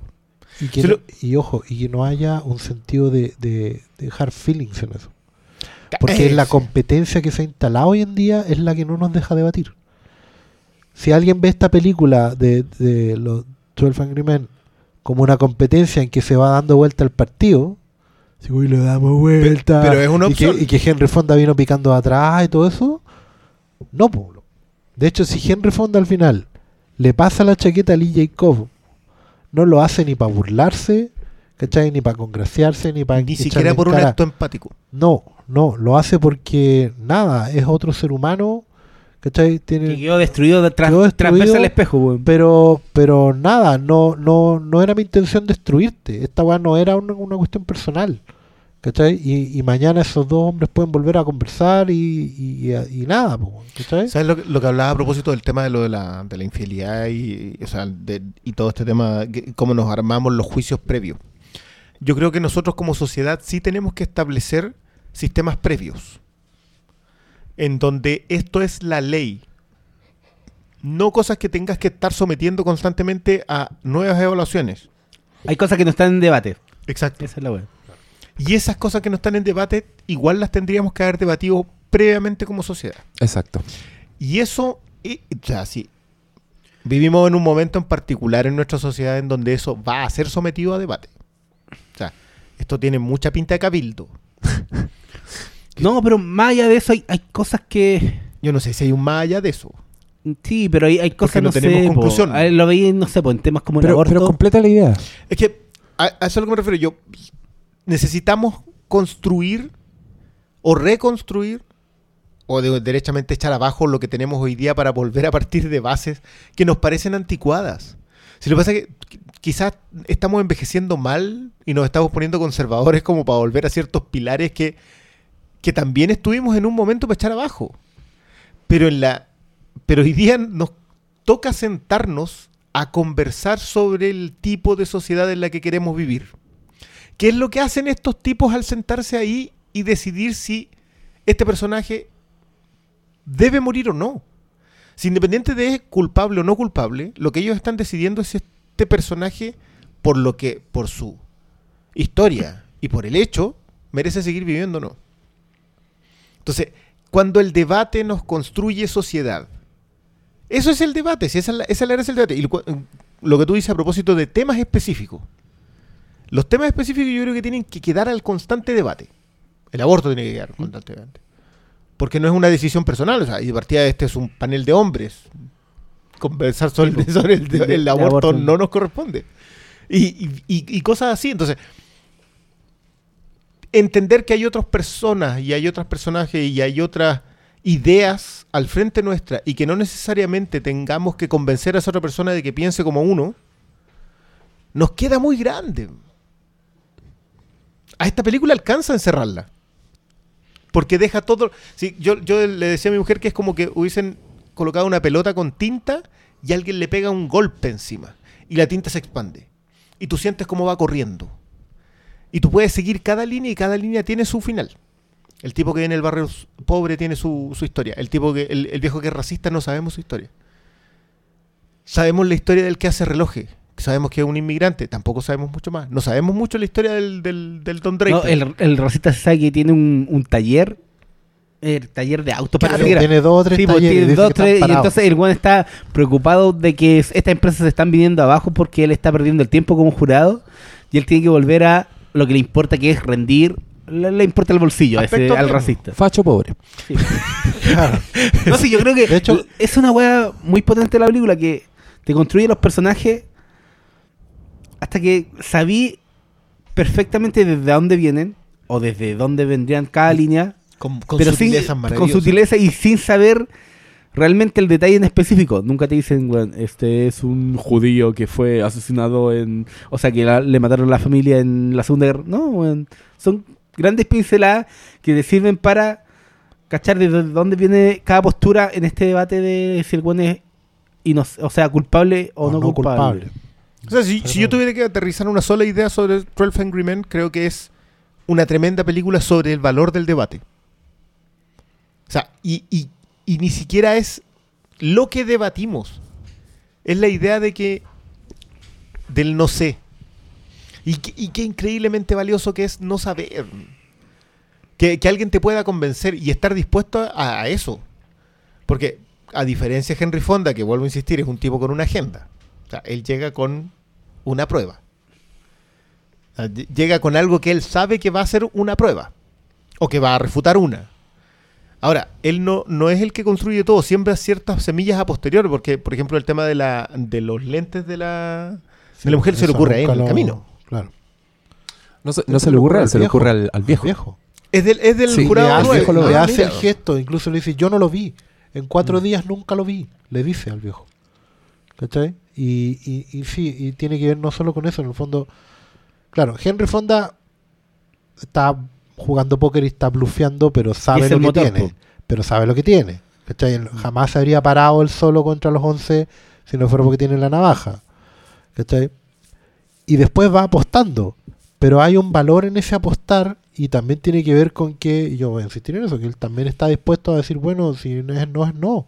[SPEAKER 3] Y, que
[SPEAKER 7] Si
[SPEAKER 3] no-
[SPEAKER 7] lo-
[SPEAKER 3] y ojo, y que no haya un sentido de, de, de hard feelings en eso. Porque la
[SPEAKER 7] Ese.
[SPEAKER 3] competencia que se ha instalado hoy en día es la que no nos deja debatir. Si alguien ve esta película de, de los 12 Angry Men como una competencia en que se va dando vuelta el partido, si le damos vuelta,
[SPEAKER 7] pero es una
[SPEAKER 3] y que-. Y, que, Henry Fonda vino picando atrás y todo eso, no, Pablo. De hecho, si Henry Fonda al final le pasa la chaqueta a Lee Jacob, no lo hace ni para burlarse, ¿cachai? Ni para congraciarse, ni para
[SPEAKER 7] Ni siquiera por un acto empático.
[SPEAKER 3] no, no, lo hace porque nada, es otro ser humano, ¿cachai?
[SPEAKER 1] Que
[SPEAKER 3] Tiene,
[SPEAKER 1] quedó destruido de- tras,
[SPEAKER 3] Quedó
[SPEAKER 1] tras
[SPEAKER 3] destruido,
[SPEAKER 1] al espejo, weón.
[SPEAKER 3] pero, pero nada, no, no, no era mi intención destruirte. Esta weá no era una, una cuestión personal. Y, y mañana esos dos hombres pueden volver a conversar y, y, y- nada.
[SPEAKER 7] ¿Sabes lo que, lo que hablaba a propósito del tema de lo de la, de la infidelidad y, y, o sea, de- y todo este tema, que- cómo nos armamos los juicios previos? Yo creo que nosotros como sociedad sí tenemos que establecer sistemas previos, en donde esto es la ley, no cosas que tengas que estar sometiendo constantemente a nuevas evaluaciones.
[SPEAKER 1] Hay cosas que no están en debate.
[SPEAKER 7] Exacto.
[SPEAKER 1] Esa es la weá.
[SPEAKER 7] Y esas cosas que no están en debate, igual las tendríamos que haber debatido previamente como sociedad.
[SPEAKER 2] Exacto.
[SPEAKER 7] Y eso, eh, o sea, sí. Vivimos en un momento en particular en nuestra sociedad en donde eso va a ser sometido a debate. O sea, esto tiene mucha pinta de cabildo.
[SPEAKER 1] No, pero más allá de eso hay, hay cosas que...
[SPEAKER 7] Yo no sé si hay un más allá de eso.
[SPEAKER 1] Sí, pero hay, hay cosas,
[SPEAKER 7] no
[SPEAKER 1] no,
[SPEAKER 7] tenemos
[SPEAKER 1] sé, po,
[SPEAKER 7] conclusión.
[SPEAKER 1] a ver, lo veí, no sé, po, en temas como el
[SPEAKER 2] Pero,
[SPEAKER 1] aborto.
[SPEAKER 2] pero completa la idea.
[SPEAKER 7] Es que a, a eso es a lo que me refiero. Yo necesitamos construir o reconstruir o de- derechamente echar abajo lo que tenemos hoy día para volver a partir de bases que nos parecen anticuadas. Si lo que pasa es que qui- quizás estamos envejeciendo mal y nos estamos poniendo conservadores como para volver a ciertos pilares que, que también estuvimos en un momento para echar abajo. Pero en la pero hoy día nos toca sentarnos a conversar sobre el tipo de sociedad en la que queremos vivir. ¿Qué es lo que hacen estos tipos al sentarse ahí y decidir si este personaje debe morir o no? Si independiente de culpable o no culpable, lo que ellos están decidiendo es si este personaje, por lo que, por su historia y por el hecho, merece seguir viviendo o no. Entonces, cuando el debate nos construye sociedad, eso es el debate, si esa es esa es la gracia del debate. Y lo que tú dices a propósito de temas específicos. Los temas específicos yo creo que tienen que quedar al constante debate. El aborto tiene que quedar constantemente. Porque no es una decisión personal. O sea, y de partida este es un panel de hombres. Conversar sobre, sobre el, aborto, no nos corresponde. Y, y- y- y cosas así. Entonces, entender que hay otras personas y hay otros personajes y hay otras ideas al frente nuestra y que no necesariamente tengamos que convencer a esa otra persona de que piense como uno, nos queda muy grande. A esta película alcanza a encerrarla. Porque deja todo... Yo, le decía a mi mujer que es como que hubiesen colocado una pelota con tinta y alguien le pega un golpe encima. Y la tinta se expande. Y tú sientes cómo va corriendo. Y tú puedes seguir cada línea y cada línea tiene su final. El tipo que viene del barrio pobre tiene su, historia. El tipo que el viejo que es racista no sabemos su historia. Sabemos la historia del que hace relojes. Sabemos que es un inmigrante. Tampoco sabemos mucho más. No sabemos mucho la historia del, del, del Don Drake.
[SPEAKER 1] No, el, el racista se sabe que tiene un, un taller, el taller de autos
[SPEAKER 3] Claro,
[SPEAKER 1] parece que
[SPEAKER 3] tiene dos o tres
[SPEAKER 1] Sí, pues,
[SPEAKER 3] talleres,
[SPEAKER 1] tiene dos, tres, y entonces el weón está preocupado de que es- estas empresas se están viniendo abajo porque él está perdiendo el tiempo como jurado y él tiene que volver a lo que le importa que es rendir, le, le importa el bolsillo a ese-
[SPEAKER 7] Aspecto
[SPEAKER 1] al racista.
[SPEAKER 2] Facho pobre.
[SPEAKER 1] Sí.
[SPEAKER 3] Claro.
[SPEAKER 1] No, sí, yo creo que
[SPEAKER 3] De hecho-
[SPEAKER 1] es una weá muy potente la película que te construye los personajes hasta que sabí perfectamente desde dónde vienen o desde dónde vendrían cada línea,
[SPEAKER 3] Con, con
[SPEAKER 1] pero sin, con sutileza y sin saber realmente el detalle en específico. Nunca te dicen, weón, este es un judío que fue asesinado en... O sea, que la- le mataron a la familia en la Segunda Guerra. No. Son grandes pinceladas que te sirven para cachar de dó- dónde viene cada postura en este debate de si el weón es o sea, culpable o, no, culpable.
[SPEAKER 7] O sea, si, si yo tuviera que aterrizar una sola idea sobre 12 Angry Men, creo que es una tremenda película sobre el valor del debate. O sea, y, y y ni siquiera es lo que debatimos. Es la idea de que del no sé. Y, y qué increíblemente valioso que es no saber. Que, que alguien te pueda convencer y estar dispuesto a, a eso. Porque, a diferencia de Henry Fonda, que vuelvo a insistir, es un tipo con una agenda. O sea, él llega con una prueba. O sea, ll- llega con algo que él sabe que va a ser una prueba. O que va a refutar una. Ahora, él no, no es el que construye todo, siembra ciertas semillas a posteriori, porque, por ejemplo, el tema de, la, de los lentes de la, de la mujer se le ocurre a él en el camino.
[SPEAKER 3] Claro.
[SPEAKER 2] No se, no se le ocurre a él, se le ocurre al, al viejo.
[SPEAKER 3] viejo.
[SPEAKER 7] Es del, es del
[SPEAKER 2] Sí,
[SPEAKER 7] jurado
[SPEAKER 3] le hace, le.
[SPEAKER 7] Ah,
[SPEAKER 3] hace el gesto, incluso le dice, yo no lo vi. En cuatro
[SPEAKER 2] Mm.
[SPEAKER 3] días nunca lo vi. Le dice al viejo. ¿Cachai? Y, y, y sí, y tiene que ver no solo con eso, en el fondo. Claro, Henry Fonda está jugando póker y está blufeando, pero sabe lo que
[SPEAKER 1] motor,
[SPEAKER 3] tiene.
[SPEAKER 1] po.
[SPEAKER 3] Pero sabe lo que tiene. ¿Cachai? Jamás se habría parado él solo contra los 11 si no fuera porque tiene la navaja. ¿Cachai? Y después va apostando. Pero hay un valor en ese apostar y también tiene que ver con que, y yo voy a insistir en eso, que él también está dispuesto a decir, bueno, si no es no, es no.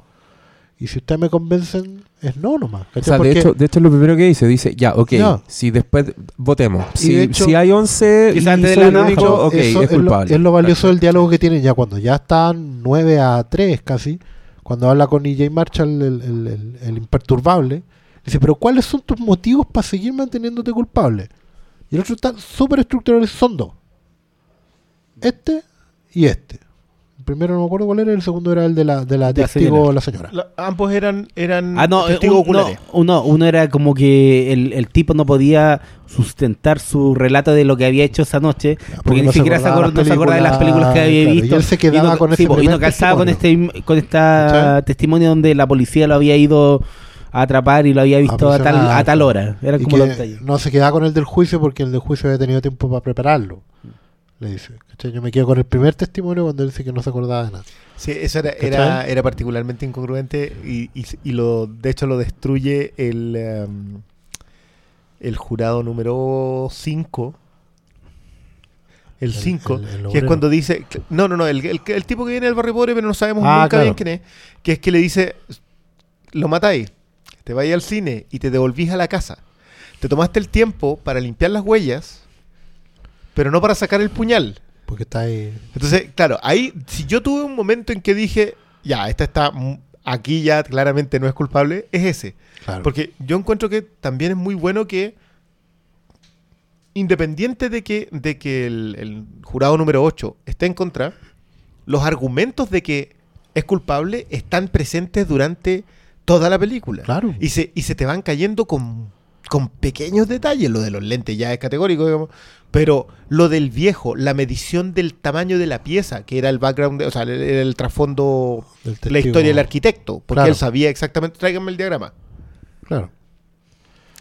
[SPEAKER 3] Y si ustedes me convencen, es no nomás.
[SPEAKER 2] O sea, de
[SPEAKER 3] Porque-
[SPEAKER 2] hecho, de hecho es lo primero que dice. Dice, ya, ok,
[SPEAKER 3] Ya.
[SPEAKER 2] si después votemos.
[SPEAKER 3] Y
[SPEAKER 2] Si,
[SPEAKER 3] de hecho-
[SPEAKER 2] si hay 11 y
[SPEAKER 1] Quizás antes de
[SPEAKER 2] soy
[SPEAKER 1] la
[SPEAKER 2] ok,
[SPEAKER 3] eso
[SPEAKER 2] es
[SPEAKER 3] lo-
[SPEAKER 2] culpable.
[SPEAKER 3] Es lo, valioso del diálogo que tienen ya cuando ya están 9 a 3 casi, cuando habla con EJ Marshall, el, el- el- el imperturbable, dice, pero ¿cuáles son tus motivos para seguir manteniéndote culpable? Y el otro está súper estructurado, son dos. Este y este. Primero no me acuerdo cuál era, el segundo era el de la, de la testigo, la señora.
[SPEAKER 7] La- ambos eran, eran
[SPEAKER 1] Ah, no,
[SPEAKER 7] testigos
[SPEAKER 1] un- no,
[SPEAKER 7] oculares.
[SPEAKER 1] uno, uno era como que el, el tipo no podía sustentar su relato de lo que había hecho esa noche, porque, ni
[SPEAKER 3] no se
[SPEAKER 1] siquiera se
[SPEAKER 3] acordaba
[SPEAKER 1] no se acordaba de las películas que había visto.
[SPEAKER 3] y él se quedaba
[SPEAKER 1] no,
[SPEAKER 3] con ese
[SPEAKER 1] sí, po, y no calzaba con este con esta testimonio donde la policía lo había ido a atrapar y lo había visto a tal, a tal hora. Era
[SPEAKER 3] Y
[SPEAKER 1] como
[SPEAKER 3] que
[SPEAKER 1] los detalles.
[SPEAKER 3] no se quedaba con el del juicio porque el del juicio había tenido tiempo para prepararlo. Le dice. ¿cachai? Yo me quedo con el primer testimonio cuando él dice que no se acordaba de nada.
[SPEAKER 7] Sí, eso era, era, era particularmente incongruente y, y, y lo, de hecho lo destruye el, em, el jurado número 5. El
[SPEAKER 3] El-
[SPEAKER 7] 5,
[SPEAKER 3] el- el
[SPEAKER 7] que es cuando dice... No, no, no, el, el- el tipo que viene del barrio pobre pero no sabemos
[SPEAKER 3] Ah,
[SPEAKER 7] nunca
[SPEAKER 3] claro.
[SPEAKER 7] bien quién es. Que es que le dice, lo matáis, te vais al cine y te devolvís a la casa. Te tomaste el tiempo para limpiar las huellas, pero no para sacar el puñal.
[SPEAKER 3] Porque está ahí.
[SPEAKER 7] Entonces, claro, ahí, si yo tuve un momento en que dije, ya, esta está, aquí ya claramente no es culpable, es ese.
[SPEAKER 3] Claro.
[SPEAKER 7] Porque yo encuentro que también es muy bueno que, independiente de que, de que el, el jurado número 8 esté en contra, los argumentos de que es culpable están presentes durante toda la película.
[SPEAKER 3] Claro.
[SPEAKER 7] Y se, y se te van cayendo con, con pequeños detalles. Lo de los lentes ya es categórico, digamos. Pero lo del viejo, la medición del tamaño de la pieza, que era el background, de- o sea, el, el trasfondo,
[SPEAKER 3] Del
[SPEAKER 7] la historia del arquitecto. Porque
[SPEAKER 3] Claro.
[SPEAKER 7] él sabía exactamente, tráiganme el diagrama.
[SPEAKER 3] Claro.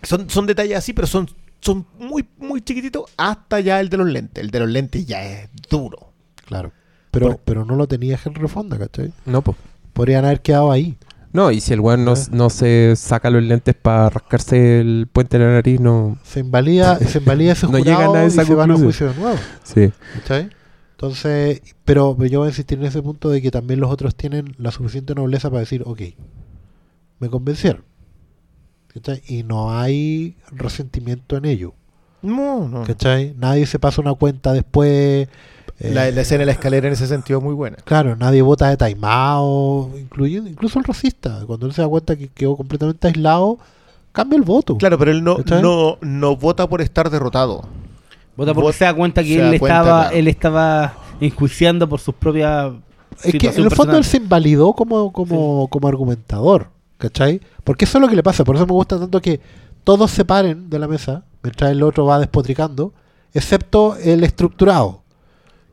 [SPEAKER 7] Son, son detalles así, pero son, son muy, muy chiquititos hasta ya el de los lentes. El de los lentes ya es duro.
[SPEAKER 3] Claro. Pero,
[SPEAKER 7] Por-
[SPEAKER 3] pero no lo tenía Henry Fonda, ¿cachai?
[SPEAKER 2] No, pues.
[SPEAKER 3] Podrían haber quedado ahí.
[SPEAKER 2] No, y si el weón no, no se saca los lentes para rascarse el puente de la nariz, no.
[SPEAKER 3] Se invalida, se invalida ese
[SPEAKER 2] No llegan a
[SPEAKER 3] y se van a juicio de nuevo.
[SPEAKER 2] Sí.
[SPEAKER 3] ¿Cachai? Entonces, pero yo voy a insistir en ese punto de que también los otros tienen la suficiente nobleza para decir, ok, me convencieron. ¿Cachai? Y no hay resentimiento en ello.
[SPEAKER 7] No, no.
[SPEAKER 3] ¿Cachai? Nadie se pasa una cuenta después.
[SPEAKER 7] La,
[SPEAKER 3] eh,
[SPEAKER 7] la escena de la escalera en ese sentido es muy buena.
[SPEAKER 3] Claro, nadie vota de taimado, incluyendo incluso el racista. Cuando él se da cuenta que quedó completamente aislado, cambia el voto.
[SPEAKER 7] Claro, pero él no, no, no vota por estar derrotado.
[SPEAKER 1] Vota porque
[SPEAKER 7] Vot-
[SPEAKER 1] se da cuenta que él
[SPEAKER 7] da cuenta,
[SPEAKER 1] estaba
[SPEAKER 7] claro.
[SPEAKER 1] él estaba enjuiciando por sus propias
[SPEAKER 3] Es que en el fondo
[SPEAKER 1] personal.
[SPEAKER 3] él se invalidó como, como, como argumentador, ¿cachai? Porque eso es lo que le pasa, por eso me gusta tanto que todos se paren de la mesa mientras el otro va despotricando, excepto el estructurado,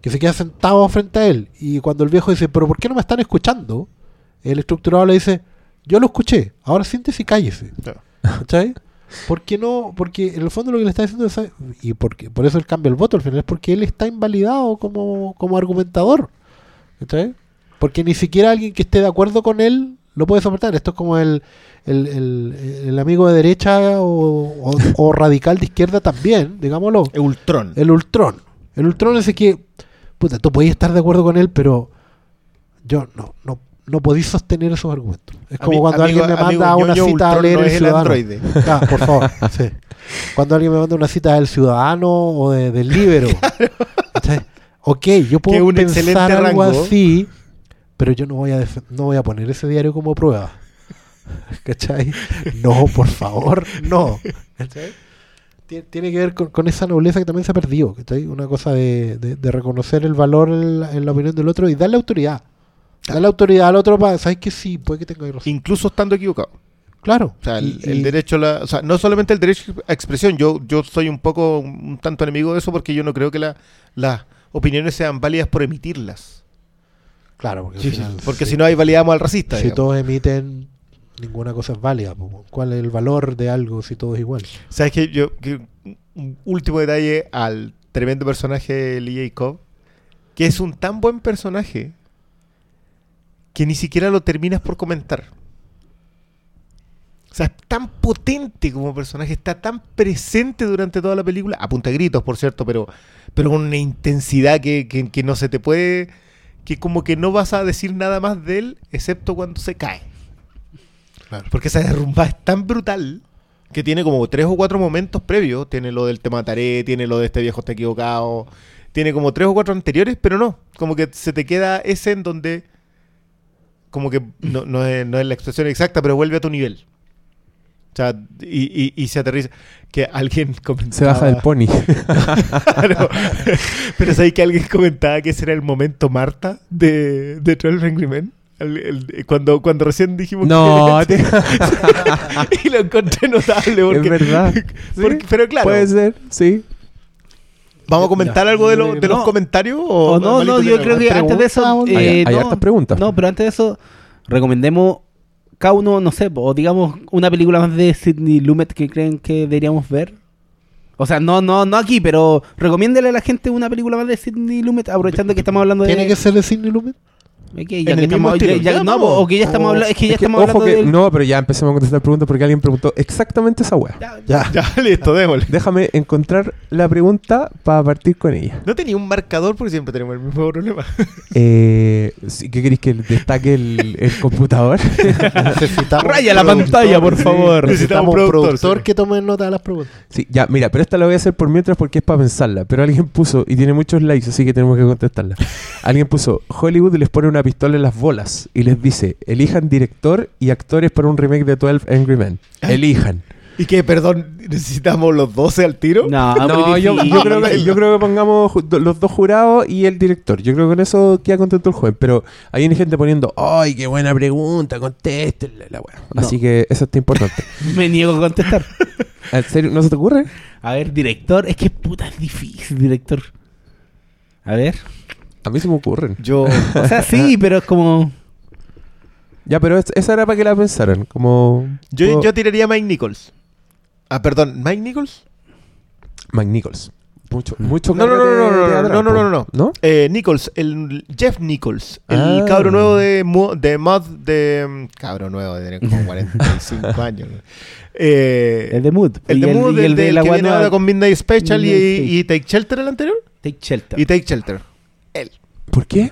[SPEAKER 3] que se queda sentado frente a él. Y cuando el viejo dice, pero ¿por qué no me están escuchando? El estructurado le dice, yo lo escuché, ahora siéntese y cállese.
[SPEAKER 7] Claro.
[SPEAKER 3] ¿Cachai? ¿Por qué no? Porque en el fondo lo que le está diciendo es, y porque, por eso él cambia el voto al final, es porque él está invalidado como, como argumentador. ¿Cachai? Porque ni siquiera alguien que esté de acuerdo con él lo puede soportar. Esto es como el, el, el- el amigo de derecha o, o- o radical de izquierda también, digámoslo.
[SPEAKER 7] Ultron.
[SPEAKER 3] El ultrón. El ultrón es el que, puta, tú podías estar de acuerdo con él, pero yo no, no, no podéis sostener esos argumentos. Es como
[SPEAKER 7] Ami-
[SPEAKER 3] cuando
[SPEAKER 7] amigo-
[SPEAKER 3] alguien me
[SPEAKER 7] amigo
[SPEAKER 3] manda una cita a leer
[SPEAKER 7] no
[SPEAKER 3] El
[SPEAKER 7] el
[SPEAKER 3] Ciudadano.
[SPEAKER 7] androide.
[SPEAKER 3] Ah, por favor. sí. Cuando alguien me manda una cita del Ciudadano o de- del Libero. ¿cachai? Ok, yo puedo
[SPEAKER 7] un
[SPEAKER 3] pensar algo
[SPEAKER 7] rango.
[SPEAKER 3] así, pero yo no voy, a no voy a poner ese diario como prueba. ¿Cachai? No, por favor, no. ¿Cachai? Tie- Tiene que ver con, con esa nobleza que también se ha perdido. ¿cachai? Una cosa de, de- de reconocer el valor en la, en la opinión del otro y darle autoridad. Darle autoridad al otro para, ¿sabes que Sí, puede que tenga razón.
[SPEAKER 7] Incluso estando equivocado.
[SPEAKER 3] Claro.
[SPEAKER 7] O sea, el,
[SPEAKER 3] Y-
[SPEAKER 7] el
[SPEAKER 3] y-
[SPEAKER 7] derecho a la, o sea, no solamente el derecho a expresión, yo, yo soy un poco, un tanto enemigo de eso porque yo no creo que la- las opiniones sean válidas por emitirlas.
[SPEAKER 3] Claro, porque, al
[SPEAKER 7] Sí,
[SPEAKER 3] final,
[SPEAKER 7] porque
[SPEAKER 3] si-
[SPEAKER 7] si no hay validamos al racista.
[SPEAKER 3] si
[SPEAKER 7] digamos.
[SPEAKER 3] todos emiten, ninguna cosa es válida. ¿Cuál es el valor de algo si todo es igual?
[SPEAKER 7] ¿Sabes qué? Yo, que un último detalle al tremendo personaje Lee Jacob, que es un tan buen personaje que ni siquiera lo terminas por comentar. O sea, es tan potente como personaje, está tan presente durante toda la película, a punta de gritos, por cierto, pero, pero con una intensidad que, que- que no se te puede, que como que no vas a decir nada más de él, excepto cuando se cae. Porque esa derrumbada es tan brutal que tiene como tres o cuatro momentos previos. Tiene lo del te mataré, tiene lo de este viejo está equivocado. Tiene como tres o cuatro anteriores, pero no. Como que se te queda ese en donde. Como que no, no es, no es la expresión exacta, pero vuelve a tu nivel. O sea, y, y- y se aterriza. Que alguien comentaba.
[SPEAKER 2] Se baja del pony.
[SPEAKER 7] Claro. Pero sabéis que alguien comentaba que ese era el momento Marta de, de 12 Angry Men. El- el- cuando, cuando recién dijimos
[SPEAKER 2] no,
[SPEAKER 7] que
[SPEAKER 2] te-
[SPEAKER 7] y lo encontré notable porque,
[SPEAKER 2] es verdad.
[SPEAKER 7] porque-
[SPEAKER 2] Sí,
[SPEAKER 7] pero claro
[SPEAKER 2] Puede ser, sí.
[SPEAKER 7] vamos a comentar
[SPEAKER 1] Ya.
[SPEAKER 7] algo de, lo- de los
[SPEAKER 1] No.
[SPEAKER 7] comentarios o,
[SPEAKER 1] O no, no, yo creo que antes de eso. eh,
[SPEAKER 2] Hay- hay
[SPEAKER 1] no,
[SPEAKER 2] hartas preguntas.
[SPEAKER 1] No, pero antes de eso, recomendemos cada uno, no sé, o digamos una película más de Sidney Lumet que creen que deberíamos ver. O sea, no, no, no aquí, pero recomiéndele a la gente una película más de Sidney Lumet, aprovechando que estamos hablando de.
[SPEAKER 3] ¿Tiene que ser de Sidney Lumet?
[SPEAKER 1] Ok, ya
[SPEAKER 7] En
[SPEAKER 1] que
[SPEAKER 7] el
[SPEAKER 1] estamos,
[SPEAKER 7] mismo
[SPEAKER 1] ya-
[SPEAKER 7] estilo.
[SPEAKER 1] ya-
[SPEAKER 7] Ya,
[SPEAKER 1] no, o que ya estamos
[SPEAKER 3] O-
[SPEAKER 1] hablando, es que ya
[SPEAKER 2] Es que,
[SPEAKER 1] estamos
[SPEAKER 2] ojo
[SPEAKER 1] hablando
[SPEAKER 2] que,
[SPEAKER 1] del-
[SPEAKER 2] no, pero ya empecemos a contestar preguntas porque alguien preguntó exactamente esa wea.
[SPEAKER 1] Ya,
[SPEAKER 3] Ya.
[SPEAKER 7] Ya, listo, démosle.
[SPEAKER 2] Déjame encontrar la pregunta para partir con ella.
[SPEAKER 7] No tenía un marcador porque siempre tenemos el mismo problema.
[SPEAKER 2] Eh, sí, ¿Qué queréis que destaque el, el computador?
[SPEAKER 3] Necesitamos
[SPEAKER 1] Raya la pantalla, por
[SPEAKER 3] sí.
[SPEAKER 1] favor.
[SPEAKER 3] Necesitamos un
[SPEAKER 7] productor,
[SPEAKER 3] productor
[SPEAKER 7] sí.
[SPEAKER 3] que tome nota de las preguntas.
[SPEAKER 2] Sí, ya, mira, pero esta la voy a hacer por mientras porque es para pensarla. Pero alguien puso, y tiene muchos likes, así que tenemos que contestarla. Alguien puso, Hollywood les pone una pistola en las bolas y les dice, elijan director y actores para un remake de 12 Angry Men. Elijan.
[SPEAKER 7] ¿Y que, perdón, necesitamos los 12 al tiro?
[SPEAKER 1] No,
[SPEAKER 2] No, yo, yo creo que, yo creo que pongamos los dos jurados y el director. Yo creo que con eso queda contento el joven. Pero hay gente poniendo, ¡ay, qué buena pregunta! Contéstenle la wea.
[SPEAKER 1] No.
[SPEAKER 2] Así que eso está importante.
[SPEAKER 1] Me niego a contestar.
[SPEAKER 2] ¿En serio? ¿No se te ocurre?
[SPEAKER 1] A ver, director, es que puta es difícil, director. A ver.
[SPEAKER 2] A mí se me ocurren.
[SPEAKER 7] Yo,
[SPEAKER 1] O sea, sí, pero es como.
[SPEAKER 2] Ya, pero es- esa era para que la pensaran. Como.
[SPEAKER 7] yo, yo tiraría a Mike Nichols. Ah, perdón, ¿Mike Nichols?
[SPEAKER 2] Mike Nichols. Mucho, mucho
[SPEAKER 7] No, no, no,
[SPEAKER 2] carrete
[SPEAKER 7] no, no, no,
[SPEAKER 2] teatral,
[SPEAKER 7] no, no,
[SPEAKER 2] po.
[SPEAKER 7] no, no.
[SPEAKER 2] ¿No?
[SPEAKER 7] Eh, Nichols, el Jeff Nichols, el
[SPEAKER 2] Ah.
[SPEAKER 7] cabro nuevo de, de Mod de... mm, Cabro nuevo, de tener como 45 años. Eh,
[SPEAKER 1] El de Mood.
[SPEAKER 7] el
[SPEAKER 1] Y
[SPEAKER 7] de Mood,
[SPEAKER 1] y
[SPEAKER 7] el, de,
[SPEAKER 1] la
[SPEAKER 7] que viene
[SPEAKER 1] guana-
[SPEAKER 7] ahora con Midnight Special y,
[SPEAKER 1] Midnight
[SPEAKER 7] y Take Shelter el anterior.
[SPEAKER 1] Take Shelter.
[SPEAKER 7] Y Take Shelter.
[SPEAKER 2] ¿Por qué?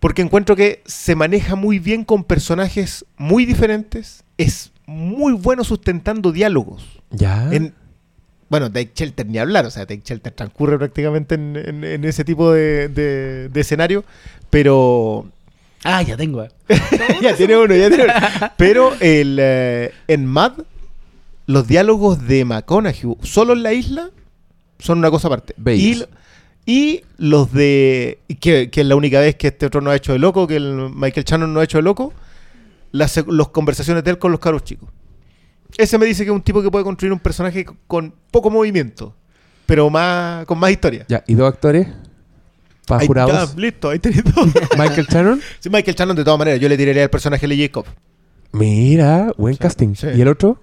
[SPEAKER 7] Porque encuentro que se maneja muy bien con personajes muy diferentes. Es muy bueno sustentando diálogos.
[SPEAKER 2] Ya.
[SPEAKER 7] En, bueno, Take Shelter ni hablar, o sea, Take Shelter transcurre prácticamente en, en- en ese tipo de, de- de escenario, pero...
[SPEAKER 1] Ah, ya tengo. eh.
[SPEAKER 7] ya tiene uno, ya tiene uno. Pero el, eh, en Mad, los diálogos de McConaughey, solo en la isla, son una cosa aparte. Y,
[SPEAKER 2] Bellos.
[SPEAKER 7] Y los de... Que, que es la única vez que este otro no ha hecho de loco, que el Michael Shannon no ha hecho de loco, las los conversaciones de él con los caros chicos. Ese me dice que es un tipo que puede construir un personaje con poco movimiento, pero más con más historia.
[SPEAKER 2] Ya, ¿y dos actores? Para
[SPEAKER 7] Ahí
[SPEAKER 2] jurados.
[SPEAKER 7] está, listo, ahí tenés todo.
[SPEAKER 2] Michael Shannon.
[SPEAKER 7] Sí, Michael Shannon, de todas maneras, yo le tiraría al personaje de Jacob.
[SPEAKER 2] Mira, buen casting.
[SPEAKER 7] sí.
[SPEAKER 2] ¿Y el otro?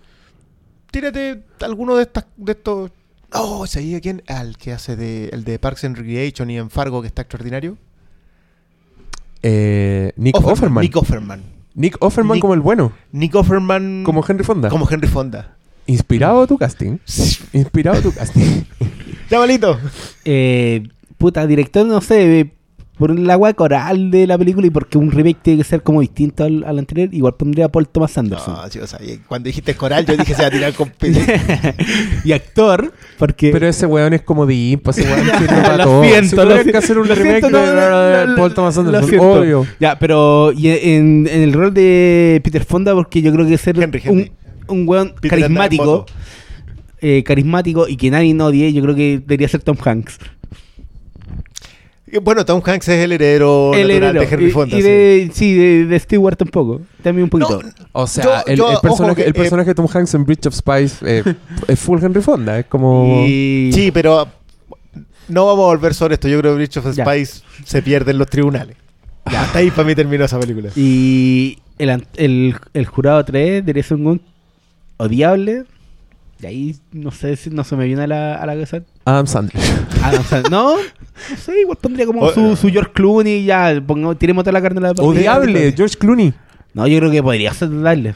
[SPEAKER 7] Tírate alguno de estas de estos. Oh, ¿sabía quién? Al que hace de el de Parks and Recreation y en Fargo, que está extraordinario.
[SPEAKER 2] Eh, Nick Offerman.
[SPEAKER 7] Nick Offerman.
[SPEAKER 2] Nick Offerman
[SPEAKER 7] Nick-
[SPEAKER 2] como el bueno.
[SPEAKER 7] Nick Offerman.
[SPEAKER 2] Como Henry Fonda.
[SPEAKER 7] Como Henry Fonda.
[SPEAKER 2] Inspirado tu casting. Inspirado tu casting.
[SPEAKER 7] Ya, malito.
[SPEAKER 1] Eh, puta, director, no sé. Por el agua coral de la película y porque un remake tiene que ser como distinto al, al anterior, igual pondría a Paul Thomas Anderson.
[SPEAKER 7] No, sí, o sea, y cuando dijiste coral, yo dije se va a tirar con
[SPEAKER 1] y actor, porque...
[SPEAKER 2] Pero ese weón es como de impa, ese weón sirve para
[SPEAKER 1] Lo
[SPEAKER 2] todo.
[SPEAKER 1] siento,
[SPEAKER 2] si
[SPEAKER 1] lo
[SPEAKER 2] que hacer un
[SPEAKER 1] lo
[SPEAKER 2] remake
[SPEAKER 1] siento,
[SPEAKER 2] de,
[SPEAKER 1] no, no, no,
[SPEAKER 2] Paul Thomas Anderson, obvio.
[SPEAKER 1] Ya, pero y en, en el rol de Peter Fonda, porque yo creo que ser
[SPEAKER 7] Henry, Henry.
[SPEAKER 1] un, un weón
[SPEAKER 7] Peter
[SPEAKER 1] carismático, eh, carismático y que nadie no odie, yo creo que debería ser Tom Hanks.
[SPEAKER 7] Bueno, Tom Hanks es el heredero,
[SPEAKER 1] el
[SPEAKER 7] natural
[SPEAKER 1] heredero.
[SPEAKER 7] de Henry Fonda.
[SPEAKER 1] y
[SPEAKER 7] sí.
[SPEAKER 1] de, sí, de, de Stewart tampoco. También un poquito.
[SPEAKER 7] No,
[SPEAKER 2] O sea,
[SPEAKER 7] Yo-
[SPEAKER 2] el,
[SPEAKER 7] yo,
[SPEAKER 2] el
[SPEAKER 7] ojo
[SPEAKER 2] personaje,
[SPEAKER 7] que,
[SPEAKER 2] el personaje de Tom Hanks en Bridge of Spies eh, es full Henry Fonda. Es como...
[SPEAKER 1] Y-
[SPEAKER 7] Sí, pero no vamos a volver sobre esto. Yo creo que Bridge of
[SPEAKER 1] Ya.
[SPEAKER 7] Spice se pierde en los tribunales. Ya, hasta ahí para mí terminó esa película.
[SPEAKER 1] Y el, el, el jurado 3 debería ser un odiable. Y ahí no sé si no se me viene a la, a la cabeza.
[SPEAKER 2] Adam Sandler.
[SPEAKER 1] Adam Sandler. no, no sé, igual pondría como
[SPEAKER 7] O-
[SPEAKER 1] su, su George Clooney y ya, pongamos, tiremos toda la carne a la.
[SPEAKER 2] Odiable, George Clooney.
[SPEAKER 1] No, yo creo que podría ser darle.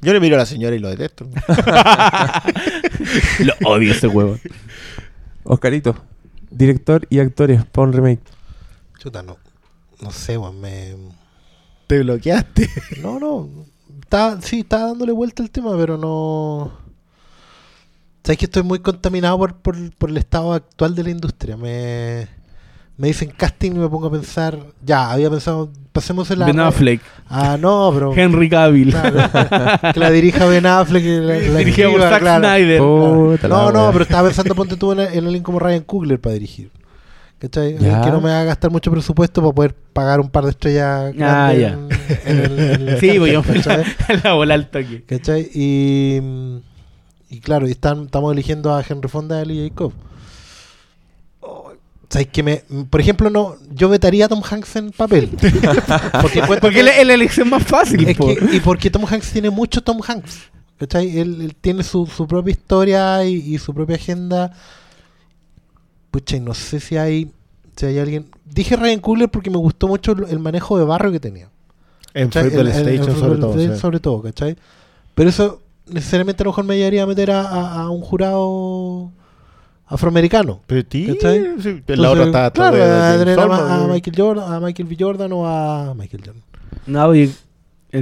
[SPEAKER 7] Yo le miro a la señora y lo detesto.
[SPEAKER 1] Lo odio ese huevo.
[SPEAKER 2] Oscarito. Director y actores para un remake.
[SPEAKER 3] Chuta, no. No sé, weón. Me...
[SPEAKER 7] Te bloqueaste.
[SPEAKER 3] No, no. Está, sí, está dándole vuelta el tema, pero no. Sabes que estoy muy contaminado por, por, por el estado actual de la industria. Me, me dicen casting y me pongo a pensar. Ya, había pensado. Pasemos el
[SPEAKER 1] Ben Affleck,
[SPEAKER 3] Ah, no, pero.
[SPEAKER 1] Henry Cavill,
[SPEAKER 3] claro, que la dirija Ben Affleck. Que la, la
[SPEAKER 1] dirigido por Zack
[SPEAKER 3] claro.
[SPEAKER 1] Snyder.
[SPEAKER 3] No, no, pero estaba pensando, ponte tú en, en alguien como Ryan Coogler para dirigir. ¿Cachai? Que no me haga gastar mucho presupuesto para poder pagar un par de estrellas
[SPEAKER 1] Ah,
[SPEAKER 3] grandes
[SPEAKER 1] ya.
[SPEAKER 3] en, en el, en el
[SPEAKER 1] Sí, yo
[SPEAKER 3] ¿cachai?
[SPEAKER 1] la bola al toque.
[SPEAKER 3] ¿Cachai? Y, y claro, y están, estamos eligiendo a Henry Fonda y a Lee Jacob. Oh, ¿Sabes que me, por ejemplo, no, yo vetaría a Tom Hanks en papel. porque
[SPEAKER 1] Porque
[SPEAKER 3] que-
[SPEAKER 1] es la elección más fácil.
[SPEAKER 3] es
[SPEAKER 1] po.
[SPEAKER 3] que- y porque Tom Hanks tiene mucho Tom Hanks. ¿Cachai? Él, él tiene su, su propia historia y, y su propia agenda. Pucha, y no sé si hay, si hay alguien. Dije Ryan Coogler porque me gustó mucho el, manejo de barrio que tenía.
[SPEAKER 7] En
[SPEAKER 3] ¿cachai?
[SPEAKER 7] Football
[SPEAKER 3] El- el- el
[SPEAKER 7] Station, sobre todo.
[SPEAKER 3] Station
[SPEAKER 7] sí.
[SPEAKER 3] sobre todo, ¿cachai? Pero eso necesariamente a lo mejor me llevaría a meter a, a- a un jurado afroamericano.
[SPEAKER 7] Pero sí,
[SPEAKER 3] ¿Cachai?
[SPEAKER 7] sí, la
[SPEAKER 3] Entonces,
[SPEAKER 7] otra está
[SPEAKER 3] claro,
[SPEAKER 7] de- de
[SPEAKER 3] a,
[SPEAKER 7] sí.
[SPEAKER 3] Michael Jordan, a Michael B. Jordan o a Michael Jordan.
[SPEAKER 1] No, yo,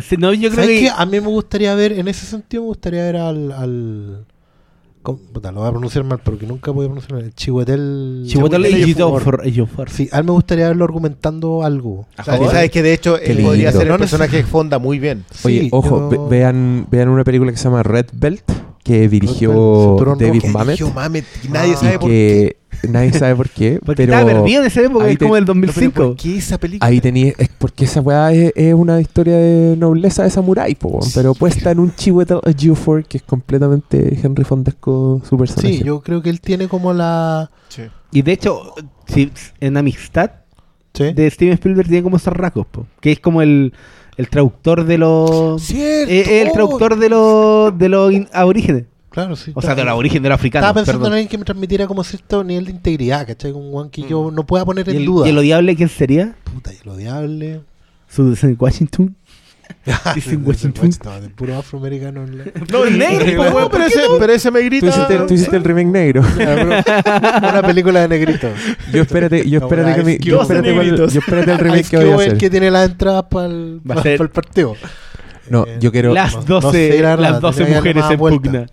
[SPEAKER 1] serio, no, yo creo
[SPEAKER 3] ¿Sabes
[SPEAKER 1] que.
[SPEAKER 3] qué? A mí me gustaría ver, en ese sentido, me gustaría ver al. al ¿cómo? Puta, lo voy a pronunciar mal porque nunca voy a pronunciar el Chihuetel. Chihuetel
[SPEAKER 1] Ejiofor.
[SPEAKER 3] Sí, a él me gustaría verlo argumentando algo.
[SPEAKER 1] ¿A
[SPEAKER 7] O sea, sabes que de hecho él podría ser el
[SPEAKER 3] No
[SPEAKER 7] personaje de Fonda muy bien.
[SPEAKER 2] Oye,
[SPEAKER 3] Sí,
[SPEAKER 2] ojo,
[SPEAKER 3] yo-
[SPEAKER 2] ve- vean, vean una película que se llama Red Belt, que dirigió
[SPEAKER 3] Cinturón
[SPEAKER 2] David
[SPEAKER 3] Rojo.
[SPEAKER 2] Mamet.
[SPEAKER 7] Dirigió Mamet y nadie
[SPEAKER 3] Ah.
[SPEAKER 7] sabe
[SPEAKER 2] Y
[SPEAKER 7] por qué.
[SPEAKER 2] nadie sabe por qué,
[SPEAKER 1] Porque
[SPEAKER 2] pero
[SPEAKER 1] estaba perdido en esa época, es como
[SPEAKER 7] pero
[SPEAKER 1] 2005.
[SPEAKER 7] ¿Por qué esa película?
[SPEAKER 2] ahí tenía, es porque esa weá es, es una historia de nobleza de samurái, po, pero puesta en un Chiwetel Ejiofor que es completamente Henry Fondesco su personaje.
[SPEAKER 3] Sí, yo creo que él tiene como la.
[SPEAKER 7] Sí.
[SPEAKER 1] Y de hecho, si, en Amistad
[SPEAKER 3] ¿Sí?
[SPEAKER 1] de Steven Spielberg tiene como esos rasgos, po, que es como el, el traductor de los.
[SPEAKER 7] Cierto.
[SPEAKER 1] eh, el traductor de los de los aborígenes.
[SPEAKER 3] Claro, sí.
[SPEAKER 1] O sea, de los aborígenes de los africanos.
[SPEAKER 3] Estaba pensando
[SPEAKER 1] perdón.
[SPEAKER 3] en alguien que me transmitiera como cierto nivel de integridad, ¿cachai? Un guan que yo no pueda poner
[SPEAKER 1] ¿Y
[SPEAKER 3] en
[SPEAKER 1] el,
[SPEAKER 3] duda.
[SPEAKER 1] y el odiable quién sería?
[SPEAKER 3] Puta, y el odiable.
[SPEAKER 1] Su de Washington. Dicen Washington.
[SPEAKER 3] no, de puro afroamericano. en la-
[SPEAKER 1] No, el negro,
[SPEAKER 7] No, pero,
[SPEAKER 1] ¿por qué
[SPEAKER 7] ese,
[SPEAKER 1] no?
[SPEAKER 7] pero ese me
[SPEAKER 2] Tú
[SPEAKER 7] grita.
[SPEAKER 2] hiciste, tú hiciste el remake negro.
[SPEAKER 3] Una película de negrito.
[SPEAKER 2] Yo espérate, yo
[SPEAKER 3] No,
[SPEAKER 2] espérate que mi- yo espérate, cuál- yo espérate el remake que voy a
[SPEAKER 3] es
[SPEAKER 2] hacer.
[SPEAKER 3] el que tiene las entradas para el,
[SPEAKER 1] Va a ser-
[SPEAKER 3] el partido.
[SPEAKER 2] No,
[SPEAKER 3] Eh,
[SPEAKER 2] yo quiero
[SPEAKER 1] Las
[SPEAKER 3] no
[SPEAKER 1] 12,
[SPEAKER 3] sé, la verdad,
[SPEAKER 1] las 12
[SPEAKER 3] tendría que
[SPEAKER 1] mujeres
[SPEAKER 3] darle
[SPEAKER 1] en pugna.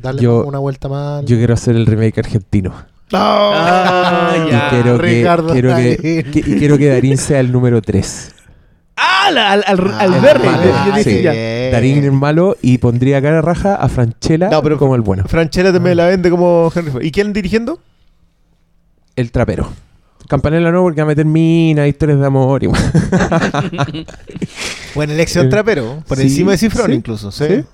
[SPEAKER 3] Darle
[SPEAKER 2] Yo-
[SPEAKER 3] una vuelta más.
[SPEAKER 2] yo quiero hacer el remake argentino.
[SPEAKER 1] Ah,
[SPEAKER 2] Y
[SPEAKER 1] ya.
[SPEAKER 2] quiero que,
[SPEAKER 3] Ricardo
[SPEAKER 2] quiero que, que- y quiero que Darín sea el número 3.
[SPEAKER 1] Ah, al, al, al
[SPEAKER 3] Ah,
[SPEAKER 1] yo- yo
[SPEAKER 2] Sí. Darín el malo y pondría cara raja a Franchella
[SPEAKER 7] No, pero-
[SPEAKER 2] como el bueno.
[SPEAKER 7] Franchella también la vende como Henry Ford. ¿Y quién dirigiendo?
[SPEAKER 2] El trapero. Campanella no porque va a meter mina, historias de amor y
[SPEAKER 7] Buena elección trapero. Por
[SPEAKER 2] sí,
[SPEAKER 7] encima de Cifrón
[SPEAKER 2] sí,
[SPEAKER 7] incluso. ¿sí?
[SPEAKER 2] ¿Sí?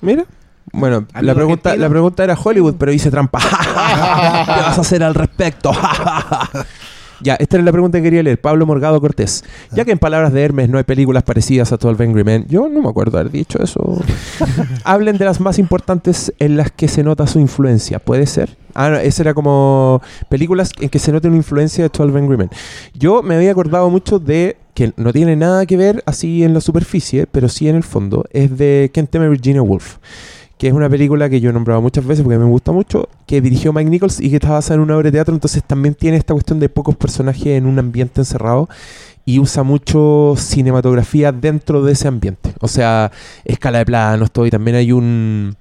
[SPEAKER 2] Mira. Bueno, la pregunta,
[SPEAKER 1] argentino.
[SPEAKER 2] la pregunta era Hollywood, pero hice trampa. ¿Qué vas a hacer al respecto? ya, esta era la pregunta que quería leer. Pablo Morgado Cortés. Ya que en palabras de Hermes no hay películas parecidas a 12 Angry Men, yo no me acuerdo haber dicho eso. Hablen de las más importantes en las que se nota su influencia. ¿Puede ser? Ah, no, esa era como películas en que se nota una influencia de 12 Angry Men. Yo me había acordado mucho de que no tiene nada que ver así en la superficie, pero sí en el fondo, es de Tame a Virginia Woolf que es una película que yo he nombrado muchas veces porque me gusta mucho, que dirigió Mike Nichols y que está basada en una obra de teatro, entonces también tiene esta cuestión de pocos personajes en un ambiente encerrado y usa mucho cinematografía dentro de ese ambiente. O sea, escala de planos, todo, y también hay un,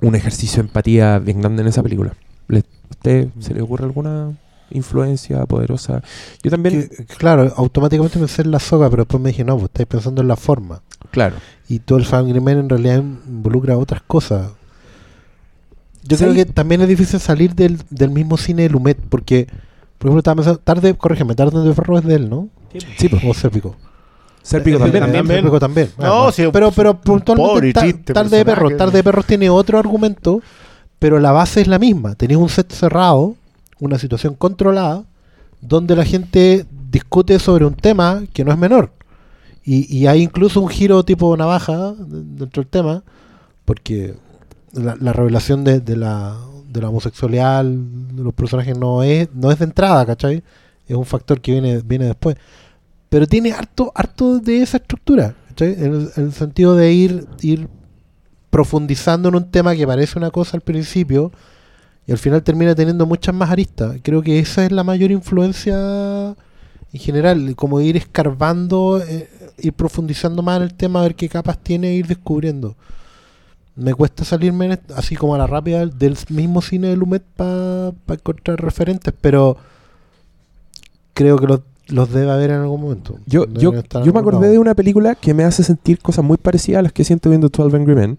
[SPEAKER 2] un ejercicio de empatía bien grande en esa película. ¿Le- ¿Usted se le ocurre alguna influencia poderosa? Yo también,
[SPEAKER 3] claro, automáticamente pensé en la soga, pero después me dije, no, pues estáis pensando en la forma.
[SPEAKER 2] Claro.
[SPEAKER 3] Y todo el Family Man en realidad involucra otras cosas. Yo
[SPEAKER 2] Sí.
[SPEAKER 3] creo que también es difícil salir del, del mismo cine de Lumet, porque, por ejemplo, estaba pensando, tarde, corrígeme, tarde de Ferro es de él, ¿no?
[SPEAKER 2] Sí, pues.
[SPEAKER 3] O Sérpico.
[SPEAKER 2] Sérpico
[SPEAKER 7] Eh,
[SPEAKER 2] también.
[SPEAKER 7] también.
[SPEAKER 3] Sérpico también.
[SPEAKER 7] No,
[SPEAKER 3] Ah,
[SPEAKER 7] sí,
[SPEAKER 3] pero,
[SPEAKER 7] sí,
[SPEAKER 3] pero
[SPEAKER 7] un
[SPEAKER 3] puntualmente Ta- Tarde de. Perros, Tarde de Perros tiene otro argumento, pero la base es la misma. Tenéis un set cerrado, una situación controlada, donde la gente discute sobre un tema que no es menor. Y, y hay incluso un giro tipo navaja de- dentro del tema, porque la, la revelación de, de la, de la homosexualidad de los personajes no es, no es de entrada, ¿cachai? Es un factor que viene, viene después. Pero tiene harto, harto de esa estructura, ¿cachai? En el, en el sentido de ir, ir profundizando en un tema que parece una cosa al principio y al final termina teniendo muchas más aristas. Creo que esa es la mayor influencia en general, como ir escarbando, eh, ir profundizando más en el tema, a ver qué capas tiene e ir descubriendo. Me cuesta salirme así como a la rápida del mismo cine de Lumet para encontrar referentes, pero creo que los, los debe haber en algún momento.
[SPEAKER 2] Yo, yo, me acordé
[SPEAKER 3] lado.
[SPEAKER 2] de una película que me hace sentir cosas muy parecidas a las que siento viendo 12 Angry Men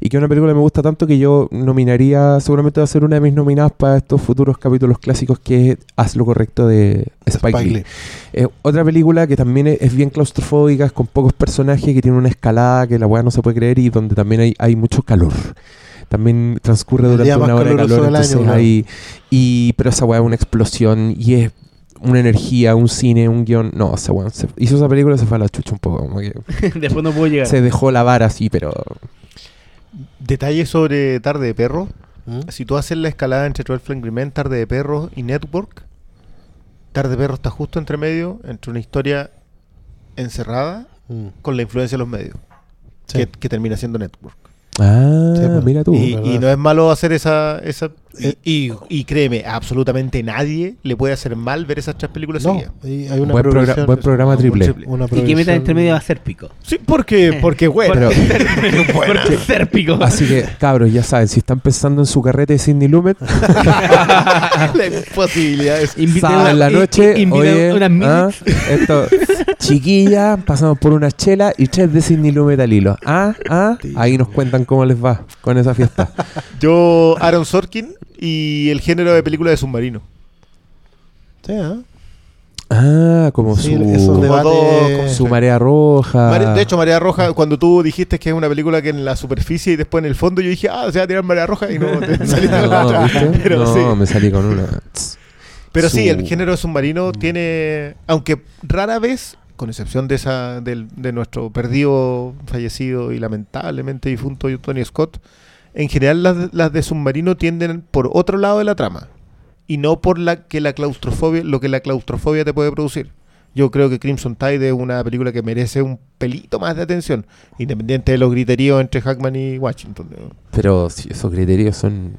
[SPEAKER 2] y que es una película que me gusta tanto que yo nominaría, seguramente va a ser una de mis nominadas para estos futuros capítulos clásicos que es Haz lo correcto de Spike,
[SPEAKER 3] Spike
[SPEAKER 2] Lee.
[SPEAKER 3] Lee.
[SPEAKER 2] Eh, otra película que también es, es bien claustrofóbica, es con pocos personajes, que tiene una escalada que la weá no se puede creer y donde también hay, hay mucho calor. También transcurre durante una hora de calor,
[SPEAKER 3] año,
[SPEAKER 2] entonces hay... Y, pero esa weá es una explosión y es una energía, un cine, un guion... No, esa weá se- hizo esa película y se fue a la chucha un poco. Como que
[SPEAKER 1] Después no puedo llegar.
[SPEAKER 2] se dejó la vara así, pero...
[SPEAKER 7] Detalle sobre Tarde de Perros.
[SPEAKER 3] ¿Mm?
[SPEAKER 7] Si tú haces la escalada entre 12 Angry Men, Tarde de Perros y Network, Tarde de Perros está justo entre medio, entre una historia encerrada
[SPEAKER 3] Mm.
[SPEAKER 7] con la influencia de los medios,
[SPEAKER 3] Sí.
[SPEAKER 7] que, que termina siendo Network.
[SPEAKER 2] Ah,
[SPEAKER 3] Sí, pues.
[SPEAKER 2] mira tú.
[SPEAKER 7] y, y no es malo hacer esa... esa y, y- y créeme, a absolutamente nadie le puede hacer mal ver esas tres películas
[SPEAKER 3] No,
[SPEAKER 7] seguidas.
[SPEAKER 3] y hay una
[SPEAKER 2] Buen, progra- buen programa triple.
[SPEAKER 3] una
[SPEAKER 1] Y que meta entre medio va a ser pico.
[SPEAKER 7] Sí, porque, porque bueno.
[SPEAKER 2] Pero-
[SPEAKER 1] Porque ser pico.
[SPEAKER 2] Así que, cabros, ya saben, si están pensando en su carrete de Sidney Lumet,
[SPEAKER 7] la imposibilidad es...
[SPEAKER 2] Sábado en la noche, oye,
[SPEAKER 1] unas
[SPEAKER 2] ah, esto, chiquilla, pasamos por una chela y tres de Sidney Lumet al hilo. Ah, ah, ahí nos cuentan cómo les va con esa fiesta.
[SPEAKER 7] Yo, Aaron Sorkin y el género de película de submarino.
[SPEAKER 3] Sí, ¿ah?
[SPEAKER 2] Ah, como
[SPEAKER 3] Sí,
[SPEAKER 2] su,
[SPEAKER 3] esos
[SPEAKER 7] Como
[SPEAKER 3] debates-
[SPEAKER 7] todo, como
[SPEAKER 2] su marea roja.
[SPEAKER 7] Mare- de hecho, Marea Roja, cuando tú dijiste que es una película que en la superficie y después en el fondo, yo dije, ah, se va a tirar Marea Roja y no te saliste con la
[SPEAKER 2] no,
[SPEAKER 7] otra.
[SPEAKER 2] No,
[SPEAKER 7] sí.
[SPEAKER 2] me salí con una.
[SPEAKER 7] Pero sí, el género submarino tiene, aunque rara vez, con excepción de esa del- de nuestro perdido, fallecido y lamentablemente difunto Tony Scott, en general las, de- las de submarino tienden por otro lado de la trama y no por la que la claustrofobia, lo que la claustrofobia te puede producir. Yo creo que Crimson Tide es una película que merece un pelito más de atención, independiente de los griteríos entre Hackman y Washington.
[SPEAKER 2] Pero sí, esos criterios son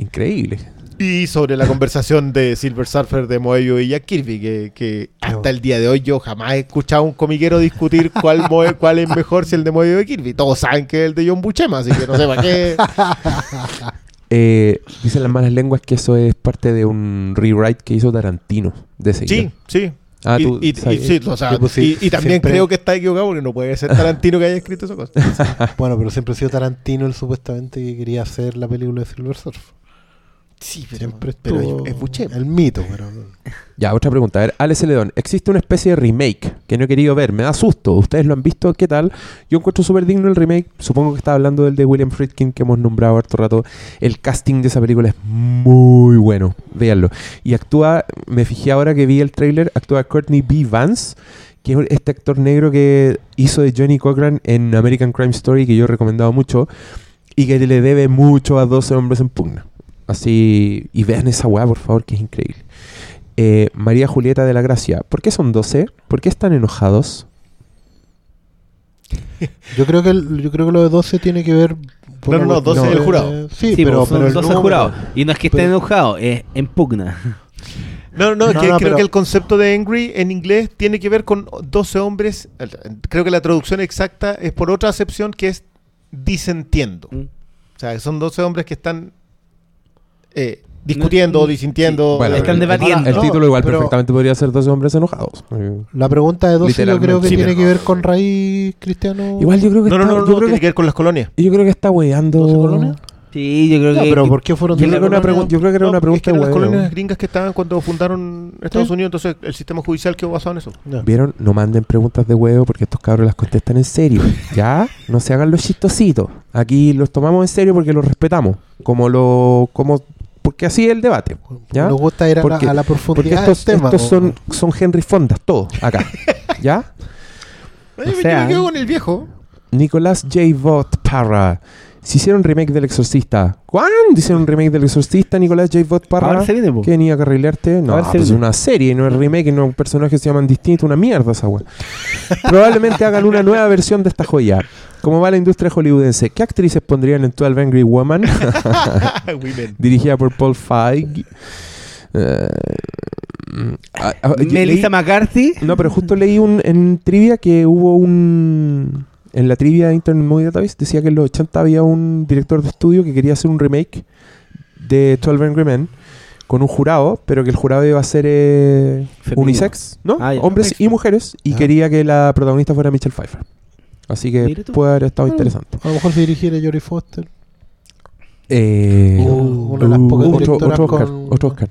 [SPEAKER 2] increíbles.
[SPEAKER 7] Y sobre la conversación de Silver Surfer de Moebius y Jack Kirby, que, que hasta el día de hoy yo jamás he escuchado a un comiquero discutir cuál, Moe- cuál es mejor, si el de Moebius o de Kirby. Todos saben que es el de John Buscema, así que no sé para qué.
[SPEAKER 2] Eh, dicen las malas lenguas que eso es parte de un rewrite que hizo Tarantino de ese
[SPEAKER 7] Sí, sí.
[SPEAKER 2] Ah,
[SPEAKER 7] y,
[SPEAKER 2] tú
[SPEAKER 7] y- y- sí, o sea,
[SPEAKER 3] Sí, pues sí,
[SPEAKER 7] y- y también
[SPEAKER 3] siempre-
[SPEAKER 7] creo que está equivocado porque no puede ser Tarantino que haya escrito esa cosa.
[SPEAKER 3] Bueno, pero siempre ha sido Tarantino el supuestamente que quería hacer la película de Silver Surf.
[SPEAKER 7] Sí,
[SPEAKER 3] Siempre
[SPEAKER 7] pero
[SPEAKER 3] estuvo
[SPEAKER 7] es, es Buscema.
[SPEAKER 3] el mito, pero
[SPEAKER 2] Ya, otra pregunta. A ver, Alex Celedón. Existe una especie de remake que no he querido ver. Me da susto. ¿Ustedes lo han visto? ¿Qué tal? Yo encuentro súper digno el remake. Supongo que está hablando del de William Friedkin que hemos nombrado harto rato. El casting de esa película es muy bueno. Véanlo. Y actúa, me fijé ahora que vi el tráiler, actúa Courtney B. Vance, que es este actor negro que hizo de Johnny Cochran en American Crime Story, que yo he recomendado mucho, y que le debe mucho a 12 hombres en pugna. Así, y vean esa weá, por favor, que es increíble. Eh, María Julieta de la Gracia, ¿por qué son 12? ¿Por qué están enojados?
[SPEAKER 3] Yo creo que el- yo creo que lo de 12 tiene que ver por
[SPEAKER 7] No, no, no, 12
[SPEAKER 3] cuestión
[SPEAKER 7] es el
[SPEAKER 3] de-
[SPEAKER 7] jurado.
[SPEAKER 3] Sí,
[SPEAKER 1] Sí,
[SPEAKER 3] pero,
[SPEAKER 1] pero, son
[SPEAKER 3] pero el
[SPEAKER 1] 12
[SPEAKER 3] número-
[SPEAKER 1] jurados. Y no es que estén
[SPEAKER 3] pero-
[SPEAKER 1] enojados, es en pugna.
[SPEAKER 7] No, no,
[SPEAKER 3] No,
[SPEAKER 7] que
[SPEAKER 3] no,
[SPEAKER 7] creo
[SPEAKER 3] pero-
[SPEAKER 7] que el concepto de angry en inglés tiene que ver con 12 hombres. Creo que la traducción exacta es por otra acepción que es disentiendo.
[SPEAKER 1] Mm.
[SPEAKER 7] O sea, son 12 hombres que están eh, discutiendo,
[SPEAKER 1] No,
[SPEAKER 7] disintiendo.
[SPEAKER 2] Bueno,
[SPEAKER 1] están
[SPEAKER 2] el-
[SPEAKER 1] debatiendo.
[SPEAKER 2] El título igual
[SPEAKER 3] pero-
[SPEAKER 2] perfectamente podría ser 12 hombres enojados. Eh,
[SPEAKER 3] La pregunta de 12 yo creo que
[SPEAKER 7] Sí,
[SPEAKER 3] tiene
[SPEAKER 7] pero-
[SPEAKER 3] que ver con raíz cristiano.
[SPEAKER 2] Igual yo creo que
[SPEAKER 7] No, no,
[SPEAKER 2] está,
[SPEAKER 7] no,
[SPEAKER 2] yo
[SPEAKER 7] no,
[SPEAKER 2] creo
[SPEAKER 7] tiene
[SPEAKER 2] que,
[SPEAKER 7] que ver con las colonias.
[SPEAKER 2] yo creo que está weando.
[SPEAKER 3] ¿12 colonias?
[SPEAKER 1] Sí, yo creo que.
[SPEAKER 3] pero
[SPEAKER 1] que-
[SPEAKER 3] ¿por qué fueron
[SPEAKER 2] Yo creo, que
[SPEAKER 3] 12
[SPEAKER 2] una
[SPEAKER 3] colonias?
[SPEAKER 2] pregun- yo creo que era
[SPEAKER 7] No,
[SPEAKER 2] una
[SPEAKER 7] es
[SPEAKER 2] pregunta
[SPEAKER 7] que eran las
[SPEAKER 2] de huevo.
[SPEAKER 7] colonias gringas que estaban cuando fundaron Estados
[SPEAKER 3] Sí.
[SPEAKER 7] Unidos, entonces el sistema judicial quedó basado en eso.
[SPEAKER 2] ¿Vieron? No manden preguntas de huevo porque estos cabros las contestan en serio. ¿Ya? No se hagan los chistositos. Aquí los tomamos en serio porque los respetamos. Como lo. como Porque así es el debate. ¿Ya?
[SPEAKER 3] Nos gusta ir a,
[SPEAKER 2] Porque-
[SPEAKER 3] la, a la
[SPEAKER 2] Porque
[SPEAKER 3] profundidad
[SPEAKER 2] estos,
[SPEAKER 3] del tema.
[SPEAKER 2] estos
[SPEAKER 3] ¿o?
[SPEAKER 2] son, son Henry Fondas, todos, acá. ¿Ya?
[SPEAKER 7] Oye, yo
[SPEAKER 1] sea,
[SPEAKER 7] me quedo con el viejo.
[SPEAKER 2] Nicolás J. Vaught Parra. Si hicieron remake del Exorcista. ¿Cuándo hicieron un remake del Exorcista, Nicolás J. Vaught Parra?
[SPEAKER 1] Se.
[SPEAKER 2] ¿Qué venía a carrilearte? No,
[SPEAKER 1] se
[SPEAKER 2] pues es una serie, no es remake, no personajes se llaman distintos, una mierda esa weá. Probablemente hagan una nueva versión de esta joya. ¿Cómo va la industria hollywoodense? ¿Qué actrices pondrían en 12 Angry Woman?
[SPEAKER 7] Women.
[SPEAKER 2] Dirigida por Paul Feig. Eh, ah, ah,
[SPEAKER 1] Melissa
[SPEAKER 2] leí-
[SPEAKER 1] McCarthy.
[SPEAKER 2] no, pero justo leí un, en trivia que hubo un... En la trivia de Internet Movie Database decía que en los 80 había un director de estudio que quería hacer un remake de 12 Angry Men con un jurado, pero que el jurado iba a ser eh, unisex, ¿no?
[SPEAKER 1] Ah, ya.
[SPEAKER 2] Hombres y mujeres, y
[SPEAKER 3] Ah.
[SPEAKER 2] quería que la protagonista fuera Michelle Pfeiffer. Así que puede haber estado
[SPEAKER 3] Bueno,
[SPEAKER 2] interesante.
[SPEAKER 3] A lo mejor si dirigiera Jory Foster.
[SPEAKER 2] Eh,
[SPEAKER 3] Uh, una de las pocas
[SPEAKER 2] otro, Oscar,
[SPEAKER 3] con-
[SPEAKER 2] otro Oscar.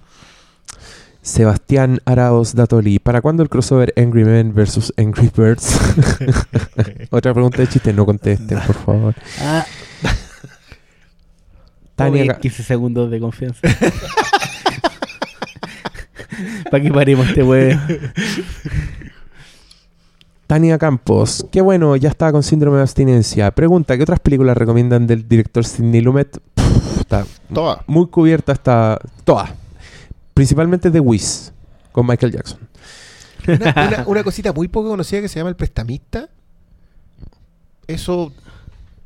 [SPEAKER 2] Sebastián Araos Datoli. ¿Para cuándo el crossover Angry Men versus Angry Birds? Otra pregunta de chiste, no contesten, por favor.
[SPEAKER 3] Ah,
[SPEAKER 2] Tania,
[SPEAKER 1] Oye,
[SPEAKER 2] Ga-
[SPEAKER 1] 15 segundos de confianza. ¿Para qué paremos este weón?
[SPEAKER 2] Tania Campos. Qué bueno, ya estaba con síndrome de abstinencia. Pregunta, ¿qué otras películas recomiendan del director Sidney Lumet? Pff, está
[SPEAKER 7] Toda.
[SPEAKER 2] muy cubierta hasta todas. Principalmente The Wiz, con Michael Jackson.
[SPEAKER 7] Una, una- una cosita muy poco conocida que se llama El Prestamista. Eso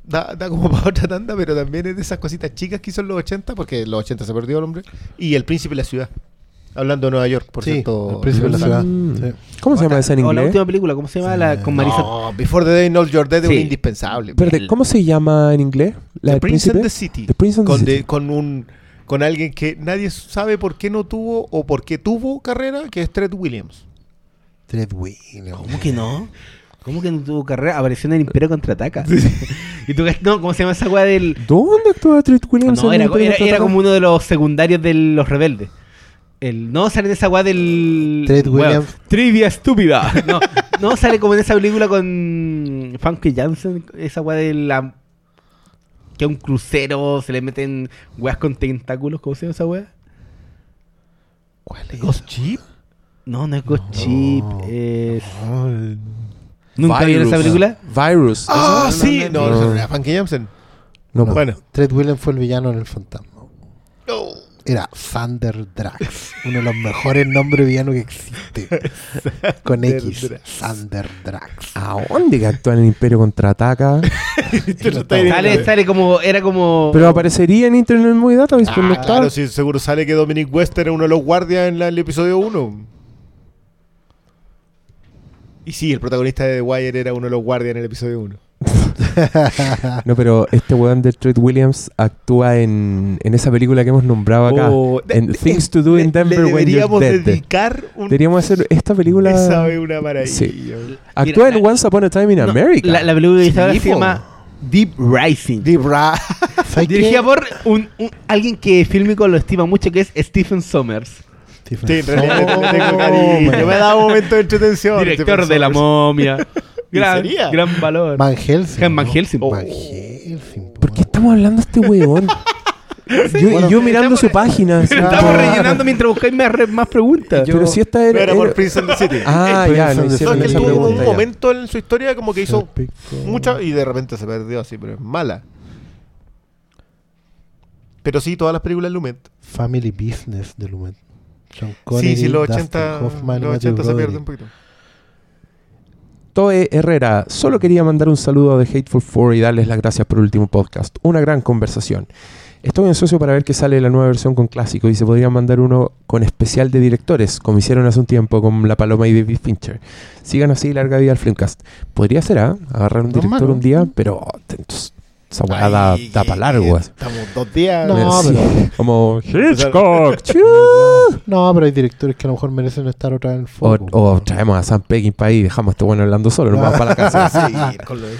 [SPEAKER 7] da, da como para otra tanda, pero también es de esas cositas chicas que hizo en los 80, porque en los 80 se perdió el hombre. Y El Príncipe de la Ciudad. Hablando de Nueva York, por
[SPEAKER 3] Sí,
[SPEAKER 7] cierto.
[SPEAKER 3] El Príncipe de la Ciudad.
[SPEAKER 2] Mm.
[SPEAKER 3] Sí.
[SPEAKER 2] ¿Cómo se llama esa en
[SPEAKER 1] O la
[SPEAKER 2] inglés?
[SPEAKER 1] última película, ¿cómo se llama? La, con Marisa.
[SPEAKER 7] No, Before the Day Knows Your Dead es
[SPEAKER 1] Sí.
[SPEAKER 7] un indispensable.
[SPEAKER 2] Espérate,
[SPEAKER 1] El-
[SPEAKER 2] ¿cómo se llama en inglés?
[SPEAKER 7] The
[SPEAKER 2] del
[SPEAKER 7] Prince and the City.
[SPEAKER 2] The Prince and the
[SPEAKER 7] con,
[SPEAKER 2] City.
[SPEAKER 7] de- con un con alguien que nadie sabe por qué no tuvo o por qué tuvo carrera, que es Trent Williams.
[SPEAKER 3] Ted Williams.
[SPEAKER 1] ¿Cómo que no? ¿Cómo que no tuvo carrera? Apareció en el Imperio Contraataca. y tú, no, ¿cómo se llama esa weá del.
[SPEAKER 2] ¿Dónde actúa Trent Williams?
[SPEAKER 1] No,
[SPEAKER 2] en
[SPEAKER 1] era,
[SPEAKER 2] Imperio
[SPEAKER 1] era, era como uno de los secundarios de los rebeldes. El, no sale de esa weá del.
[SPEAKER 3] Williams.
[SPEAKER 1] Trivia estúpida. No, no sale como en esa película con Funky Jansen. Esa weá de la. Que a un crucero se le meten weas con tentáculos. ¿Cómo se llama esa weá?
[SPEAKER 3] ¿Cuál es?
[SPEAKER 7] Ghost Jeep.
[SPEAKER 1] No, no es Ghost Chip. Es.
[SPEAKER 3] Oh,
[SPEAKER 1] ¿Nunca vieron esa
[SPEAKER 2] Virus.
[SPEAKER 1] película?
[SPEAKER 2] Virus.
[SPEAKER 7] Ah,
[SPEAKER 1] no,
[SPEAKER 7] sí.
[SPEAKER 1] no,
[SPEAKER 7] No,
[SPEAKER 2] no.
[SPEAKER 7] no, Funky Jansen.
[SPEAKER 2] No,
[SPEAKER 3] no.
[SPEAKER 7] Bueno.
[SPEAKER 3] Ted Williams fue el villano en El Fantasma. Era Thunder Drax. Uno de los mejores nombres de villano que existe. Con X. Thunder Drax.
[SPEAKER 2] ¿A dónde que actúa en el Imperio Contraataca?
[SPEAKER 1] Sale, sale como. Era como.
[SPEAKER 2] Pero aparecería en Internet Movie Database, pero no
[SPEAKER 7] Ah,
[SPEAKER 2] está.
[SPEAKER 7] claro, sí, seguro sale que Dominic West era uno de los guardias en la- el episodio 1. Y sí, el protagonista de The Wire era uno de los guardias en el episodio 1.
[SPEAKER 2] No, pero este weón de Trent Williams actúa en, en esa película que hemos nombrado acá.
[SPEAKER 7] Oh,
[SPEAKER 2] en
[SPEAKER 7] de-
[SPEAKER 2] Things to Do
[SPEAKER 7] le-
[SPEAKER 2] in Denver
[SPEAKER 7] le
[SPEAKER 2] When You're
[SPEAKER 7] deberíamos
[SPEAKER 2] Dead.
[SPEAKER 7] dedicar un...
[SPEAKER 2] Deberíamos hacer esta película.
[SPEAKER 7] Esa es una maravilla.
[SPEAKER 2] Sí. Actúa
[SPEAKER 1] Mira,
[SPEAKER 2] en
[SPEAKER 1] la-
[SPEAKER 2] Once Upon a Time in
[SPEAKER 1] No,
[SPEAKER 2] America.
[SPEAKER 1] La, la película que se llama Deep Rising.
[SPEAKER 7] Deep Ra-
[SPEAKER 3] ¿Sabes qué?
[SPEAKER 1] Dirigida por un, un- alguien que fílmico lo estima mucho, que es Stephen Sommers.
[SPEAKER 3] Stephen
[SPEAKER 7] Sí, le- le
[SPEAKER 3] Sommers.
[SPEAKER 7] tengo cariño. Me ha dado un momento de entretención.
[SPEAKER 1] Director
[SPEAKER 7] Stephen
[SPEAKER 1] de La
[SPEAKER 7] Sommers.
[SPEAKER 1] Momia. Gran,
[SPEAKER 7] sería?
[SPEAKER 1] gran valor.
[SPEAKER 3] Van Helsing.
[SPEAKER 1] Van. Helsing.
[SPEAKER 3] Van Helsing. po,
[SPEAKER 2] ¿Por qué estamos hablando de este weón? yo,
[SPEAKER 3] Bueno,
[SPEAKER 2] y yo mirando su página.
[SPEAKER 1] Estamos rellenando mientras buscáis más, más preguntas.
[SPEAKER 2] Pero si esta era.
[SPEAKER 7] Era por Prince the City.
[SPEAKER 2] Ah, ya, no hicieron
[SPEAKER 7] No, que él
[SPEAKER 2] esa
[SPEAKER 7] tuvo un
[SPEAKER 2] ya.
[SPEAKER 7] momento en su historia como que hizo mucha y de repente se perdió así, pero es mala. Pero sí, todas las películas de Lumet.
[SPEAKER 3] Family Business de Lumet.
[SPEAKER 7] Sí,
[SPEAKER 3] Connery,
[SPEAKER 7] sí, los
[SPEAKER 3] Dustin
[SPEAKER 7] 80,
[SPEAKER 3] Hoffman,
[SPEAKER 7] los
[SPEAKER 3] Matthew
[SPEAKER 7] 80 se
[SPEAKER 3] Broderick.
[SPEAKER 7] pierde un poquito.
[SPEAKER 2] Toe Herrera, solo quería mandar un saludo de Hateful Four y darles las gracias por el último podcast. Una gran conversación. Estoy ansioso para ver que sale la nueva versión con clásico y se podría mandar uno con especial de directores, como hicieron hace un tiempo con La Paloma y David Fincher. Sigan así, larga vida al Filmcast. Podría ser, ¿ah? Agarrar un director un día, pero esa weá da, da para largo.
[SPEAKER 7] Estamos dos días.
[SPEAKER 3] No,
[SPEAKER 2] sí,
[SPEAKER 3] pero-
[SPEAKER 2] Como Hitchcock.
[SPEAKER 3] No, pero hay directores que a lo mejor merecen estar otra vez en el
[SPEAKER 2] O,
[SPEAKER 3] foco.
[SPEAKER 2] o traemos a Sam Peckinpah para ahí y dejamos a este bueno hablando solo, nos vamos para la casa.
[SPEAKER 7] Sí, con lo de-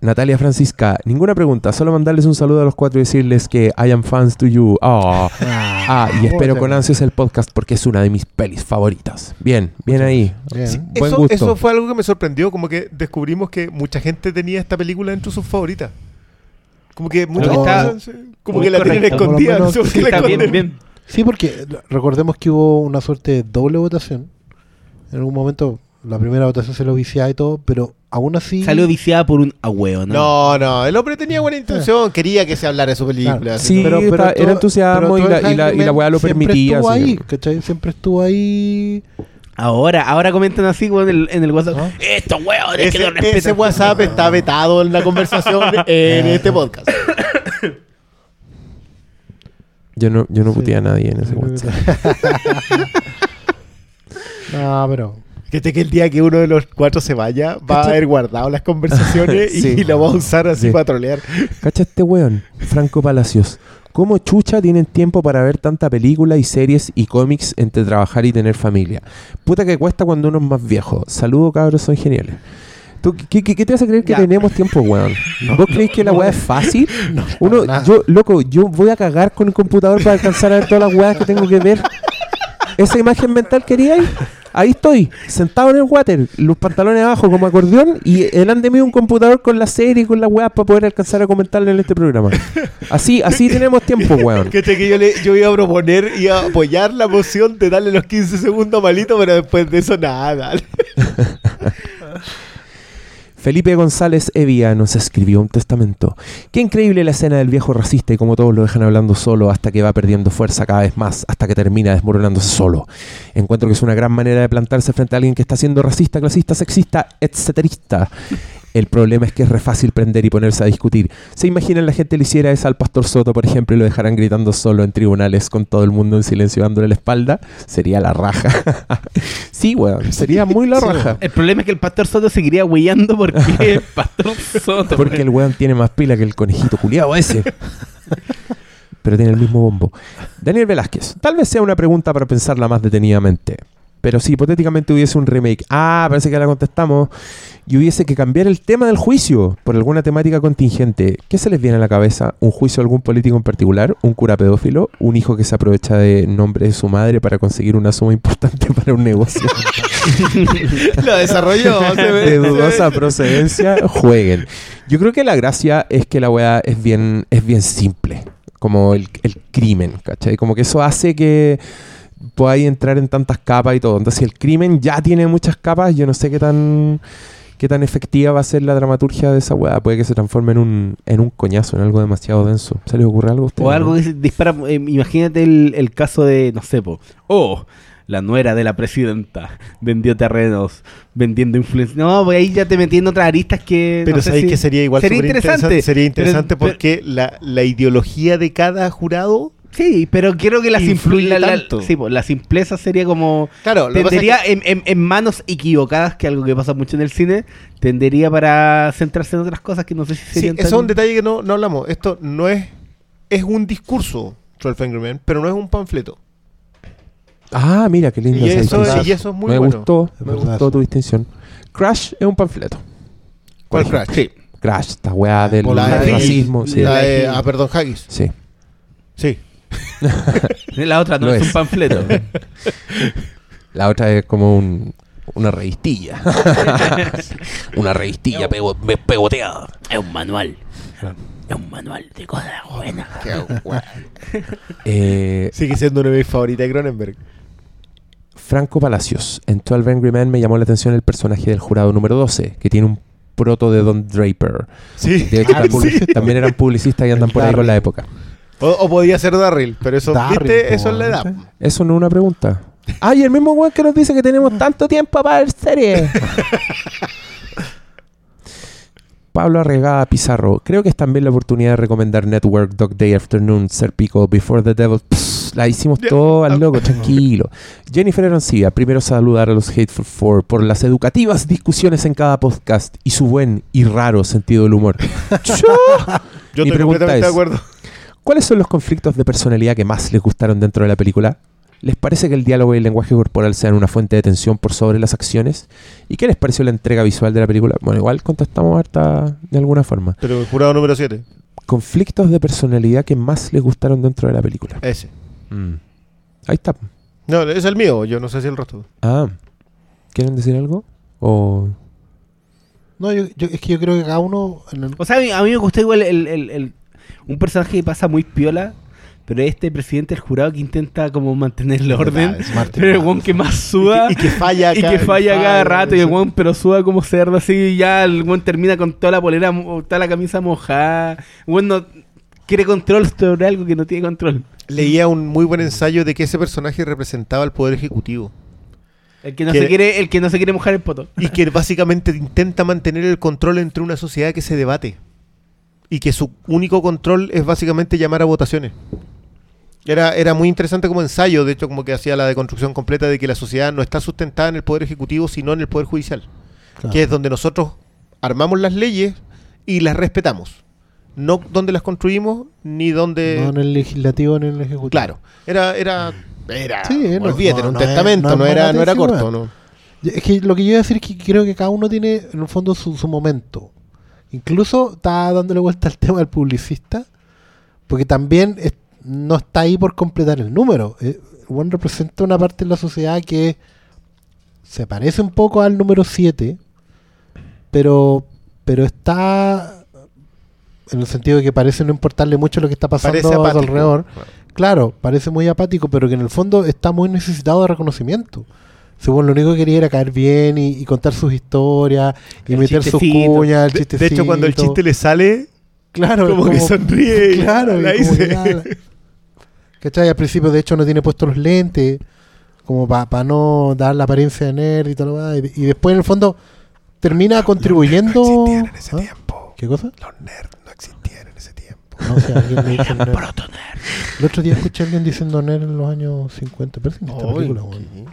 [SPEAKER 2] Natalia Francisca, ninguna pregunta, solo mandarles un saludo a los cuatro y decirles que I am fans to you. Ah, ah, y espero con ansias el podcast porque es una de mis pelis favoritas. Bien, bien ahí.
[SPEAKER 3] Bien.
[SPEAKER 2] Sí, Buen
[SPEAKER 7] eso,
[SPEAKER 2] gusto.
[SPEAKER 7] eso fue algo que me sorprendió, como que descubrimos que mucha gente tenía esta película entre sus favoritas. Como que mucha
[SPEAKER 1] que está
[SPEAKER 7] no como que la tienen
[SPEAKER 1] correcto.
[SPEAKER 7] escondida,
[SPEAKER 3] Por lo
[SPEAKER 7] no sé
[SPEAKER 3] menos
[SPEAKER 7] la
[SPEAKER 1] Está bien, bien.
[SPEAKER 3] Sí, porque recordemos que hubo una suerte de doble votación. En algún momento la primera votación se lo viciaba y todo, pero aún así...
[SPEAKER 1] Salió viciada por un agüeo, ¿no?
[SPEAKER 7] No, no, el hombre tenía buena intención, quería que se hablara de su película.
[SPEAKER 3] Claro.
[SPEAKER 2] Sí,
[SPEAKER 7] ¿no?
[SPEAKER 2] está- era
[SPEAKER 3] todo-
[SPEAKER 2] entusiasmo
[SPEAKER 3] pero
[SPEAKER 2] y la- y la- y la weá lo
[SPEAKER 3] siempre
[SPEAKER 2] permitía,
[SPEAKER 3] Estuvo
[SPEAKER 2] así
[SPEAKER 3] ahí, ¿cachai? Siempre estuvo ahí...
[SPEAKER 1] Ahora, ahora comentan así en el, en el WhatsApp.
[SPEAKER 3] ¿Ah?
[SPEAKER 1] Estos weones que no
[SPEAKER 7] Ese,
[SPEAKER 1] respetan.
[SPEAKER 7] ese WhatsApp está vetado en la conversación en este podcast.
[SPEAKER 2] Yo no, yo no
[SPEAKER 3] Sí.
[SPEAKER 2] puteé a nadie en ese WhatsApp.
[SPEAKER 3] no, pero...
[SPEAKER 7] Que que el día que uno de los cuatro se vaya, va a haber guardado las conversaciones y, lo va a usar así
[SPEAKER 2] Sí.
[SPEAKER 7] para trolear.
[SPEAKER 2] Cacha este weón, Franco Palacios. ¿Cómo chucha tienen tiempo para ver tanta película y series y cómics entre trabajar y tener familia? Puta que cuesta cuando uno es más viejo. Saludos, cabros, son geniales. ¿Tú, qué, qué- qué te hace creer que
[SPEAKER 3] Ya.
[SPEAKER 2] tenemos tiempo, weón? ¿Vos creéis que la weá es fácil? Uno, yo, loco, yo voy a cagar con el computador para alcanzar a ver todas las weas que tengo que ver. Esa imagen mental queríais, ahí estoy, sentado en el water, los pantalones abajo como acordeón y delante mío un computador con la serie y con las weas para poder alcanzar a comentarle en este programa. Así, así tenemos tiempo, weón.
[SPEAKER 7] Que que yo, le, yo iba a proponer, iba a apoyar la moción de darle los 15 segundos malito, pero después de eso nada.
[SPEAKER 2] Felipe González Evia nos escribió un testamento. Qué increíble la escena del viejo racista y como todos lo dejan hablando solo hasta que va perdiendo fuerza cada vez más, hasta que termina desmoronándose solo. Encuentro que es una gran manera de plantarse frente a alguien que está siendo racista, clasista, sexista, etcéterista. El problema es que es re fácil prender y ponerse a discutir. ¿Se imaginan la gente le hiciera eso al pastor Soto, por ejemplo, y lo dejaran gritando solo en tribunales con todo el mundo en silencio dándole la espalda? Sería la raja. sí, weón, sería muy la raja.
[SPEAKER 1] El problema es que el pastor Soto seguiría huellando porque es pastor Soto.
[SPEAKER 2] Porque el weón tiene más pila que el conejito culiado ese. Pero tiene el mismo bombo. Daniel Velázquez. Tal vez sea una pregunta para pensarla más detenidamente. Pero si hipotéticamente hubiese un remake, ah, parece que la contestamos, y hubiese que cambiar el tema del juicio por alguna temática contingente, ¿qué se les viene a la cabeza? ¿Un juicio a algún político en particular? ¿Un cura pedófilo? ¿Un hijo que se aprovecha de nombre de su madre para conseguir una suma importante para un negocio?
[SPEAKER 7] Lo desarrolló. se ve-
[SPEAKER 2] de dudosa procedencia, jueguen. Yo creo que la gracia es que la weá es bien, es bien simple. Como el, el crimen, ¿cachai? Como que eso hace que podáis entrar en tantas capas y todo. Entonces, si el crimen ya tiene muchas capas, yo no sé qué tan qué tan efectiva va a ser la dramaturgia de esa weá. Puede que se transforme en un, en un coñazo, en algo demasiado denso. ¿Se les ocurre algo a ustedes?
[SPEAKER 1] O algo que se dispara. eh, imagínate el, el caso de, no sé, po. Oh, la nuera de la presidenta vendió terrenos vendiendo influencia. No, pues ahí ya te metí en otras aristas que.
[SPEAKER 7] Pero
[SPEAKER 1] no
[SPEAKER 7] sabéis
[SPEAKER 1] si-
[SPEAKER 7] que sería igual
[SPEAKER 1] Sería interesante.
[SPEAKER 7] Sería interesante
[SPEAKER 1] Pero-
[SPEAKER 7] porque la, la ideología de cada jurado.
[SPEAKER 1] Sí, pero quiero que la, simpl-
[SPEAKER 7] Influye
[SPEAKER 1] la, sí, po, la simpleza sería como.
[SPEAKER 7] Claro, lo que pasa es
[SPEAKER 1] Tendería en, en- en manos equivocadas, que algo que pasa mucho en el cine, tendería para centrarse en otras cosas que no sé si
[SPEAKER 7] Sí,
[SPEAKER 1] serían.
[SPEAKER 7] eso es un detalle que no, no hablamos. Esto no es. Es un discurso, 12 Angry Men, pero no es un panfleto.
[SPEAKER 2] Ah, mira, qué lindo.
[SPEAKER 7] Y eso,
[SPEAKER 2] distinción.
[SPEAKER 7] y eso es muy
[SPEAKER 2] me
[SPEAKER 7] bueno.
[SPEAKER 2] gustó,
[SPEAKER 3] Es
[SPEAKER 2] me
[SPEAKER 3] verdad,
[SPEAKER 2] gustó
[SPEAKER 3] sí.
[SPEAKER 2] tu distinción. Crash es un panfleto.
[SPEAKER 7] ¿Cuál
[SPEAKER 2] Por
[SPEAKER 7] Crash?
[SPEAKER 1] Sí.
[SPEAKER 2] Crash, esta weá del
[SPEAKER 7] O la de-
[SPEAKER 2] racismo. Sí.
[SPEAKER 7] La de- ah, perdón, Haggis.
[SPEAKER 2] sí.
[SPEAKER 7] Sí.
[SPEAKER 1] La otra no es,
[SPEAKER 2] es.
[SPEAKER 1] un panfleto.
[SPEAKER 2] La otra es como un, una revistilla. una revistilla pego- me- pegoteada.
[SPEAKER 1] es un manual. Es un manual de cosas buenas.
[SPEAKER 2] Eh,
[SPEAKER 7] Sigue siendo una de mis favoritas de Cronenberg.
[SPEAKER 2] Franco Palacios. En 12 Angry Men me llamó la atención el personaje del jurado número 12, que tiene un proto de Don Draper.
[SPEAKER 7] Sí.
[SPEAKER 2] De hecho,
[SPEAKER 3] Ah, sí.
[SPEAKER 2] también eran publicistas y andan por ahí con la época.
[SPEAKER 7] O, o podía ser Darryl, pero eso,
[SPEAKER 3] Darryl,
[SPEAKER 7] ¿viste?
[SPEAKER 3] po,
[SPEAKER 7] Eso es la edad.
[SPEAKER 3] ¿sí?
[SPEAKER 2] Eso no es una pregunta. Ay, el mismo weón que nos dice que tenemos tanto tiempo para ver series. Pablo Arregada Pizarro. Creo que es también la oportunidad de recomendar Network, Dog Day Afternoon, Serpico, Before the Devil. Pss, la hicimos todo al loco, tranquilo. Jennifer Arancibia. Primero saludar a los Hateful Four por las educativas discusiones en cada podcast y su buen y raro sentido del humor. Yo-
[SPEAKER 7] Yo
[SPEAKER 2] Mi
[SPEAKER 7] estoy
[SPEAKER 2] pregunta
[SPEAKER 7] completamente
[SPEAKER 2] es-
[SPEAKER 7] de acuerdo.
[SPEAKER 2] ¿Cuáles son los conflictos de personalidad que más les gustaron dentro de la película? ¿Les parece que el diálogo y el lenguaje corporal sean una fuente de tensión por sobre las acciones? ¿Y qué les pareció la entrega visual de la película? Bueno, igual contestamos harta de alguna forma.
[SPEAKER 7] Pero el jurado número 7.
[SPEAKER 2] Conflictos de personalidad que más les gustaron dentro de la película.
[SPEAKER 7] Ese.
[SPEAKER 2] Mm. Ahí está.
[SPEAKER 7] No, es el mío. Yo no sé si el resto.
[SPEAKER 2] Ah, ¿quieren decir algo? O
[SPEAKER 3] No, yo, yo- es que yo creo que cada uno. en el-
[SPEAKER 1] O sea, a mí, a mí me gustó igual el, el- el- un personaje que pasa muy piola, pero este presidente del jurado que intenta como mantener el orden.
[SPEAKER 3] Martin
[SPEAKER 1] Pero el weón que más suda.
[SPEAKER 7] Y que falla
[SPEAKER 1] y
[SPEAKER 7] cada-
[SPEAKER 1] que falla cada rato y el weón pero suda como cerdo así y ya el weón termina con toda la polera toda la camisa mojada el weón no quiere control sobre algo que no tiene control
[SPEAKER 7] Leía un muy buen ensayo de que ese personaje representaba al poder ejecutivo.
[SPEAKER 1] el que no
[SPEAKER 7] Que-
[SPEAKER 1] se quiere el que no se quiere mojar el poto
[SPEAKER 7] Y que básicamente intenta mantener el control entre una sociedad que se debate. Y que su único control es básicamente llamar a votaciones. Era, era muy interesante como ensayo, de hecho, como que hacía la deconstrucción completa de que la sociedad no está sustentada en el poder ejecutivo, sino en el poder judicial.
[SPEAKER 3] Claro.
[SPEAKER 7] Que es donde nosotros armamos las leyes y las respetamos. No donde las construimos, ni donde...
[SPEAKER 3] No en el legislativo ni en el ejecutivo.
[SPEAKER 7] Claro. Era... era era,
[SPEAKER 3] Sí, no-
[SPEAKER 7] olvídate,
[SPEAKER 3] no-
[SPEAKER 7] era un
[SPEAKER 3] no
[SPEAKER 7] testamento,
[SPEAKER 3] no
[SPEAKER 7] era, no era corto. ¿no?
[SPEAKER 3] Es que lo que yo iba a decir es que creo que cada uno tiene en el fondo su, su momento. Incluso estaba dándole vuelta al tema del publicista, porque también es- no está ahí por completar el número. Eh, representa una parte de la sociedad que se parece un poco al número 7, pero, pero está en el sentido de que parece no importarle mucho lo que está pasando a su alrededor. Claro, parece muy apático, pero que en el fondo está muy necesitado de reconocimiento. Según lo único que quería era caer bien y, y contar sus historias y
[SPEAKER 1] El
[SPEAKER 3] meter sus cuñas, el
[SPEAKER 7] De, de hecho, cuando el chiste le sale,
[SPEAKER 3] claro,
[SPEAKER 7] como
[SPEAKER 3] es
[SPEAKER 7] que sonríe y
[SPEAKER 3] Claro,
[SPEAKER 7] la
[SPEAKER 3] y como
[SPEAKER 7] dice.
[SPEAKER 3] que ¿Cachai? Al principio, de hecho, no tiene puestos los lentes, como para no dar la apariencia de nerd y todo lo demás. Y, y después, en el fondo, termina contribuyendo.
[SPEAKER 7] existían en ese
[SPEAKER 3] ¿Ah?
[SPEAKER 7] tiempo.
[SPEAKER 3] ¿Qué cosa?
[SPEAKER 7] Los nerds no existían en ese tiempo.
[SPEAKER 3] No, o sea, alguien le dice nerd. El otro día escuché a alguien diciendo nerd en los años 50. Parece que esta película, weón.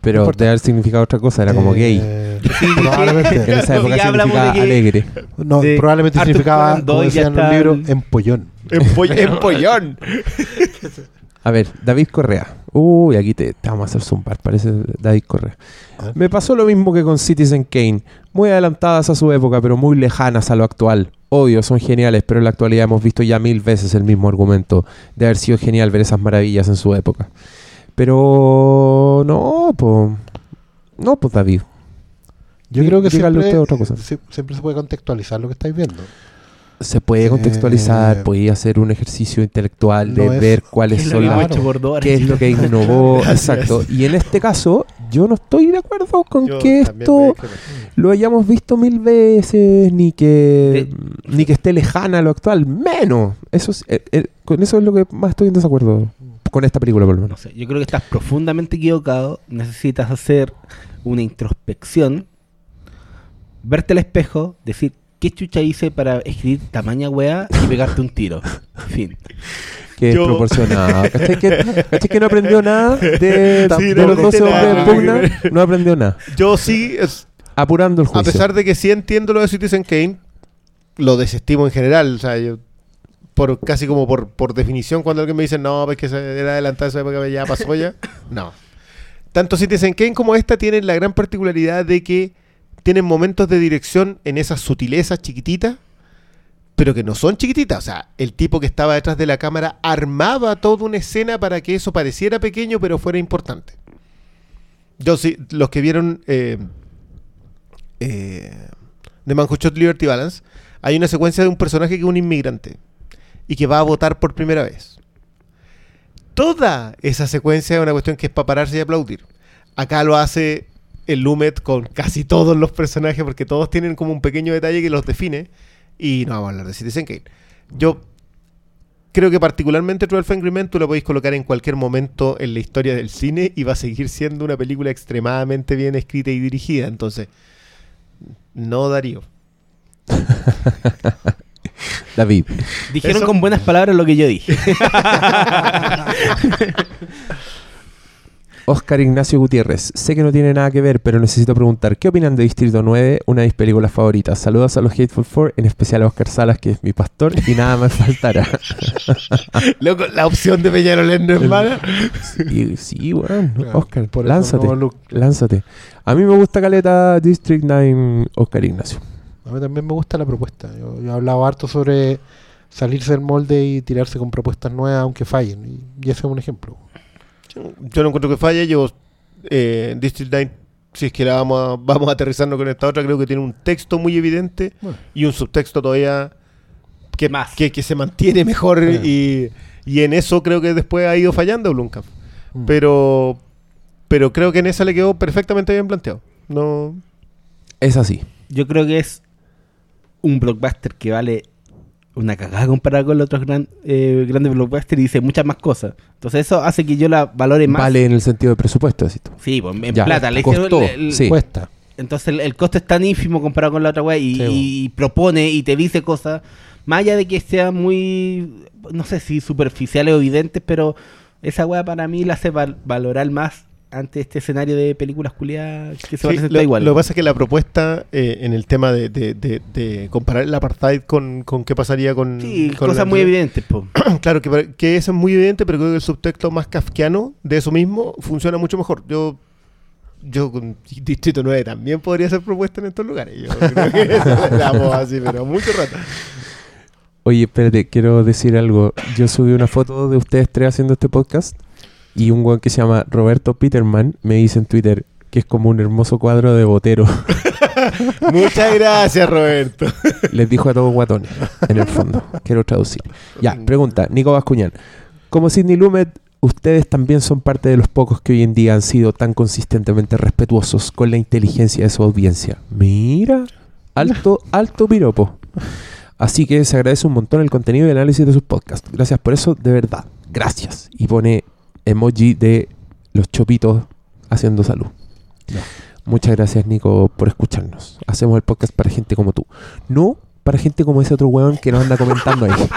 [SPEAKER 2] Pero
[SPEAKER 3] importa.
[SPEAKER 2] de haber significado otra cosa, era como gay.
[SPEAKER 3] Eh, probablemente.
[SPEAKER 2] En esa época significaba alegre.
[SPEAKER 3] No,
[SPEAKER 1] de
[SPEAKER 3] probablemente
[SPEAKER 1] Arthur
[SPEAKER 3] significaba, como
[SPEAKER 1] Doyle ya
[SPEAKER 3] decía en el
[SPEAKER 1] está
[SPEAKER 3] libro, empollón.
[SPEAKER 7] Empoll- empollón.
[SPEAKER 2] A ver, David Correa. Uy, aquí te, te vamos a hacer zumbar, parece David Correa. Me pasó lo mismo que con Citizen Kane. Muy adelantadas a su época, pero muy lejanas a lo actual. Obvio, son geniales, pero en la actualidad hemos visto ya mil veces el mismo argumento de haber sido genial ver esas maravillas en su época. Pero no, pues... No, pues David.
[SPEAKER 3] Yo creo que siempre,
[SPEAKER 2] usted otra cosa.
[SPEAKER 3] sie- siempre se puede contextualizar lo que estáis viendo.
[SPEAKER 2] Se puede contextualizar,
[SPEAKER 3] Eh,
[SPEAKER 2] puede hacer un ejercicio intelectual de
[SPEAKER 3] no es-
[SPEAKER 2] ver cuáles son las qué es lo que innovó, exacto. Y en este caso, yo no estoy de acuerdo con
[SPEAKER 7] Yo
[SPEAKER 2] que esto lo hayamos visto mil veces, ni que ni que esté lejana a lo actual, menos. Eso es- eh, eh, con eso es lo que más estoy en desacuerdo con esta película, por lo
[SPEAKER 1] No
[SPEAKER 2] menos.
[SPEAKER 1] sé, yo creo que estás profundamente equivocado. Necesitas hacer una introspección, verte al espejo, decir qué chucha hice para escribir tamaña wea y pegarte un tiro. Fin.
[SPEAKER 2] Que
[SPEAKER 7] Yo-
[SPEAKER 2] es proporcionado. ¿Cachai que, cachai que no aprendió nada de,
[SPEAKER 7] Sí,
[SPEAKER 2] de
[SPEAKER 7] no
[SPEAKER 2] los 12
[SPEAKER 7] aprendiste
[SPEAKER 2] hombres en pugna? No aprendió nada.
[SPEAKER 7] Yo sí, es-
[SPEAKER 2] Apurando el
[SPEAKER 7] a
[SPEAKER 2] juicio.
[SPEAKER 7] pesar de que sí entiendo lo de Citizen Kane, lo desestimo en general. O sea, yo, por casi como por, por definición, cuando alguien me dice, no, pues que se era adelantada esa época, ya pasó ya. No. Tanto Citizen Kane como esta tienen la gran particularidad de que tienen momentos de dirección en esas sutilezas chiquititas, pero que no son chiquititas. O sea, el tipo que estaba detrás de la cámara armaba toda una escena para que eso pareciera pequeño, pero fuera importante. Yo sí, los que vieron eh, eh, de Manhushot Liberty Balance, hay una secuencia de un personaje que es un inmigrante y que va a votar por primera vez. Toda esa secuencia es una cuestión que es para pararse y aplaudir. Acá lo hace el Lumet con casi todos los personajes porque todos tienen como un pequeño detalle que los define y no vamos a hablar de Citizen Kane. Yo creo que particularmente 12 Angry Men tú lo podéis colocar en cualquier momento en la historia del cine y va a seguir siendo una película extremadamente bien escrita y dirigida. Entonces, no Darío.
[SPEAKER 2] David.
[SPEAKER 1] Dijeron
[SPEAKER 7] Eso-
[SPEAKER 1] con buenas palabras lo que yo dije.
[SPEAKER 2] Oscar Ignacio Gutiérrez. Sé que no tiene nada que ver, pero necesito preguntar, ¿qué opinan de Distrito 9? Una de mis películas favoritas. Saludos a los Hateful Four, en especial a Oscar Salas, que es mi pastor, y nada más faltará.
[SPEAKER 7] Loco, la opción de Peñarolén no es mala.
[SPEAKER 2] sí, sí.
[SPEAKER 3] Claro,
[SPEAKER 2] Oscar,
[SPEAKER 3] por eso
[SPEAKER 2] lánzate.
[SPEAKER 3] no.
[SPEAKER 2] Lánzate. A mí me gusta Caleta District 9, Oscar Ignacio.
[SPEAKER 3] A mí también me gusta la propuesta. Yo, yo he hablado harto sobre salirse del molde y tirarse con propuestas nuevas aunque fallen. Y, y ese es un ejemplo.
[SPEAKER 7] Yo no encuentro que falle. Yo, eh, District 9, si es que la vamos a, vamos a aterrizarnos con esta otra, creo que tiene un texto muy evidente
[SPEAKER 3] Bueno.
[SPEAKER 7] y un subtexto todavía que,
[SPEAKER 1] Más.
[SPEAKER 7] que, que se mantiene mejor.
[SPEAKER 3] Claro.
[SPEAKER 7] Y, y en eso creo que después ha ido fallando Blumkamp.
[SPEAKER 3] Mm.
[SPEAKER 7] Pero, pero creo que en esa le quedó perfectamente bien planteado. No,
[SPEAKER 2] Es así.
[SPEAKER 1] Yo creo que es un blockbuster que vale una cagada comparado con los otros gran- eh, grandes blockbusters y dice muchas más cosas. Entonces eso hace que yo la valore más.
[SPEAKER 2] Vale en el sentido de presupuesto, decís tú.
[SPEAKER 1] Sí, pues, en
[SPEAKER 2] Ya,
[SPEAKER 1] plata. Le
[SPEAKER 2] costó,
[SPEAKER 1] el- el-
[SPEAKER 2] sí.
[SPEAKER 3] Cuesta.
[SPEAKER 1] Entonces el, el costo es tan ínfimo comparado con la otra wea y,
[SPEAKER 3] Sí,
[SPEAKER 1] y propone y te dice cosas, más allá de que sea muy, no sé si superficiales o evidentes, pero esa wea para mí la hace val- valorar más ante este escenario de películas culiadas que se
[SPEAKER 7] Sí,
[SPEAKER 1] parecen
[SPEAKER 7] lo,
[SPEAKER 1] iguales.
[SPEAKER 7] lo que pasa es que la propuesta eh, en el tema de, de- de- de comparar el apartheid con, con qué pasaría con.
[SPEAKER 1] sí,
[SPEAKER 7] con
[SPEAKER 1] cosas
[SPEAKER 7] la-
[SPEAKER 1] muy evidentes. po.
[SPEAKER 7] Claro, que, que eso es muy evidente, pero creo que el subtexto más kafkiano de eso mismo funciona mucho mejor. Yo. Yo con Distrito 9 también podría ser propuesta en estos lugares. Yo creo que eso así, pero mucho rato.
[SPEAKER 2] Oye, espérate, quiero decir algo. Yo subí una foto de ustedes tres haciendo este podcast y un weón que se llama Roberto Peterman me dice en Twitter que es como un hermoso cuadro de botero.
[SPEAKER 7] Muchas gracias, Roberto.
[SPEAKER 2] Les dijo a todos guatones, en el fondo. Quiero traducir. Ya, pregunta, Nico Bascuñán. Como Sidney Lumet, ustedes también son parte de los pocos que hoy en día han sido tan consistentemente respetuosos con la inteligencia de su audiencia. Mira, alto, alto piropo. Así que se agradece un montón el contenido y el análisis de sus podcasts. Gracias por eso, de verdad. Gracias. Y pone emoji de los chopitos haciendo salud. Muchas gracias, Nico, por escucharnos. Hacemos el podcast para gente como tú. No para gente como ese otro weón que nos anda comentando ahí.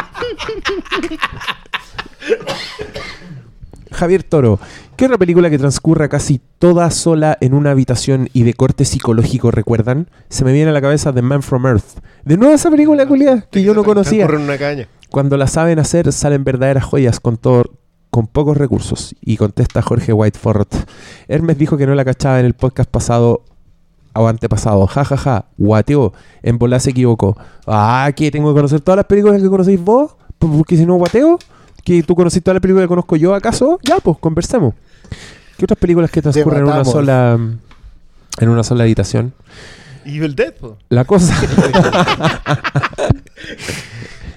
[SPEAKER 2] Javier Toro, ¿qué otra película que transcurra casi toda sola en una habitación y de corte psicológico recuerdan? Se me viene a la cabeza The Man from Earth. De nuevo esa película, culiá, que yo no conocía.
[SPEAKER 7] Una caña.
[SPEAKER 2] Cuando la saben hacer, salen verdaderas joyas con todo con pocos recursos. Y contesta Jorge Whiteford. Hermes dijo que no la cachaba en el podcast pasado o antepasado. Ja, ja, ja. Guateó. En bola se equivocó. Ah, que tengo que conocer todas las películas que conocéis vos. P- Porque si no guateo. Que tú conocís todas las películas que conozco yo, ¿acaso? Ya, pues, conversemos. ¿Qué otras películas que transcurren en una sola en una sola habitación?
[SPEAKER 7] Evil Dead, po.
[SPEAKER 2] La cosa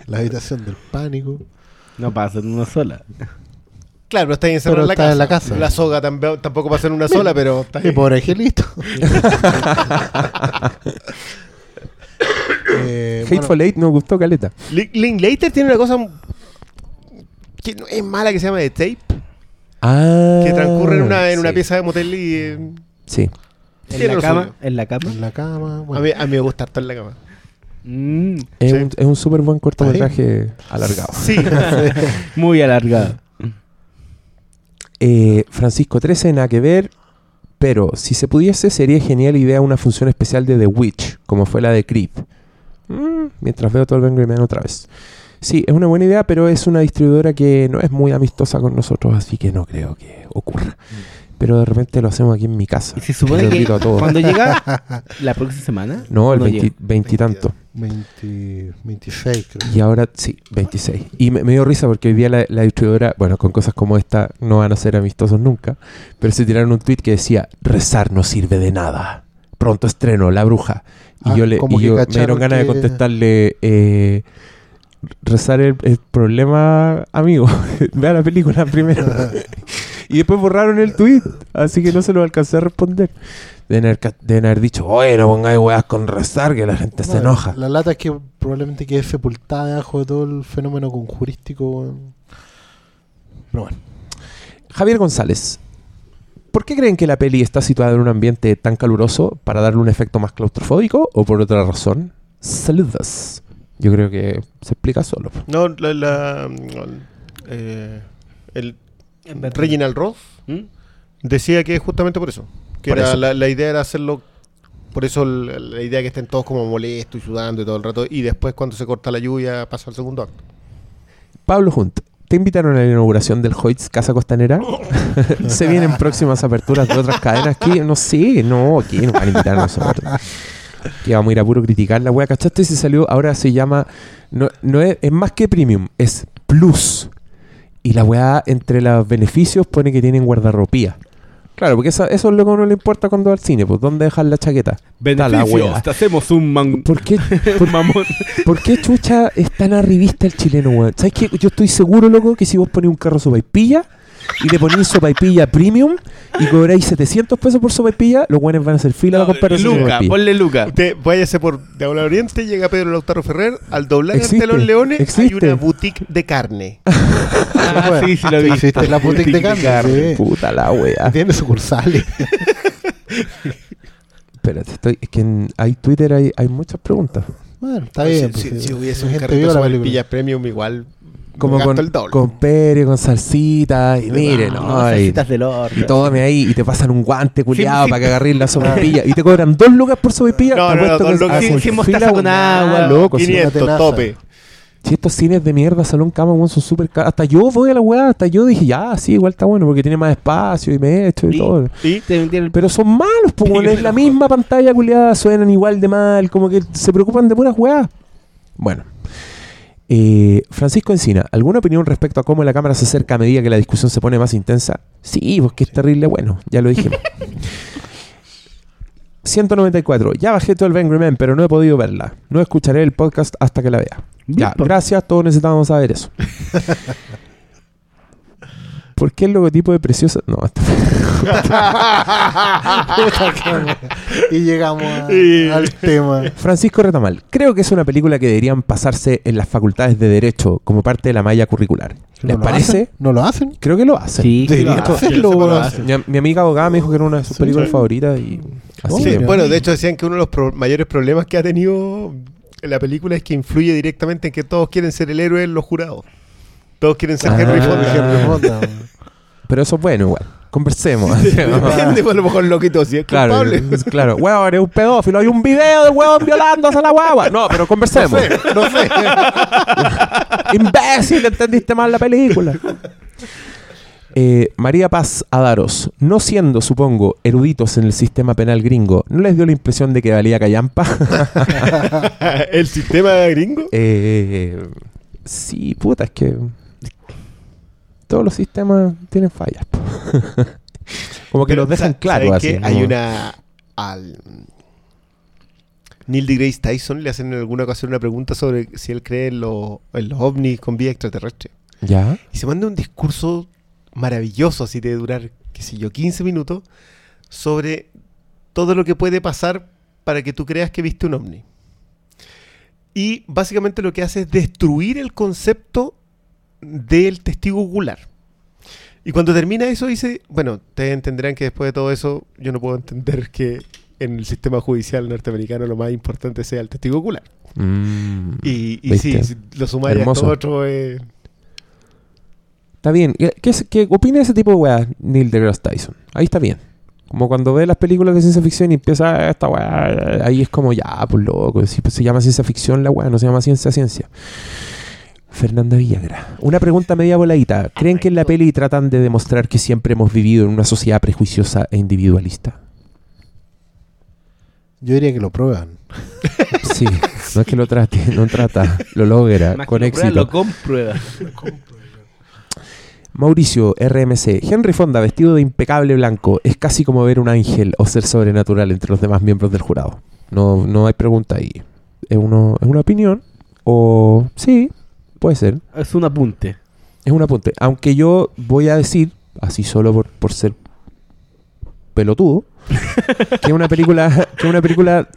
[SPEAKER 3] La habitación del pánico.
[SPEAKER 1] No pasa en una sola.
[SPEAKER 7] Claro, está ahí encerrado
[SPEAKER 3] Pero
[SPEAKER 7] en, la
[SPEAKER 3] está
[SPEAKER 7] casa.
[SPEAKER 3] en la casa.
[SPEAKER 7] La soga tampoco pasa en una sola, pero está ahí.
[SPEAKER 3] Y pobre angelito. Eh, bueno,
[SPEAKER 2] Hateful Eight nos gustó caleta.
[SPEAKER 7] Lin- Linklater tiene una cosa que no es mala que se llama The Tape,
[SPEAKER 2] Ah,
[SPEAKER 7] que transcurre en una, en una pieza de motel y... eh,
[SPEAKER 2] Sí.
[SPEAKER 1] En la cama, en la cama.
[SPEAKER 3] en la cama.
[SPEAKER 7] a,
[SPEAKER 3] bueno.
[SPEAKER 7] mí, a mí me gusta estar en la cama.
[SPEAKER 1] Mm,
[SPEAKER 2] Es
[SPEAKER 7] Sí.
[SPEAKER 2] un, es un súper buen cortometraje alargado.
[SPEAKER 7] Sí,
[SPEAKER 1] muy alargado.
[SPEAKER 2] Eh, Francisco 13, nada que ver. Pero si se pudiese, sería genial idea una función especial de The Witch, como fue la de Creep. Mm, mientras veo todo el Man otra vez. Sí, es una buena idea, pero es una distribuidora que no es muy amistosa con nosotros, así que no creo que ocurra. Pero de repente lo hacemos aquí en mi casa.
[SPEAKER 1] Y se supone
[SPEAKER 2] Los
[SPEAKER 1] que
[SPEAKER 2] invito a todos.
[SPEAKER 1] cuando llega la próxima semana.
[SPEAKER 2] No, el
[SPEAKER 1] ¿o
[SPEAKER 2] 20
[SPEAKER 1] llega?
[SPEAKER 2] veintitanto.
[SPEAKER 3] 20 26, creo.
[SPEAKER 2] Y ahora, sí, 26. Y me, me dio risa porque hoy día la, la distribuidora, bueno, con cosas como esta no van a ser amistosos nunca, pero se tiraron un tweet que decía, rezar no sirve de nada. Pronto estreno, La Bruja. Y
[SPEAKER 3] Ah,
[SPEAKER 2] yo, le, y yo me dieron ganas de contestarle, eh, rezar el, el problema, amigo. Vea la película primero. y después borraron el tweet, así que no se lo alcancé a responder. Deben haber, ca- deben haber dicho, oye, no pongáis weas con rezar, que la gente se
[SPEAKER 3] No,
[SPEAKER 2] enoja.
[SPEAKER 3] La lata es que probablemente quede sepultada debajo de todo el fenómeno conjurístico. Pero bueno.
[SPEAKER 2] Javier González, ¿por qué creen que la peli está situada en un ambiente tan caluroso para darle un efecto más claustrofóbico o por otra razón? Saludos. Yo creo que se explica solo.
[SPEAKER 7] No, la, la- eh, el Reginald Roth
[SPEAKER 1] ¿Mm?
[SPEAKER 7] decía que justamente por eso. Que
[SPEAKER 2] Por
[SPEAKER 7] era
[SPEAKER 2] eso.
[SPEAKER 7] La, la idea era hacerlo. Por eso la, la idea que estén todos como molestos y sudando y todo el rato. Y después, cuando se corta la lluvia, pasa al segundo acto.
[SPEAKER 2] Pablo Hunt, ¿te invitaron a la inauguración del Hoyts Casa Costanera? ¿Se vienen próximas aperturas de otras cadenas aquí? No sé, no, aquí no van a invitar a nosotros. Que vamos a ir a puro criticar la wea, ¿cachaste? Se salió, ahora se llama, no, no es, es más que premium, es plus. Y la weá entre los beneficios pone que tienen guardarropía. Claro, porque esa- eso es lo que a uno le importa cuando va al cine, pues ¿dónde dejar la chaqueta? Está la
[SPEAKER 1] Beneficios, te hacemos un man...
[SPEAKER 2] ¿Por qué, por,
[SPEAKER 1] mamón.
[SPEAKER 2] ¿Por qué chucha es tan arribista el chileno, weón? ¿Sabes qué? Yo estoy seguro, loco, que si vos ponés un carro sopaipilla y le ponés sopaipilla premium y cobráis 700 pesos por sopaipilla, los weones van a hacer fila a comprar
[SPEAKER 1] Luca,
[SPEAKER 2] sopaipilla.
[SPEAKER 1] ponle Luca.
[SPEAKER 7] Usted váyase por al Oriente, llega Pedro Lautaro Ferrer, al doblar
[SPEAKER 2] Existe,
[SPEAKER 7] ante los leones
[SPEAKER 2] existe.
[SPEAKER 7] hay una boutique de carne.
[SPEAKER 1] Ah, sí, sí lo vi.
[SPEAKER 3] Existe la boutique de carne. sí.
[SPEAKER 2] Puta la wea.
[SPEAKER 3] Tiene sucursales.
[SPEAKER 2] Espérate, estoy, es que en hay Twitter hay, hay muchas preguntas.
[SPEAKER 3] Bueno, está bien.
[SPEAKER 7] si,
[SPEAKER 3] pues,
[SPEAKER 7] si-
[SPEAKER 3] sí.
[SPEAKER 7] si hubiese un
[SPEAKER 3] gente
[SPEAKER 7] carrito de
[SPEAKER 3] la película.
[SPEAKER 7] sopaipillas premium, igual
[SPEAKER 2] Como con,
[SPEAKER 7] el
[SPEAKER 2] con pere, con salsita, y miren,
[SPEAKER 1] No,
[SPEAKER 2] no, y,
[SPEAKER 1] necesitas del horno.
[SPEAKER 2] y tómame ahí, y te pasan un guante culiado
[SPEAKER 1] sí.
[SPEAKER 2] para que agarres la sopaipilla, y te cobran dos lucas por sopaipilla.
[SPEAKER 7] No, no, no, dos
[SPEAKER 2] que
[SPEAKER 7] lucas.
[SPEAKER 1] Sí, sí,
[SPEAKER 2] fila,
[SPEAKER 1] mostaza con agua,
[SPEAKER 2] loco, sí.
[SPEAKER 7] 500,
[SPEAKER 3] tenaza.
[SPEAKER 7] tope.
[SPEAKER 2] Si estos cines de mierda, salón cama, weón, son súper caros. Hasta yo voy a la weá, hasta yo dije, ya, sí, igual está bueno, porque tiene más espacio y me echo y
[SPEAKER 1] Y-
[SPEAKER 2] todo.
[SPEAKER 7] Y
[SPEAKER 1] Te vendieron el-
[SPEAKER 2] Pero son malos, pues, weón, es la misma pantalla culiada, suenan igual de mal, como que se preocupan de puras weas. Bueno. Eh, Francisco Encina, ¿alguna opinión respecto a cómo la cámara se acerca a medida que la discusión se pone más intensa? Sí, pues que es terrible bueno, ya lo dijimos. 194. Ya bajé todo el Man, pero no he podido verla. No escucharé el podcast hasta que la vea. Ya,
[SPEAKER 1] po.
[SPEAKER 2] gracias, todos necesitamos saber eso. ¿Por qué el logotipo de Preciosa? No,
[SPEAKER 3] y llegamos a-
[SPEAKER 7] Y-
[SPEAKER 3] al tema.
[SPEAKER 2] Francisco Retamal, creo que es una película que deberían pasarse en las facultades de Derecho como parte de la malla curricular. ¿Les
[SPEAKER 3] ¿No lo
[SPEAKER 2] parece?
[SPEAKER 3] hacen? ¿No lo hacen?
[SPEAKER 2] Creo que lo hacen.
[SPEAKER 1] Sí,
[SPEAKER 3] Deberían hacerlo,
[SPEAKER 2] Mi, mi amiga abogada me dijo que era una de sus
[SPEAKER 3] Sí,
[SPEAKER 2] películas
[SPEAKER 7] sí.
[SPEAKER 2] favoritas y así
[SPEAKER 7] Sí, bueno, de hecho decían que uno de los pro- mayores problemas que ha tenido la película es que influye directamente en que todos quieren ser el héroe en los jurados. Todos quieren ser
[SPEAKER 2] Ah.
[SPEAKER 7] Henry
[SPEAKER 3] Henry
[SPEAKER 7] Fonda.
[SPEAKER 3] Fonda, weón.
[SPEAKER 2] Pero eso es bueno igual. Conversemos.
[SPEAKER 7] Depende, pues, a lo mejor loquito, si es
[SPEAKER 2] claro,
[SPEAKER 7] culpable.
[SPEAKER 2] es- claro. Huevón, eres un pedófilo. Hay un video del huevón violándose a la guagua. No, pero conversemos.
[SPEAKER 3] No sé.
[SPEAKER 2] Imbécil, entendiste mal la película. Eh, María Paz Adaros, no siendo, supongo, eruditos en el sistema penal gringo, ¿no les dio la impresión de que valía callampa?
[SPEAKER 7] el sistema gringo.
[SPEAKER 2] Eh, sí, puta, es que todos los sistemas tienen fallas. como que
[SPEAKER 7] Pero,
[SPEAKER 2] los dejan claro
[SPEAKER 7] ¿sabes
[SPEAKER 2] así.
[SPEAKER 7] qué? Hay
[SPEAKER 2] como-
[SPEAKER 7] una. Al. Neil deGrasse Tyson le hacen en alguna ocasión una pregunta sobre si él cree en, los- en los ovnis con vida extraterrestre.
[SPEAKER 2] ¿Ya?
[SPEAKER 7] Y se manda un discurso maravilloso, así de durar, qué sé yo, 15 minutos, sobre todo lo que puede pasar para que tú creas que viste un ovni. Y básicamente lo que hace es destruir el concepto del testigo ocular. Y cuando termina eso dice, bueno, ustedes entenderán que después de todo eso yo no puedo entender que en el sistema judicial norteamericano lo más importante sea el testigo ocular.
[SPEAKER 2] Mm,
[SPEAKER 7] Y, y si lo sumáis a todo otro... eh,
[SPEAKER 2] Está bien. ¿Qué, qué, opina de ese tipo de weá, Neil deGrasse Tyson? Ahí está bien. Como cuando ve las películas de ciencia ficción y empieza "Ah, esta weá, ahí es como ya, pues loco, si pues, se llama ciencia ficción la weá, no se llama ciencia ciencia. Fernanda Villagra. Una pregunta media voladita. ¿Creen que en la peli tratan de demostrar que siempre hemos vivido en una sociedad prejuiciosa e individualista?
[SPEAKER 3] Yo diría que lo prueban.
[SPEAKER 2] Sí, no es que lo trate, no trata, lo logra
[SPEAKER 1] Más
[SPEAKER 2] con
[SPEAKER 1] que lo prueba,
[SPEAKER 2] éxito.
[SPEAKER 1] Lo comprueba.
[SPEAKER 2] Mauricio, RMC. Henry Fonda, vestido de impecable blanco, es casi como ver un ángel o ser sobrenatural entre los demás miembros del jurado. No, no hay pregunta ahí. ¿Es, uno, ¿Es una opinión? O sí, puede ser.
[SPEAKER 1] Es un apunte.
[SPEAKER 2] Es un apunte. Aunque yo voy a decir, así solo por, por ser pelotudo, que es una película, que es una película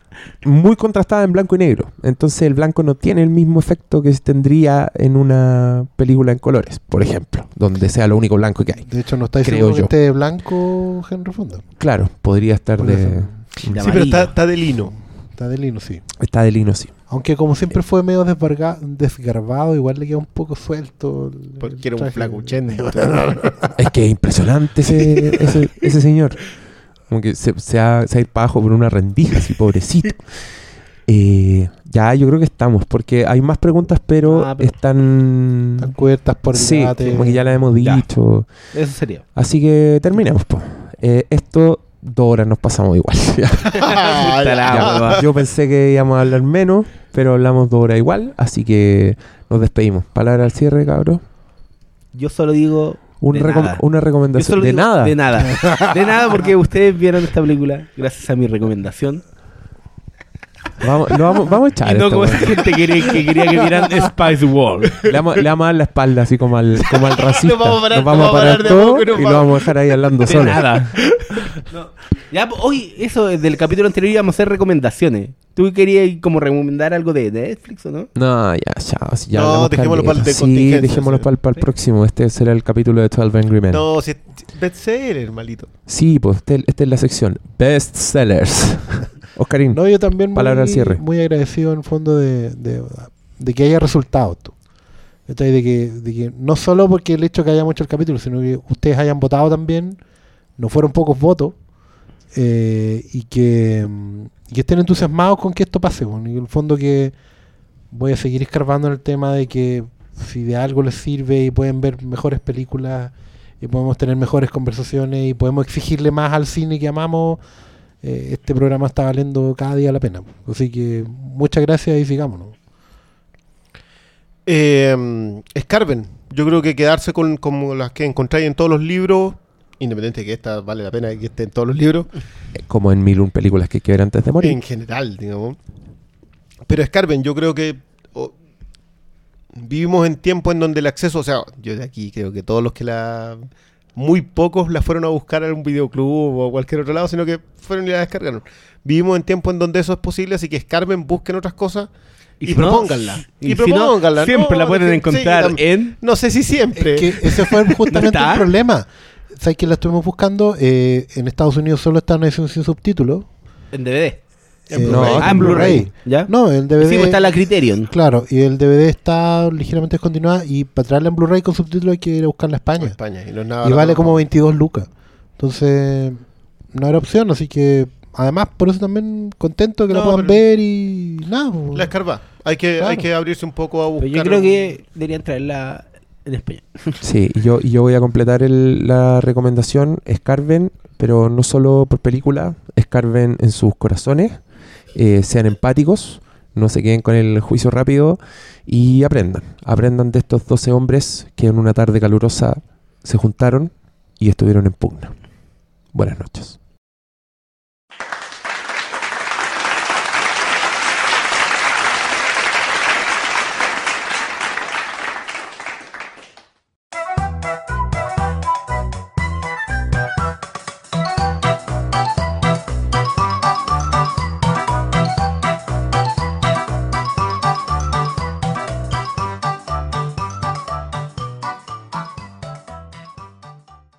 [SPEAKER 2] muy contrastada en blanco y negro. Entonces el blanco no tiene el mismo efecto que tendría en una película en colores, por ejemplo, donde sea lo único blanco que hay.
[SPEAKER 3] De hecho, no estáis
[SPEAKER 2] Creo
[SPEAKER 3] seguro que
[SPEAKER 2] yo.
[SPEAKER 3] esté blanco Henry Fonda.
[SPEAKER 2] Claro, podría estar
[SPEAKER 3] Por
[SPEAKER 2] de...
[SPEAKER 7] Sí, pero está, está de lino.
[SPEAKER 3] Está de lino, sí.
[SPEAKER 2] Está de lino, sí.
[SPEAKER 3] Aunque como siempre fue medio desgarbado, igual le queda un poco suelto. el- el
[SPEAKER 7] Porque era un flacuchén.
[SPEAKER 2] Es que es impresionante ese, ese, ese señor. Como que se, se ha, se ha ido para abajo por una rendija, así, pobrecito. Eh, ya, yo creo que estamos, porque hay más preguntas, pero,
[SPEAKER 1] Ah, pero-
[SPEAKER 2] están...
[SPEAKER 3] Están cubiertas por el
[SPEAKER 2] Sí,
[SPEAKER 3] debate.
[SPEAKER 2] como que ya la hemos
[SPEAKER 1] Ya.
[SPEAKER 2] dicho.
[SPEAKER 1] Eso sería.
[SPEAKER 2] Así que terminemos, po. Eh, esto, dos horas nos pasamos igual.
[SPEAKER 7] Ah,
[SPEAKER 2] Ya,
[SPEAKER 1] hueva.
[SPEAKER 2] yo pensé que íbamos a hablar menos, pero hablamos dos horas igual, así que nos despedimos. Palabra al cierre, cabrón.
[SPEAKER 1] Yo solo digo.
[SPEAKER 2] Un
[SPEAKER 1] de
[SPEAKER 2] recom-
[SPEAKER 1] nada.
[SPEAKER 2] una recomendación. De
[SPEAKER 1] digo
[SPEAKER 2] nada.
[SPEAKER 1] De nada. De nada, porque ustedes vieron esta película gracias a mi recomendación.
[SPEAKER 2] Vamos, lo vamos, vamos a echar.
[SPEAKER 1] y no
[SPEAKER 2] esto,
[SPEAKER 1] como esa gente que quería, que quería que vieran Spice World.
[SPEAKER 2] Le vamos, le vamos a dar la espalda, así como al, como al racista.
[SPEAKER 7] Nos vamos a parar-
[SPEAKER 2] Nos vamos
[SPEAKER 7] nos a
[SPEAKER 2] parar
[SPEAKER 7] parar de
[SPEAKER 2] todo
[SPEAKER 7] poco y
[SPEAKER 2] lo
[SPEAKER 7] vamos.
[SPEAKER 2] a dejar ahí hablando
[SPEAKER 1] De
[SPEAKER 2] solo.
[SPEAKER 1] nada. No. Ya, hoy, eso del capítulo anterior íbamos a hacer recomendaciones. ¿Tú querías como recomendar algo de Netflix o no?
[SPEAKER 2] No, ya, ya. si ya
[SPEAKER 7] No, dejémoslo para el de
[SPEAKER 2] Sí, dejémoslo para, el- para el
[SPEAKER 1] Sí.
[SPEAKER 2] próximo. Este será el capítulo de 12 Angry Men.
[SPEAKER 7] No, si es bestseller, malito.
[SPEAKER 2] Sí, pues este- esta es la sección. Best Sellers. Oscarín.
[SPEAKER 3] No, yo también
[SPEAKER 2] Palabra al
[SPEAKER 3] muy,
[SPEAKER 2] cierre.
[SPEAKER 3] muy agradecido en el fondo de, de, de que haya resultado esto. ¿Cachai? De que, de que no solo porque el hecho que hayamos hecho el capítulo, sino que ustedes hayan votado también, no fueron pocos votos, eh, y, que, y que estén entusiasmados con que esto pase. bueno, y en el fondo que voy a seguir escarbando en el tema de que si de algo les sirve y pueden ver mejores películas y podemos tener mejores conversaciones y podemos exigirle más al cine que amamos, eh, este programa está valiendo cada día la pena. Así que muchas gracias y sigámonos.
[SPEAKER 7] Eh, Escarben. Yo creo que quedarse con como las que encontráis en todos los libros, independiente de que esta vale la pena que esté en todos los libros,
[SPEAKER 2] Como en mil un películas que hay que ver antes de morir.
[SPEAKER 7] en general, digamos. Pero Escarben, yo creo que oh, vivimos en tiempos en donde el acceso, o sea, yo de aquí creo que todos los que la... Muy pocos la fueron a buscar a un videoclub o a cualquier otro lado, sino que fueron y la descargaron. Vivimos en tiempos en donde eso es posible, así que escarben, busquen otras cosas y,
[SPEAKER 1] si no,
[SPEAKER 7] propónganla.
[SPEAKER 1] y
[SPEAKER 7] Y,
[SPEAKER 1] si no, siempre la pueden encontrar en-
[SPEAKER 7] No sé si siempre.
[SPEAKER 3] Es que ese fue justamente el problema. ¿Sabes que la estuvimos buscando? Eh, en Estados Unidos solo está en edición sin subtítulos.
[SPEAKER 1] En DVD.
[SPEAKER 7] En
[SPEAKER 3] Eh,
[SPEAKER 7] Blu-ray.
[SPEAKER 1] Ah, en Blu-ray. ¿Ya?
[SPEAKER 3] No, el DVD.
[SPEAKER 1] Sí, pues está la Criterion.
[SPEAKER 3] Claro, y el DVD está ligeramente descontinuado y para traerla en Blu-ray con subtítulos hay que ir a buscarla a España.
[SPEAKER 7] España. Y, no es nada
[SPEAKER 3] y vale como 22 lucas. Entonces, no era opción, así que además por eso también contento que la
[SPEAKER 7] No,
[SPEAKER 3] puedan
[SPEAKER 7] pero-
[SPEAKER 3] ver y nada. pues.
[SPEAKER 7] La escarba. Hay que,
[SPEAKER 3] Claro.
[SPEAKER 7] hay que abrirse un poco a buscar.
[SPEAKER 1] Pero yo creo que deberían traerla en español.
[SPEAKER 2] Sí, y yo, y yo voy a completar el- la recomendación. Escarben, pero no solo por película, escarben en sus corazones, eh, sean empáticos, no se queden con el juicio rápido y aprendan. Aprendan de estos 12 hombres que en una tarde calurosa se juntaron y estuvieron en pugna. Buenas noches.